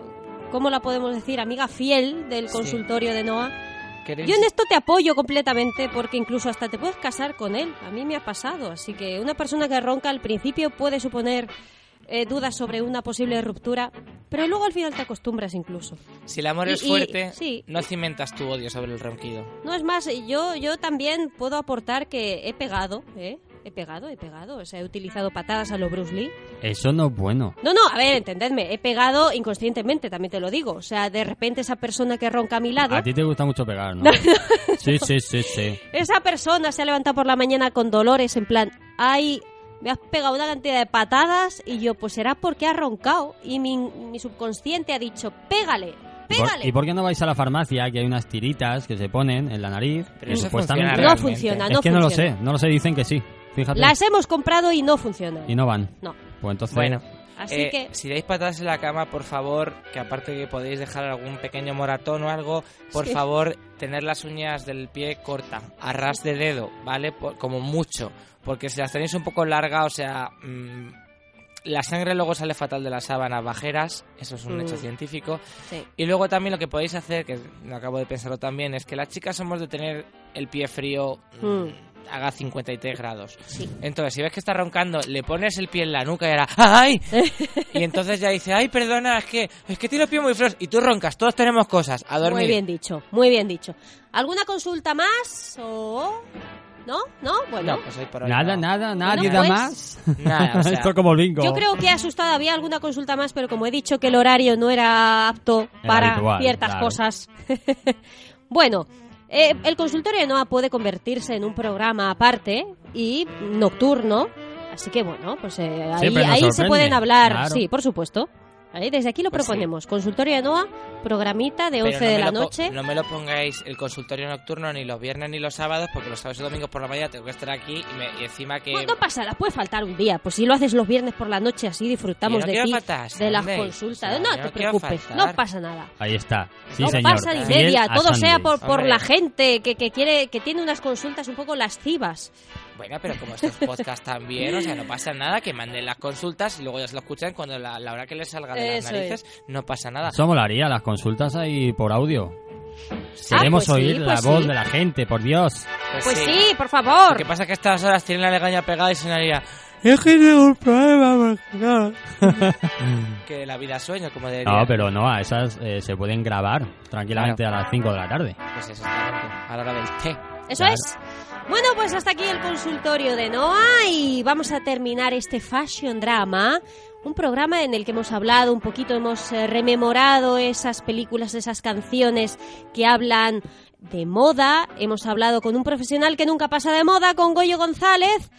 ¿cómo la podemos decir? Amiga fiel del
Sí.
consultorio de Noah.
¿Queréis?
Yo en esto te apoyo completamente porque incluso hasta te puedes casar con él. A mí me ha pasado. Así que una persona que ronca al principio puede suponer eh, dudas sobre una posible ruptura, pero luego al final te acostumbras incluso.
Si el amor
Y-
es
y-
fuerte,
sí.
no cimentas tu odio sobre el ronquido.
No es más, yo, yo también puedo aportar que he pegado, ¿eh? He pegado, he pegado. O sea, he utilizado patadas a lo Bruce Lee.
Eso no es bueno.
No, no, a ver, entendedme, he pegado inconscientemente, también te lo digo. O sea, de repente esa persona que ronca a mi lado,
A ti te gusta mucho pegar, ¿no? Sí, sí, sí, sí.
esa persona se ha levantado por la mañana con dolores, en plan, ay, me has pegado una cantidad de patadas y yo, pues será porque ha roncado. Y mi, mi subconsciente ha dicho, pégale,
¿Y por-
pégale.
¿Y por qué no vais a la farmacia que hay unas tiritas que se ponen en la nariz?
Pero eso
Supuestamente-
funciona
No funciona,
Es
no
que no lo sé, no lo sé, dicen que sí. Fíjate.
Las hemos comprado y no funcionan.
Y no van.
No.
Pues entonces.
Bueno,
Así
eh,
que-
si dais patadas en la cama, por favor, que aparte que podéis dejar algún pequeño moratón o algo, por
Sí.
favor, tener las uñas del pie corta, a ras de dedo, ¿vale? Por- como mucho, porque si las tenéis un poco largas, o sea, mm, la sangre luego sale fatal de las sábanas bajeras, eso es un
Mm.
hecho científico.
Sí.
Y luego también lo que podéis hacer, que acabo de pensarlo también, es que las chicas somos de tener el pie frío mm,
Mm.
Haga 53 grados. Entonces, si ves que está roncando, le pones el pie en la nuca y hará ¡ay! y entonces ya dice, ¡ay, perdona, es que, es que tiene los pies muy fríos! Y tú roncas, todos tenemos cosas, a dormir.
Muy bien dicho, muy bien dicho. ¿Alguna consulta más o...? ¿No? ¿No? Bueno.
No, pues hoy por hoy
Nada,
no.
nada, nadie
Bueno,
da
pues-
más.
Nada, o sea,
Esto como bingo.
Yo creo que asustado había alguna consulta más, pero como he dicho que el horario no era apto
Era
para
habitual,
ciertas
claro.
cosas. bueno, eh, el consultorio de NOA puede convertirse en un programa aparte y nocturno. Así que bueno, pues eh, ahí, ahí se pueden hablar.
claro.
Sí, por supuesto. Desde aquí lo
Pues sí.
proponemos. Consultorio de NOA, programita de
Pero
11
no
de
me
la noche.
No me lo pongáis el consultorio nocturno ni los viernes ni los sábados, porque los sábados y domingos por la mañana tengo que estar aquí y, me- y encima que...
Pues no pasa nada, puede faltar un día. Pues si lo haces los viernes por la noche, así disfrutamos
no
de ti,
faltar,
de las consultas.
O sea,
no te preocupes,
faltar.
no pasa nada.
Ahí está. Sí,
no
señor.
pasa ni media, todo sea por, por
Hombre.
la gente que, que quiere que tiene unas consultas un poco lascivas.
Bueno, pero como estos podcasts también, o sea, no pasa nada, que manden las consultas y luego ya se lo escuchan cuando la, la hora que les salga de
Eso
las narices, no pasa nada.
Eso molaría, las consultas ahí por audio.
Ah,
Queremos
pues sí,
oír la
pues
voz
sí.
de la gente, por Dios.
Pues sí, por favor.
Lo que pasa es que a estas horas tienen la legaña pegada y sonaría... Es que tengo un problema, no". que la vida es sueño, como de...
No, pero no, a esas eh, se pueden grabar tranquilamente a las 5 de la tarde.
Pues exactamente, a la hora del té.
Eso
Claro.
es. Bueno, pues hasta aquí el consultorio de Noah y vamos a terminar este Fashion Drama, un programa en el que hemos hablado un poquito, hemos eh, rememorado esas películas, esas canciones que hablan de moda, hemos hablado con un profesional que nunca pasa de moda, con Goyo González.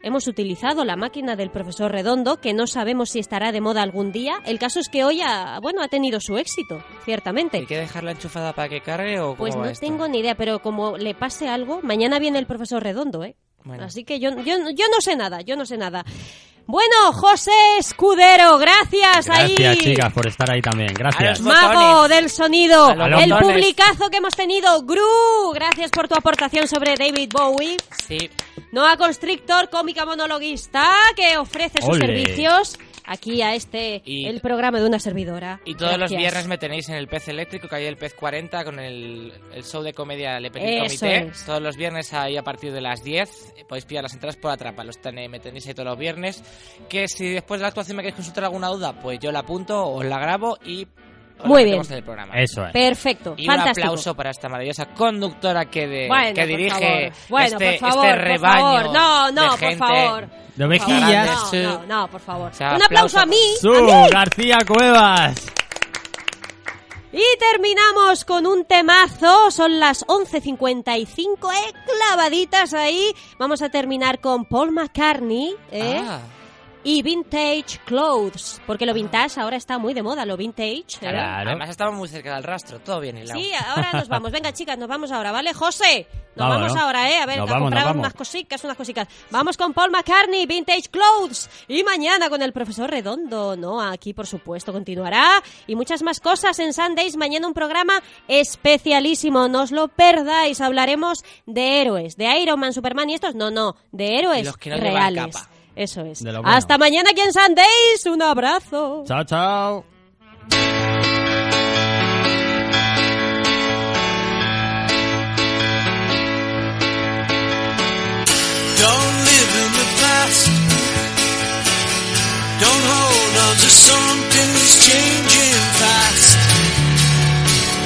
Hemos utilizado la máquina del profesor Redondo, que no sabemos si estará de moda algún día. El caso es que hoy ha, bueno, ha tenido su éxito, ciertamente.
¿Hay que dejarla enchufada para que cargue o cómo
Pues
va
no
esto?
tengo ni idea, pero como le pase algo, mañana viene el profesor Redondo, ¿eh?
Bueno.
Así que yo, yo, yo no sé nada, yo no sé nada. Bueno, José Escudero, gracias, ahí.
Gracias, chicas, por estar ahí también. Gracias.
Mago del sonido, el
botones.
publicazo que hemos tenido, Gru, gracias por tu aportación sobre David Bowie.
Sí.
Noah Constrictor, cómica monologuista, que ofrece sus
Ole.
servicios aquí a este,
Y-
el programa de una servidora.
Y todos los
Gracias.
viernes me tenéis en el Pez Eléctrico, que hay el Pez 40 con el, el show de comedia Le Petit
Eso
Comité.
es.
Todos los viernes ahí a partir de las 10. eh, Podéis pillar las entradas por atrapa. Los tenéis, me tenéis ahí todos los viernes. Que si después de la actuación me queréis consultar alguna duda, pues yo la apunto, os la grabo y
Muy bien.
en el programa.
Eso es.
Perfecto,
Y
fantástico.
un aplauso para esta maravillosa conductora que, de,
Bueno,
que
por
dirige
favor. Bueno,
este,
por favor,
este
por
rebaño.
favor. No, no,
de
por
gente
favor.
De ovejillas.
No, no, no, por favor.
sea,
Un aplauso a mí,
Su
a mí.
García Cuevas.
Y terminamos con un temazo. Son las 11.55, eh, clavaditas ahí. Vamos a terminar con Paul McCartney, eh.
Ah.
Y Vintage Clothes, porque lo vintage ahora está muy de moda, lo vintage. ¿eh?
Además estamos muy cerca del rastro, todo bien hilado.
Sí, ahora nos vamos. Venga, chicas, nos vamos ahora, ¿vale? José, nos vamos ahora, ¿eh? A ver,
Nos
a
vamos,
comprar
nos vamos.
unas cositas, unas cositas. Vamos con Paul McCartney, Vintage Clothes. Y mañana con el profesor Redondo, ¿no? Aquí, por supuesto, continuará. Y muchas más cosas en Sundays. Mañana un programa especialísimo. No os lo perdáis. Hablaremos de héroes, de Iron Man, Superman y estos. No, no, de héroes
Los que no llevan
reales.
capa.
Eso es.
De lo bueno.
Hasta mañana aquí en Sundays. Un abrazo.
Chao, chao.
Don't live in the past. Don't hold on to something that's changing fast.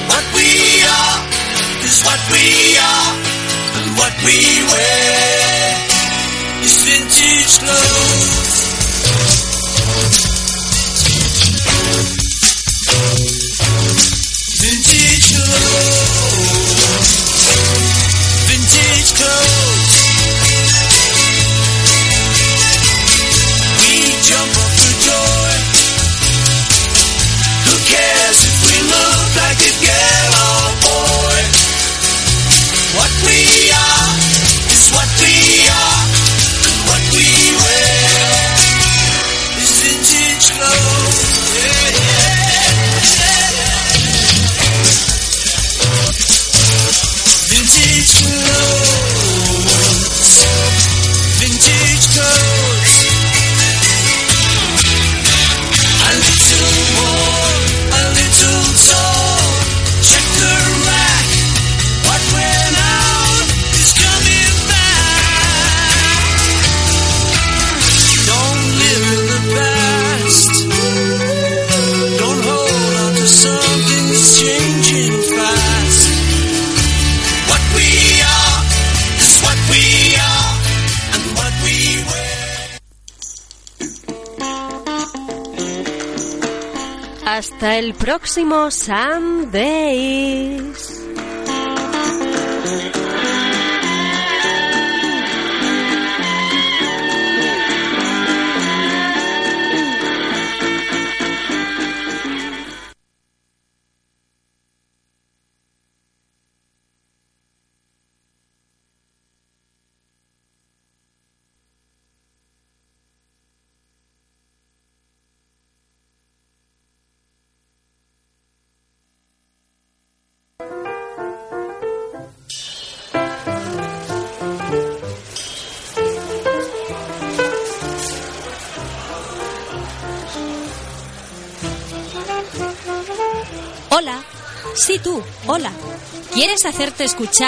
What we are is what we are, and what we wear vintage clothes. Vintage. Vintage clothes. We jump up for joy. Who cares if we look
Hasta el próximo Sundays.
¿Quieres hacerte escuchar